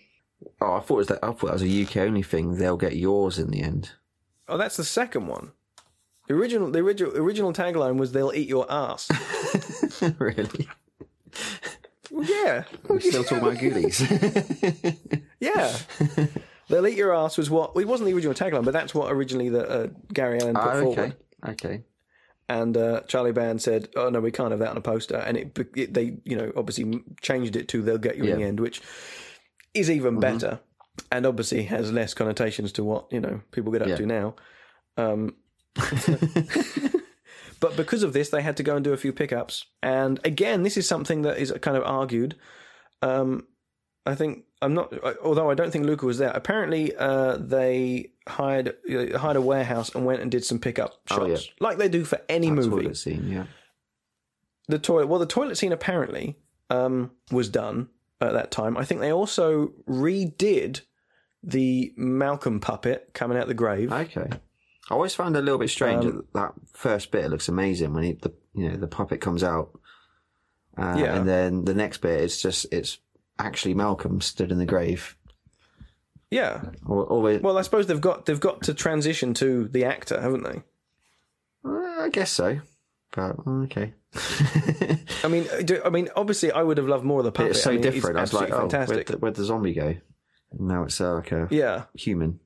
S2: Oh, I thought it was that. I thought that was a UK only thing. They'll get yours in the end.
S1: Oh, that's the second one. The original, the original, original tagline was "They'll eat your ass."
S2: really?
S1: Well, yeah,
S2: We're still talking about ghoulies.
S1: yeah. "They'll eat your ass" was what it wasn't the original tagline, but that's what originally the uh, Gary Allen put
S2: Ah,
S1: forward.
S2: okay. Okay.
S1: And uh, Charlie Band said, "Oh no, we can't have that on a poster." And it, it they, you know, obviously changed it to "They'll get you in
S2: Yeah. Mm-hmm.
S1: the end," which is even better, and obviously has less connotations to what you know people get up
S2: Yeah.
S1: to now. Um, but because of this, they had to go and do a few pickups. And again, this is something that is kind of argued. Um, I think I'm not, although I don't think Luca was there. Apparently, uh, they hired uh, hired a warehouse and went and did some pickup shots,
S2: Oh, yeah.
S1: like they do for any
S2: That
S1: movie
S2: toilet scene. Yeah.
S1: the toilet. Well, the toilet scene apparently um, was done at that time. I think they also redid the Malcolm puppet coming out the grave.
S2: Okay. I always found it a little bit strange
S1: Um,
S2: that that first bit looks amazing when he, the you know the puppet comes out Uh,
S1: Yeah.
S2: And then the next bit is just it's actually Malcolm stood in the grave.
S1: Yeah.
S2: Or, or
S1: Well, I suppose they've got they've got to transition to the actor, haven't they?
S2: Uh, I guess so. But okay.
S1: I mean, do, I mean, obviously, I would have loved more of the puppet.
S2: it's so
S1: I mean,
S2: different. I was like, oh, where'd
S1: fantastic.
S2: the, where'd the zombie go? And now it's uh, like a
S1: Yeah,
S2: human.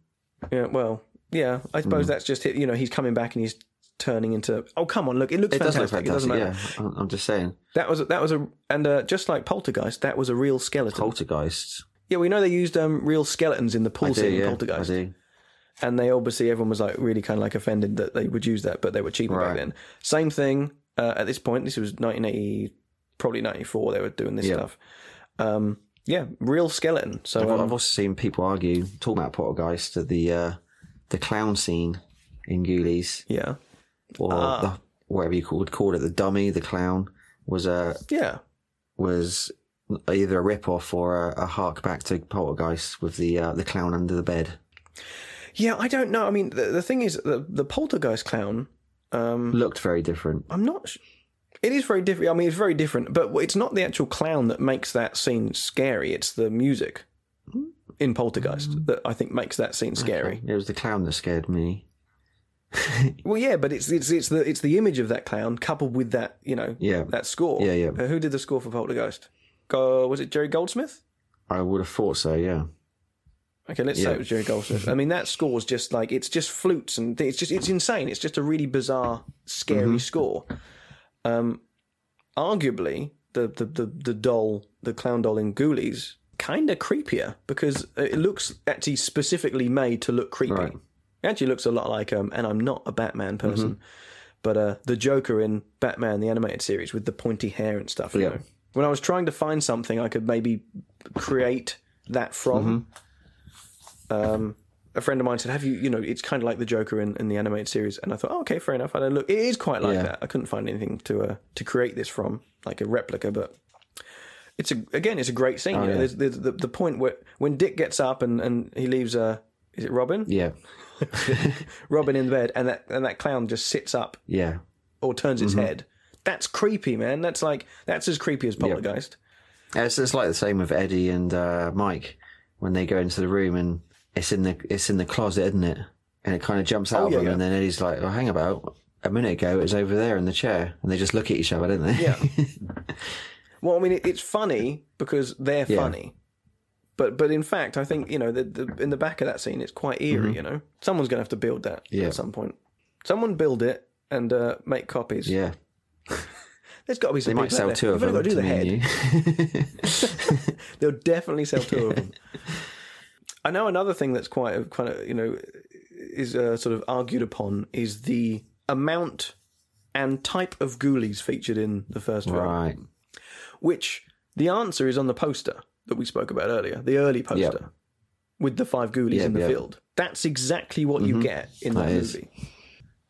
S1: yeah. Well, yeah. I suppose that's just it. You know, he's coming back and he's turning into. Oh, come on! Look, it looks
S2: It does
S1: fantastic.
S2: look
S1: It doesn't matter.
S2: Yeah, I'm- just saying.
S1: That was that was a and uh, just like Poltergeist, that was a real skeleton.
S2: Poltergeist.
S1: yeah, we know they used um, real skeletons in the
S2: I
S1: pool
S2: do,
S1: scene in
S2: yeah. I
S1: Poltergeist,
S2: do.
S1: and they obviously everyone was like really kind of like offended that they would use that, but they were cheaper back then. Same thing uh, at this point. This was 1980, probably 94. They were doing this
S2: Yeah.
S1: stuff. Um, yeah, real skeleton. So
S2: I've,
S1: um,
S2: I've also seen people argue, talking about Poltergeist, the uh, the clown scene in Ghoulies,
S1: yeah,
S2: or
S1: Ah.
S2: the, whatever you called called it, the dummy, the clown, was a
S1: yeah.
S2: was either a rip off or a, a hark back to Poltergeist with the uh, the clown under the bed.
S1: Yeah, I don't know. I mean, the, the thing is, the, the poltergeist clown. Um,
S2: Looked very different.
S1: I'm not. sh- It is very different. I mean, it's very different, but it's not the actual clown that makes that scene scary. It's the music in Poltergeist that I think makes that scene scary.
S2: It was the clown that scared me.
S1: Well, yeah, but it's it's it's the it's the image of that clown coupled with that you know
S2: Yeah.
S1: that score.
S2: Yeah, yeah.
S1: Uh, who did the score for Poltergeist? Go, was it Jerry Goldsmith?
S2: I would have thought so. Yeah.
S1: Okay, let's say it was Jerry Goldsmith. I mean, that score's just like it's just flutes and it's just it's insane. It's just a really bizarre, scary
S2: Mm-hmm.
S1: score. Um, arguably, the, the the the doll, the clown doll in Ghoulies, kind of creepier because it looks actually specifically made to look creepy.
S2: Right.
S1: It actually looks a lot like um, and I'm not a Batman person,
S2: Mm-hmm.
S1: but uh, the Joker in Batman the animated series with the pointy hair and stuff. You
S2: Yeah.
S1: know, when I was trying to find something I could maybe create that from
S2: Mm-hmm.
S1: um, a friend of mine said, "Have you? You know, it's kind of like the Joker in, in the animated series." And I thought, oh, "Okay, fair enough." I don't look, it is quite like
S2: Yeah.
S1: that. I couldn't find anything to uh, to create this from, like a replica, but it's a again, it's a great scene. you know,
S2: Oh, yeah.
S1: there's, there's the the point where when Dick gets up and, and he leaves, uh, is it Robin?
S2: Yeah.
S1: Robin in bed, and that and that clown just sits up
S2: Yeah.
S1: or turns
S2: Mm-hmm.
S1: its head. That's creepy, man. That's like that's as creepy as Poltergeist.
S2: It's, it's like the same with Eddie and uh, Mike when they go into the room and it's in the it's in the closet, isn't it? And it kind of jumps out
S1: Oh,
S2: of
S1: yeah,
S2: them,
S1: yeah.
S2: and then Eddie's like, "Oh, hang about." A minute ago, it was over there in the chair, and they just look at each other, don't they?
S1: Yeah. Well, I mean, it, it's funny because they're
S2: Yeah.
S1: funny, but but in fact, I think you know the, the in the back of that scene, it's quite eerie. You know, someone's going to have to build that
S2: Mm-hmm. Yeah.
S1: at some point. Someone build it and uh, make copies.
S2: yeah.
S1: There's got to be some.
S2: They might sell two of them.
S1: got to do the head. They'll definitely sell two of them. I know another thing that's quite a, kind of you know is uh, sort of argued upon is the amount and type of ghoulies featured in the first film.
S2: right.
S1: which the answer is on the poster that we spoke about earlier, the early poster
S2: Yep.
S1: with the five ghoulies
S2: Yep,
S1: in the
S2: yep.
S1: field. That's exactly what you get in that movie.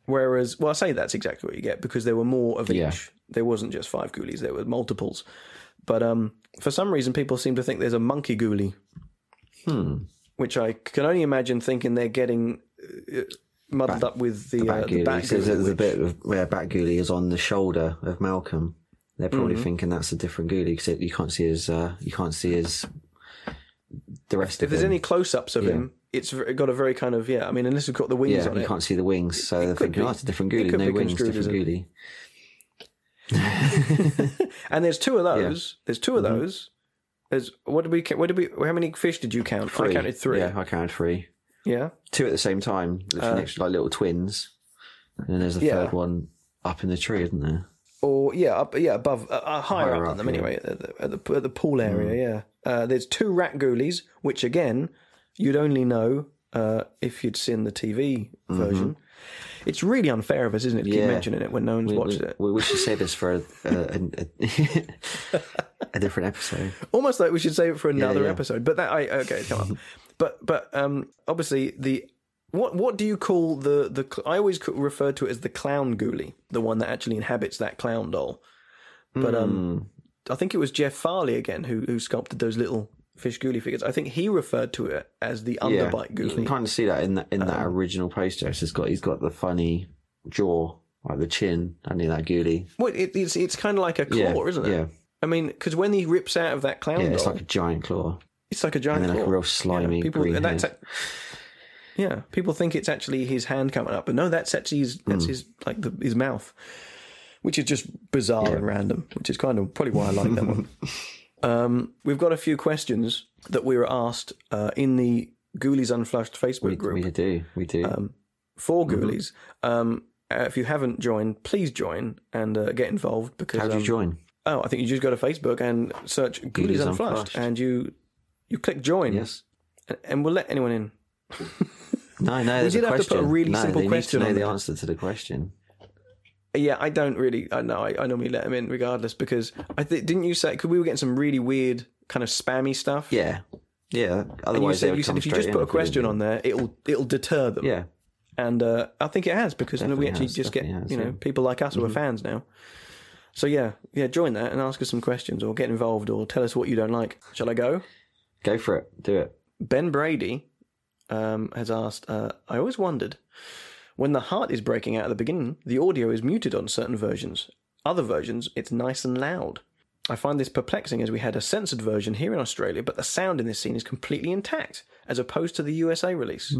S1: Whereas, well, I say that's exactly what you get because there were more of each. There wasn't just five ghoulies; there were multiples. But um, for some reason, people seem to think there's a monkey ghoulie,
S2: Hmm.
S1: which I can only imagine thinking they're getting uh, muddled up with the, uh,
S2: Bat
S1: the
S2: Ghoulie.
S1: bat
S2: So
S1: ghoulie,
S2: there's a bit of where Bat Ghoulie is on the shoulder of Malcolm. They're probably
S1: Mm-hmm.
S2: thinking that's a different Ghoulie because you can't see his. Uh, you can't see his. The rest
S1: If
S2: of If
S1: there's
S2: him.
S1: any close-ups of
S2: Yeah.
S1: him, it's got a very kind of yeah. I mean, unless you've got the wings
S2: yeah,
S1: on
S2: you
S1: it,
S2: can't see the wings, so they're thinking,
S1: be.
S2: oh, it's a different
S1: It
S2: Ghoulie. No wings, different Ghoulie.
S1: and there's two of those. There's 2
S2: Mm-hmm.
S1: of those. There's what did we? What did we? How many fish did you count? I counted three.
S2: Yeah, I counted three.
S1: Yeah.
S2: Two at the same time, literally next to like little twins. And then there's the
S1: Uh, Yeah.
S2: third one up in the tree, isn't there?
S1: Or yeah, up yeah above, uh, uh, higher,
S2: Higher
S1: up, than them
S2: yeah.
S1: anyway. At the, at the at the pool area.
S2: Mm.
S1: Yeah. Uh, there's two rat ghoulies, which again you'd only know uh, if you'd seen the TV version. It's really unfair of us, isn't it, to keep
S2: Mm-hmm.
S1: Mentioning it when no one's
S2: We,
S1: watched
S2: we,
S1: it?
S2: we, should say this for a, a, a, a different episode.
S1: Almost like we should save it for another
S2: yeah.
S1: episode. But that I okay, come on. But but um, obviously the what what do you call the the? I always refer to it as the clown ghoulie, the one that actually inhabits that clown doll. But um, I think it was Jeff Farley again who who sculpted those little fish ghoulie figures. I think he referred to it as the
S2: Yeah,
S1: underbite
S2: you can kind of see that in that in that
S1: Um,
S2: original poster. Just got he's got the funny jaw, like the chin, and that ghoulie.
S1: Well, it, it's it's kind of like a claw,
S2: yeah,
S1: isn't it?
S2: Yeah,
S1: I mean, because when he rips out of that clown
S2: Yeah, it's like a giant claw.
S1: it's like a giant
S2: and then like a real slimy
S1: people,
S2: green
S1: and that's a- yeah, people think it's actually his hand coming up, but no, that's actually his, that's his like the, his mouth, which is just bizarre and random. Which is kind of probably why I like that one. Um, we've got a few questions that we were asked uh, in the Ghoulies Unflushed Facebook
S2: We,
S1: group
S2: we do, we do.
S1: for
S2: Mm-hmm.
S1: Um, uh, if you haven't joined, please join and uh, get involved because
S2: How do you
S1: um,
S2: join?
S1: Oh, I think you just go to Facebook and search Ghoulies
S2: Ghoulies
S1: Unflushed,
S2: Unflushed.
S1: and you you click join,
S2: Yes.
S1: and, and we'll let anyone in.
S2: No, no. There's
S1: did
S2: a
S1: have to put a really
S2: no,
S1: simple question
S2: need
S1: on
S2: to know the answer to the question.
S1: Yeah, I don't really. I know. I, I normally let them in regardless because I th- didn't you say because we were getting some really weird kind of spammy stuff.
S2: Yeah, yeah.
S1: And you
S2: Otherwise,
S1: said you said if you just put a
S2: we
S1: question on there, it'll it'll deter them.
S2: Yeah,
S1: and uh, I think it has because know, we actually
S2: has,
S1: just get
S2: has,
S1: you know
S2: yeah. Mm-hmm.
S1: people like us who are fans now. So yeah, yeah, join that and ask us some questions or get involved or tell us what you don't like. Shall I go?
S2: go for it. Do it.
S1: Ben Brady um, has asked. Uh, I always wondered when the heart is breaking out at the beginning, the audio is muted on certain versions. Other versions, it's nice and loud. I find this perplexing as we had a censored version here in Australia, but the sound in this scene is completely intact as opposed to the USA release.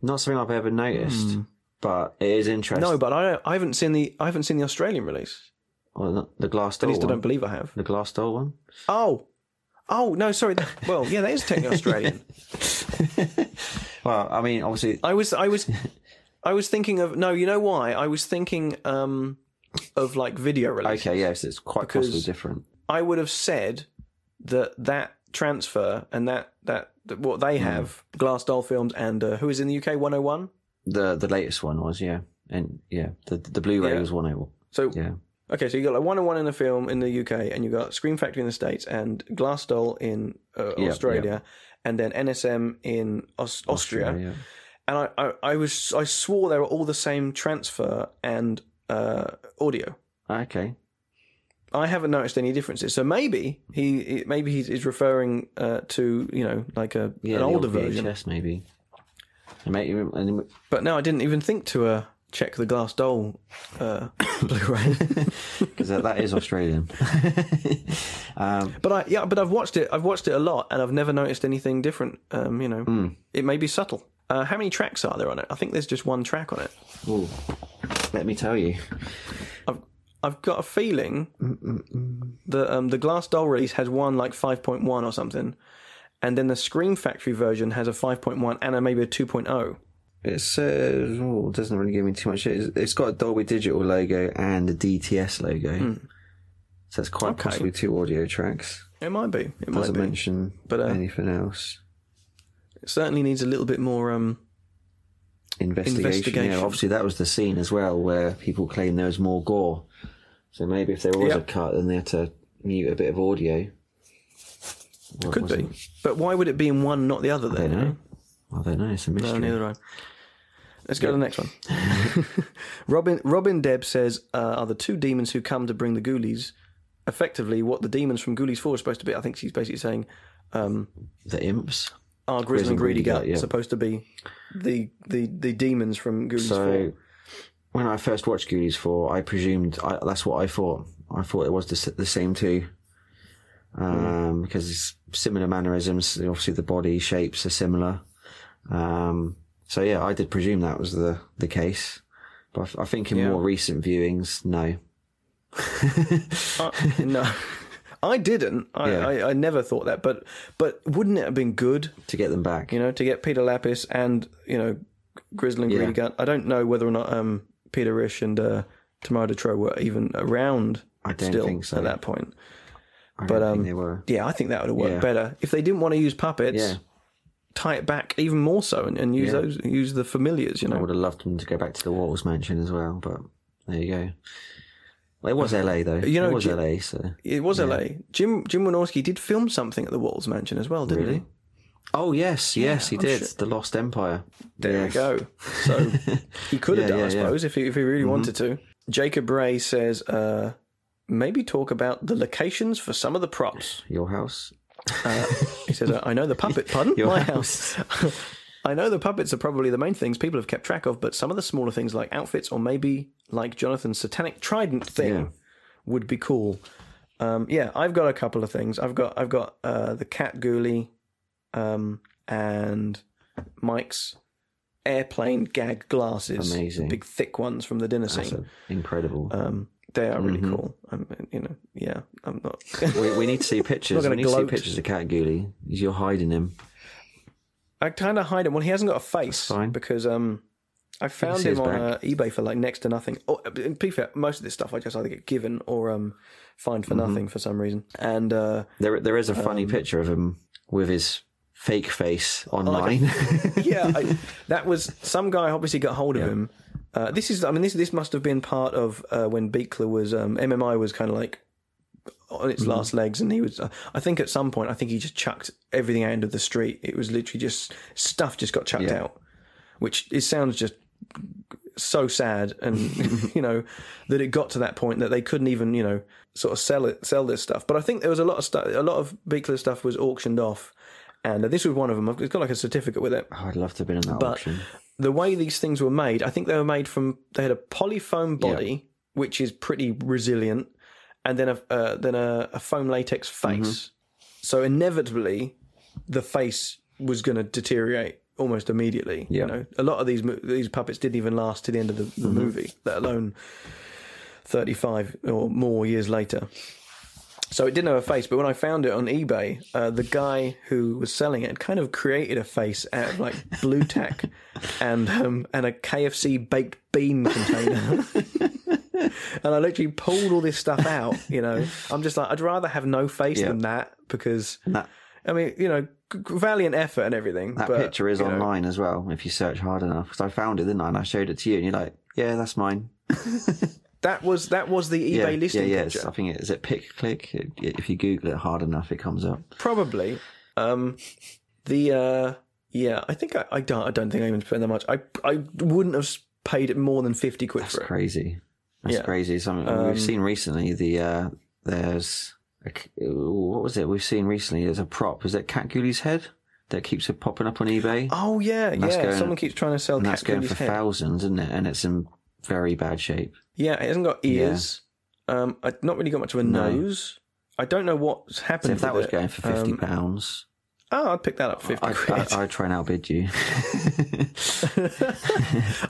S2: Not something I've ever noticed, but it is interesting.
S1: Hmm. No, but I, I haven't seen the I haven't seen the Australian release.
S2: well, not the glass
S1: At
S2: doll
S1: least I don't believe I have.
S2: The glass doll one.
S1: Oh, oh no, sorry. Well, yeah, that is technically Australian.
S2: Well, I mean, obviously,
S1: I was, I was, I was thinking of no. You know why? I was thinking um, of like video release.
S2: okay, yes, it's quite possibly different.
S1: I would have said that that transfer and that that, that what they
S2: Hmm.
S1: have, Glass Doll Films and uh, who is in the UK, One Hundred One.
S2: The the latest one was yeah, and yeah, the the Blu-ray
S1: Yeah.
S2: was One Hundred One.
S1: So
S2: yeah.
S1: okay, so you got like One Hundred One in the film in the UK, and you got Scream Factory in the States, and Glass Doll in uh, Australia, and then NSM in Aus- Austria.
S2: yeah.
S1: and I, I, I was I swore they were all the same transfer and uh, audio.
S2: Okay.
S1: I haven't noticed any differences. So maybe he maybe he's, referring uh, to you know like a
S2: Yeah,
S1: an older
S2: old
S1: version.
S2: VHS maybe. Maybe,
S1: But no, I didn't even think to uh, check the Glass Doll uh, Blu-ray.
S2: because that, that is Australian. um,
S1: but I yeah, but I've watched it. I've watched it a lot, and I've never noticed anything different. Um, you know,
S2: Hmm.
S1: it may be subtle. Uh, how many tracks are there on it? I think there's just one track on it.
S2: ooh, let me tell you.
S1: I've I've got a feeling that um, the Glass Doll release has one like 5.1 or something, and then the Scream Factory version has a 5.1 and a, maybe a 2.0.
S2: It says, oh, it doesn't really give me too much. It's, it's got a Dolby Digital logo and a DTS logo. So it's quite.
S1: Okay.
S2: possibly two audio tracks.
S1: It might be. It might
S2: Doesn't
S1: be.
S2: mention
S1: But, uh,
S2: anything else.
S1: It certainly needs a little bit more. Um,
S2: Investigation.
S1: investigation.
S2: Yeah, obviously that was the scene as well where people claim there was more gore. So maybe if there was
S1: Yeah.
S2: a cut, then they had to mute a bit of audio. What
S1: could be,
S2: it?
S1: but why would it be in one, not the other?
S2: I don't know. I don't know. It's a mystery.
S1: No, neither do I. Let's go to the next one. Robin Robin Deb says, uh, "Are the two demons who come to bring the ghoulies effectively what the demons from Ghoulies Four are supposed to be?" I think she's basically saying, um,
S2: the imps.
S1: "Are Grizzel and Greedigut
S2: yeah.
S1: supposed to be the the the demons from Ghoulies
S2: So
S1: 4?
S2: when I first watched Ghoulies 4, I presumed I, that's what I thought. I thought it was the, the same two. Um, because it's similar mannerisms. Obviously, the body shapes are similar. Um, so yeah, I did presume that was the, the case. But I, I think in
S1: Yeah.
S2: more recent viewings, no.
S1: Uh, no, I didn't. I,
S2: Yeah.
S1: I, I never thought that. But but wouldn't it have been good,
S2: To get them back.
S1: you know, to get Peter Liapis and you know Grizzel and
S2: Yeah.
S1: Greedigut? I don't know whether or not um, Peter Risch and uh, Tamara De Treaux were even around.
S2: I don't
S1: still
S2: think so.
S1: at that point.
S2: I
S1: but,
S2: don't think
S1: um,
S2: they were.
S1: Yeah, I think that would have worked
S2: Yeah.
S1: better if they didn't want to use puppets.
S2: Yeah.
S1: tie it back even more so and, and use
S2: Yeah.
S1: those use the familiars. You know, I
S2: would have loved them to go back to the Wattles mansion as well, but there you go. Well, it was LA though.
S1: You know,
S2: it was
S1: Jim-
S2: LA, so.
S1: it was L.A. Jim Jim Wynorski did film something at the Wattles Mansion as well, didn't he?
S2: Oh yes, yes, he
S1: I'm
S2: did.
S1: sure-
S2: The Lost Empire.
S1: There
S2: Yes.
S1: we go. So he could have
S2: Yeah,
S1: done,
S2: yeah,
S1: I
S2: yeah.
S1: suppose, if he if he really wanted to. Jacob Ray says, uh, maybe talk about the locations for some of the props.
S2: Your house.
S1: Uh, he says, I know the puppet. Pardon,
S2: Your
S1: my
S2: house.
S1: house. I know the puppets are probably the main things people have kept track of, but some of the smaller things like outfits or maybe like Jonathan's satanic trident thing
S2: Yeah.
S1: would be cool. Um, yeah, I've got a couple of things. I've got I've got uh, the cat ghoulie, um, and Mike's airplane gag glasses,
S2: Amazing.
S1: the big thick ones from the dinner
S2: That's
S1: scene.
S2: incredible.
S1: Um, they are really
S2: Mhm.
S1: cool. I'm, you know, yeah, I'm not.
S2: we, we need to see pictures. We need to see
S1: gloat.
S2: pictures of Cat Ghoulie. You're hiding him.
S1: I kind of hide him. Well, he hasn't got a face
S2: fine.
S1: because um, I found him on uh, eBay for like next to nothing. Or, uh, to be fair, most of this stuff I just either get given or um, find for
S2: Mm-hmm.
S1: nothing for some reason. And uh,
S2: There, there is a
S1: Um,
S2: funny picture of him with his fake face
S1: like a-
S2: online.
S1: yeah, I, that was some guy obviously got hold of
S2: Yeah.
S1: him. Uh, this is, I mean, this this must have been part of uh, when Buechler was um, MMI was kind of like on its
S2: Mm-hmm.
S1: last legs, and he was. Uh, I think at some point, I think he just chucked everything out into the street. It was literally just stuff just got chucked
S2: Yeah.
S1: out, which it sounds just so sad, and you know that it got to that point that they couldn't even you know sort of sell it, sell this stuff. But I think there was a lot of stuff. A lot of Buechler stuff was auctioned off. And this was one of them. It's got like a certificate with it
S2: Oh, I'd love to have been in that
S1: but the way these things were made, I think they were made from they had a polyfoam body, which is pretty resilient, and then a uh, then a, a foam latex face.
S2: Mm-hmm.
S1: So inevitably, the face was going to deteriorate almost immediately.
S2: Yeah.
S1: You know, a lot of these these puppets didn't even last to the end of the, the
S2: Mm-hmm.
S1: movie, let alone thirty five or more years later. So it didn't have a face, but when I found it on eBay, uh, the guy who was selling it had kind of created a face out of like blue tack and um, and a KFC baked bean container. and I literally pulled all this stuff out. You know, I'm just like, I'd rather have no face
S2: Yeah.
S1: than that because
S2: That
S1: I mean, you know, valiant effort and everything.
S2: that
S1: but,
S2: picture is
S1: you know,
S2: online as well if you search hard enough. Because I found it, didn't I? And I showed it to you, and you're like, "Yeah, that's mine."
S1: That was that was the eBay
S2: yeah,
S1: listing
S2: yeah, yeah.
S1: picture.
S2: I think it is it pick click. It- If you Google it hard enough, it comes up.
S1: Probably. Um, the uh, yeah, I think I, I don't I don't think I even spent that much. I I wouldn't have paid it more than fifty quid
S2: That's
S1: for it.
S2: crazy. That's
S1: Yeah.
S2: crazy. Something
S1: Um,
S2: we've seen recently. The uh, there's a what was it we've seen recently? There's a prop. Is it Cat Ghoulie's head that keeps popping up on eBay?
S1: Oh yeah, yeah.
S2: going-
S1: Someone keeps trying to sell
S2: and that's going for
S1: head.
S2: thousands, isn't it? And it's in very bad shape.
S1: Yeah, it hasn't got ears. Um, I not really got much of a
S2: No.
S1: nose. I don't know what's happened.
S2: So if that was
S1: it.
S2: going for fifty
S1: Um,
S2: pounds,
S1: oh, I'd pick that up fifty
S2: I,
S1: quid.
S2: I, I'd try and outbid you.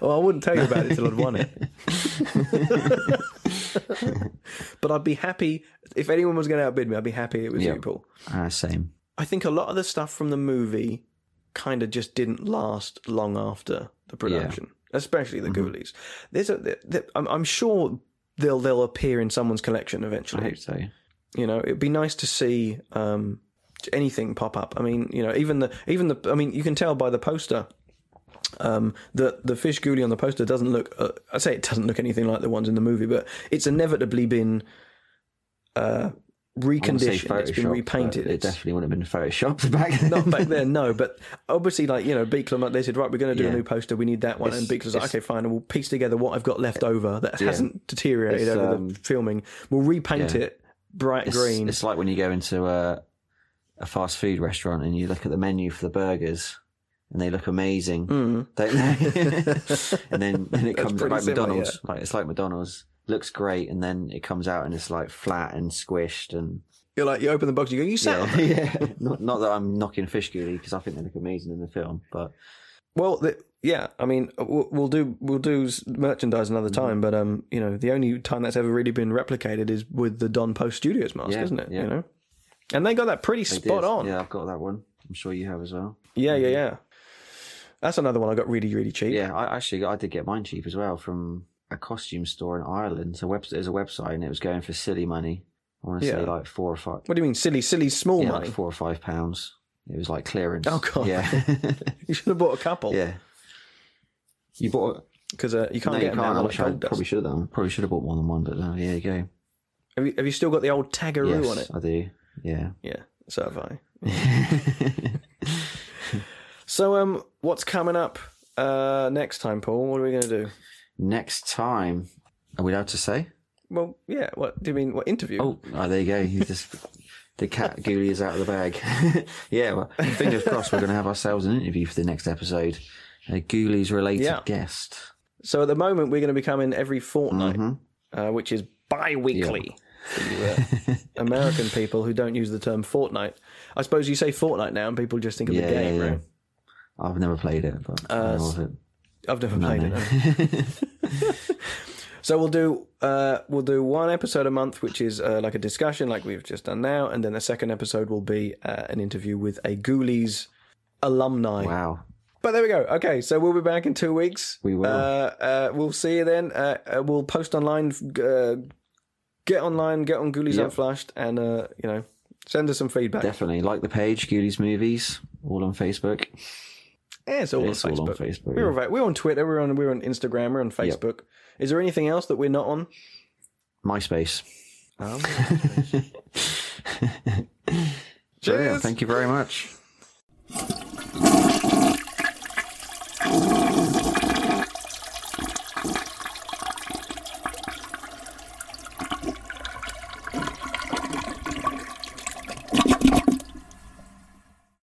S1: well, I wouldn't tell you about it till I'd won it. but I'd be happy if anyone was going to outbid me. I'd be happy it was
S2: Yeah.
S1: you, Paul.
S2: uh, same.
S1: I think a lot of the stuff from the movie kind of just didn't last long after the production, especially the
S2: Mm-hmm.
S1: Ghoulies. There's a, there- I'm, I'm sure they'll they'll appear in someone's collection eventually.
S2: I hope so.
S1: You know, it'd be nice to see um, anything pop up. I mean, you know, even the even the I mean, you can tell by the poster. Um, the the fish ghoulie on the poster doesn't look. Uh, I say it doesn't look anything like the ones in the movie, but it's inevitably been uh,
S2: I wouldn't say
S1: reconditioned. It's been repainted.
S2: It definitely wouldn't have been photoshopped back then.
S1: not back then, no. But obviously, like you know, Buechler, they said, right, we're going to do
S2: Yeah.
S1: a new poster. We need that one, and
S2: It's-
S1: Buechler's like, okay, fine, and we'll piece together what I've got left over that
S2: Yeah.
S1: hasn't deteriorated
S2: It's,
S1: over
S2: um,
S1: the filming. We'll repaint
S2: yeah.
S1: it bright
S2: It's,
S1: green.
S2: it's like when you go into a, a fast food restaurant and you look at the menu for the burgers and they look amazing, don't they? and then, then it
S1: That's
S2: comes like
S1: similar,
S2: McDonald's. Like it's like McDonald's looks great, and then it comes out and it's like flat and squished and
S1: You're like, you open the box, you go, you sat on
S2: yeah, yeah. Not, not that I'm knocking fish ghoulie because I think they look amazing in the film, but
S1: Well, the, yeah, I mean, we'll, we'll do we'll do merchandise another
S2: Mm-hmm.
S1: time, but um, you know, the only time that's ever really been replicated is with the Don Post Studios mask,
S2: Yeah,
S1: isn't it?
S2: yeah.
S1: You know, and they got that pretty
S2: they
S1: spot
S2: did.
S1: on.
S2: Yeah, I've got that one. I'm sure you have as well.
S1: yeah, yeah, yeah. That's another one I got really, really cheap.
S2: Yeah, I actually I did get mine cheap as well from a costume store in Ireland. So web, there's a website and it was going for silly money. I want to say like four or five.
S1: What do you mean, silly, silly, small
S2: yeah,
S1: money?
S2: like four or five pounds. It was like clearance.
S1: Oh, God.
S2: Yeah,
S1: You should have bought a couple.
S2: yeah. You bought?
S1: because uh, you can't
S2: no,
S1: get
S2: you
S1: them
S2: can't.
S1: now
S2: I
S1: like
S2: wish I
S1: Gold Dust.
S2: probably should have done. Probably should have bought more than one, but uh, yeah, you go.
S1: Have you, have you still got the old Tagaroo
S2: yes,
S1: on it?
S2: I do. Yeah.
S1: Yeah, so have I. So, um, what's coming up uh, next time, Paul? What are we going to do?
S2: Next time, are we allowed to say?
S1: Well, yeah. What do you mean? What interview?
S2: Oh, oh there you go. You just the cat ghoulie is out of the bag. yeah, well, fingers crossed. We're going to have ourselves an interview for the next episode. A ghoulies related
S1: Yeah.
S2: guest.
S1: So at the moment, we're going to be coming every fortnight,
S2: Mhm.
S1: uh, which is bi-weekly. the uh, American people who don't use the term fortnight. I suppose you say Fortnite now, and people just think of
S2: Yeah,
S1: the game,
S2: yeah, yeah.
S1: right?
S2: I've never played it, but of it.
S1: I've never played it. no. so we'll do uh, we'll do one episode a month, which is uh, like a discussion, like we've just done now, and then the second episode will be uh, an interview with a Ghoulies alumni.
S2: Wow.
S1: But there we go. Okay, so we'll be back in two weeks.
S2: We will.
S1: Uh, uh, we'll see you then. Uh, uh, we'll post online. Uh, get online. Get on Ghoulies
S2: Yep.
S1: Unflushed, and uh, you know, send us some feedback.
S2: Definitely like the page, Ghoulies Movies, all on Facebook.
S1: Yeah, it's all,
S2: it's
S1: on,
S2: all
S1: Facebook.
S2: on, Facebook.
S1: We're,
S2: yeah.
S1: we're on Twitter. We're on we're on Instagram. We're on Facebook. Yep. Is there anything else that we're not on?
S2: MySpace.
S1: Oh, MySpace. Cheers.
S2: So, yeah, thank you very much.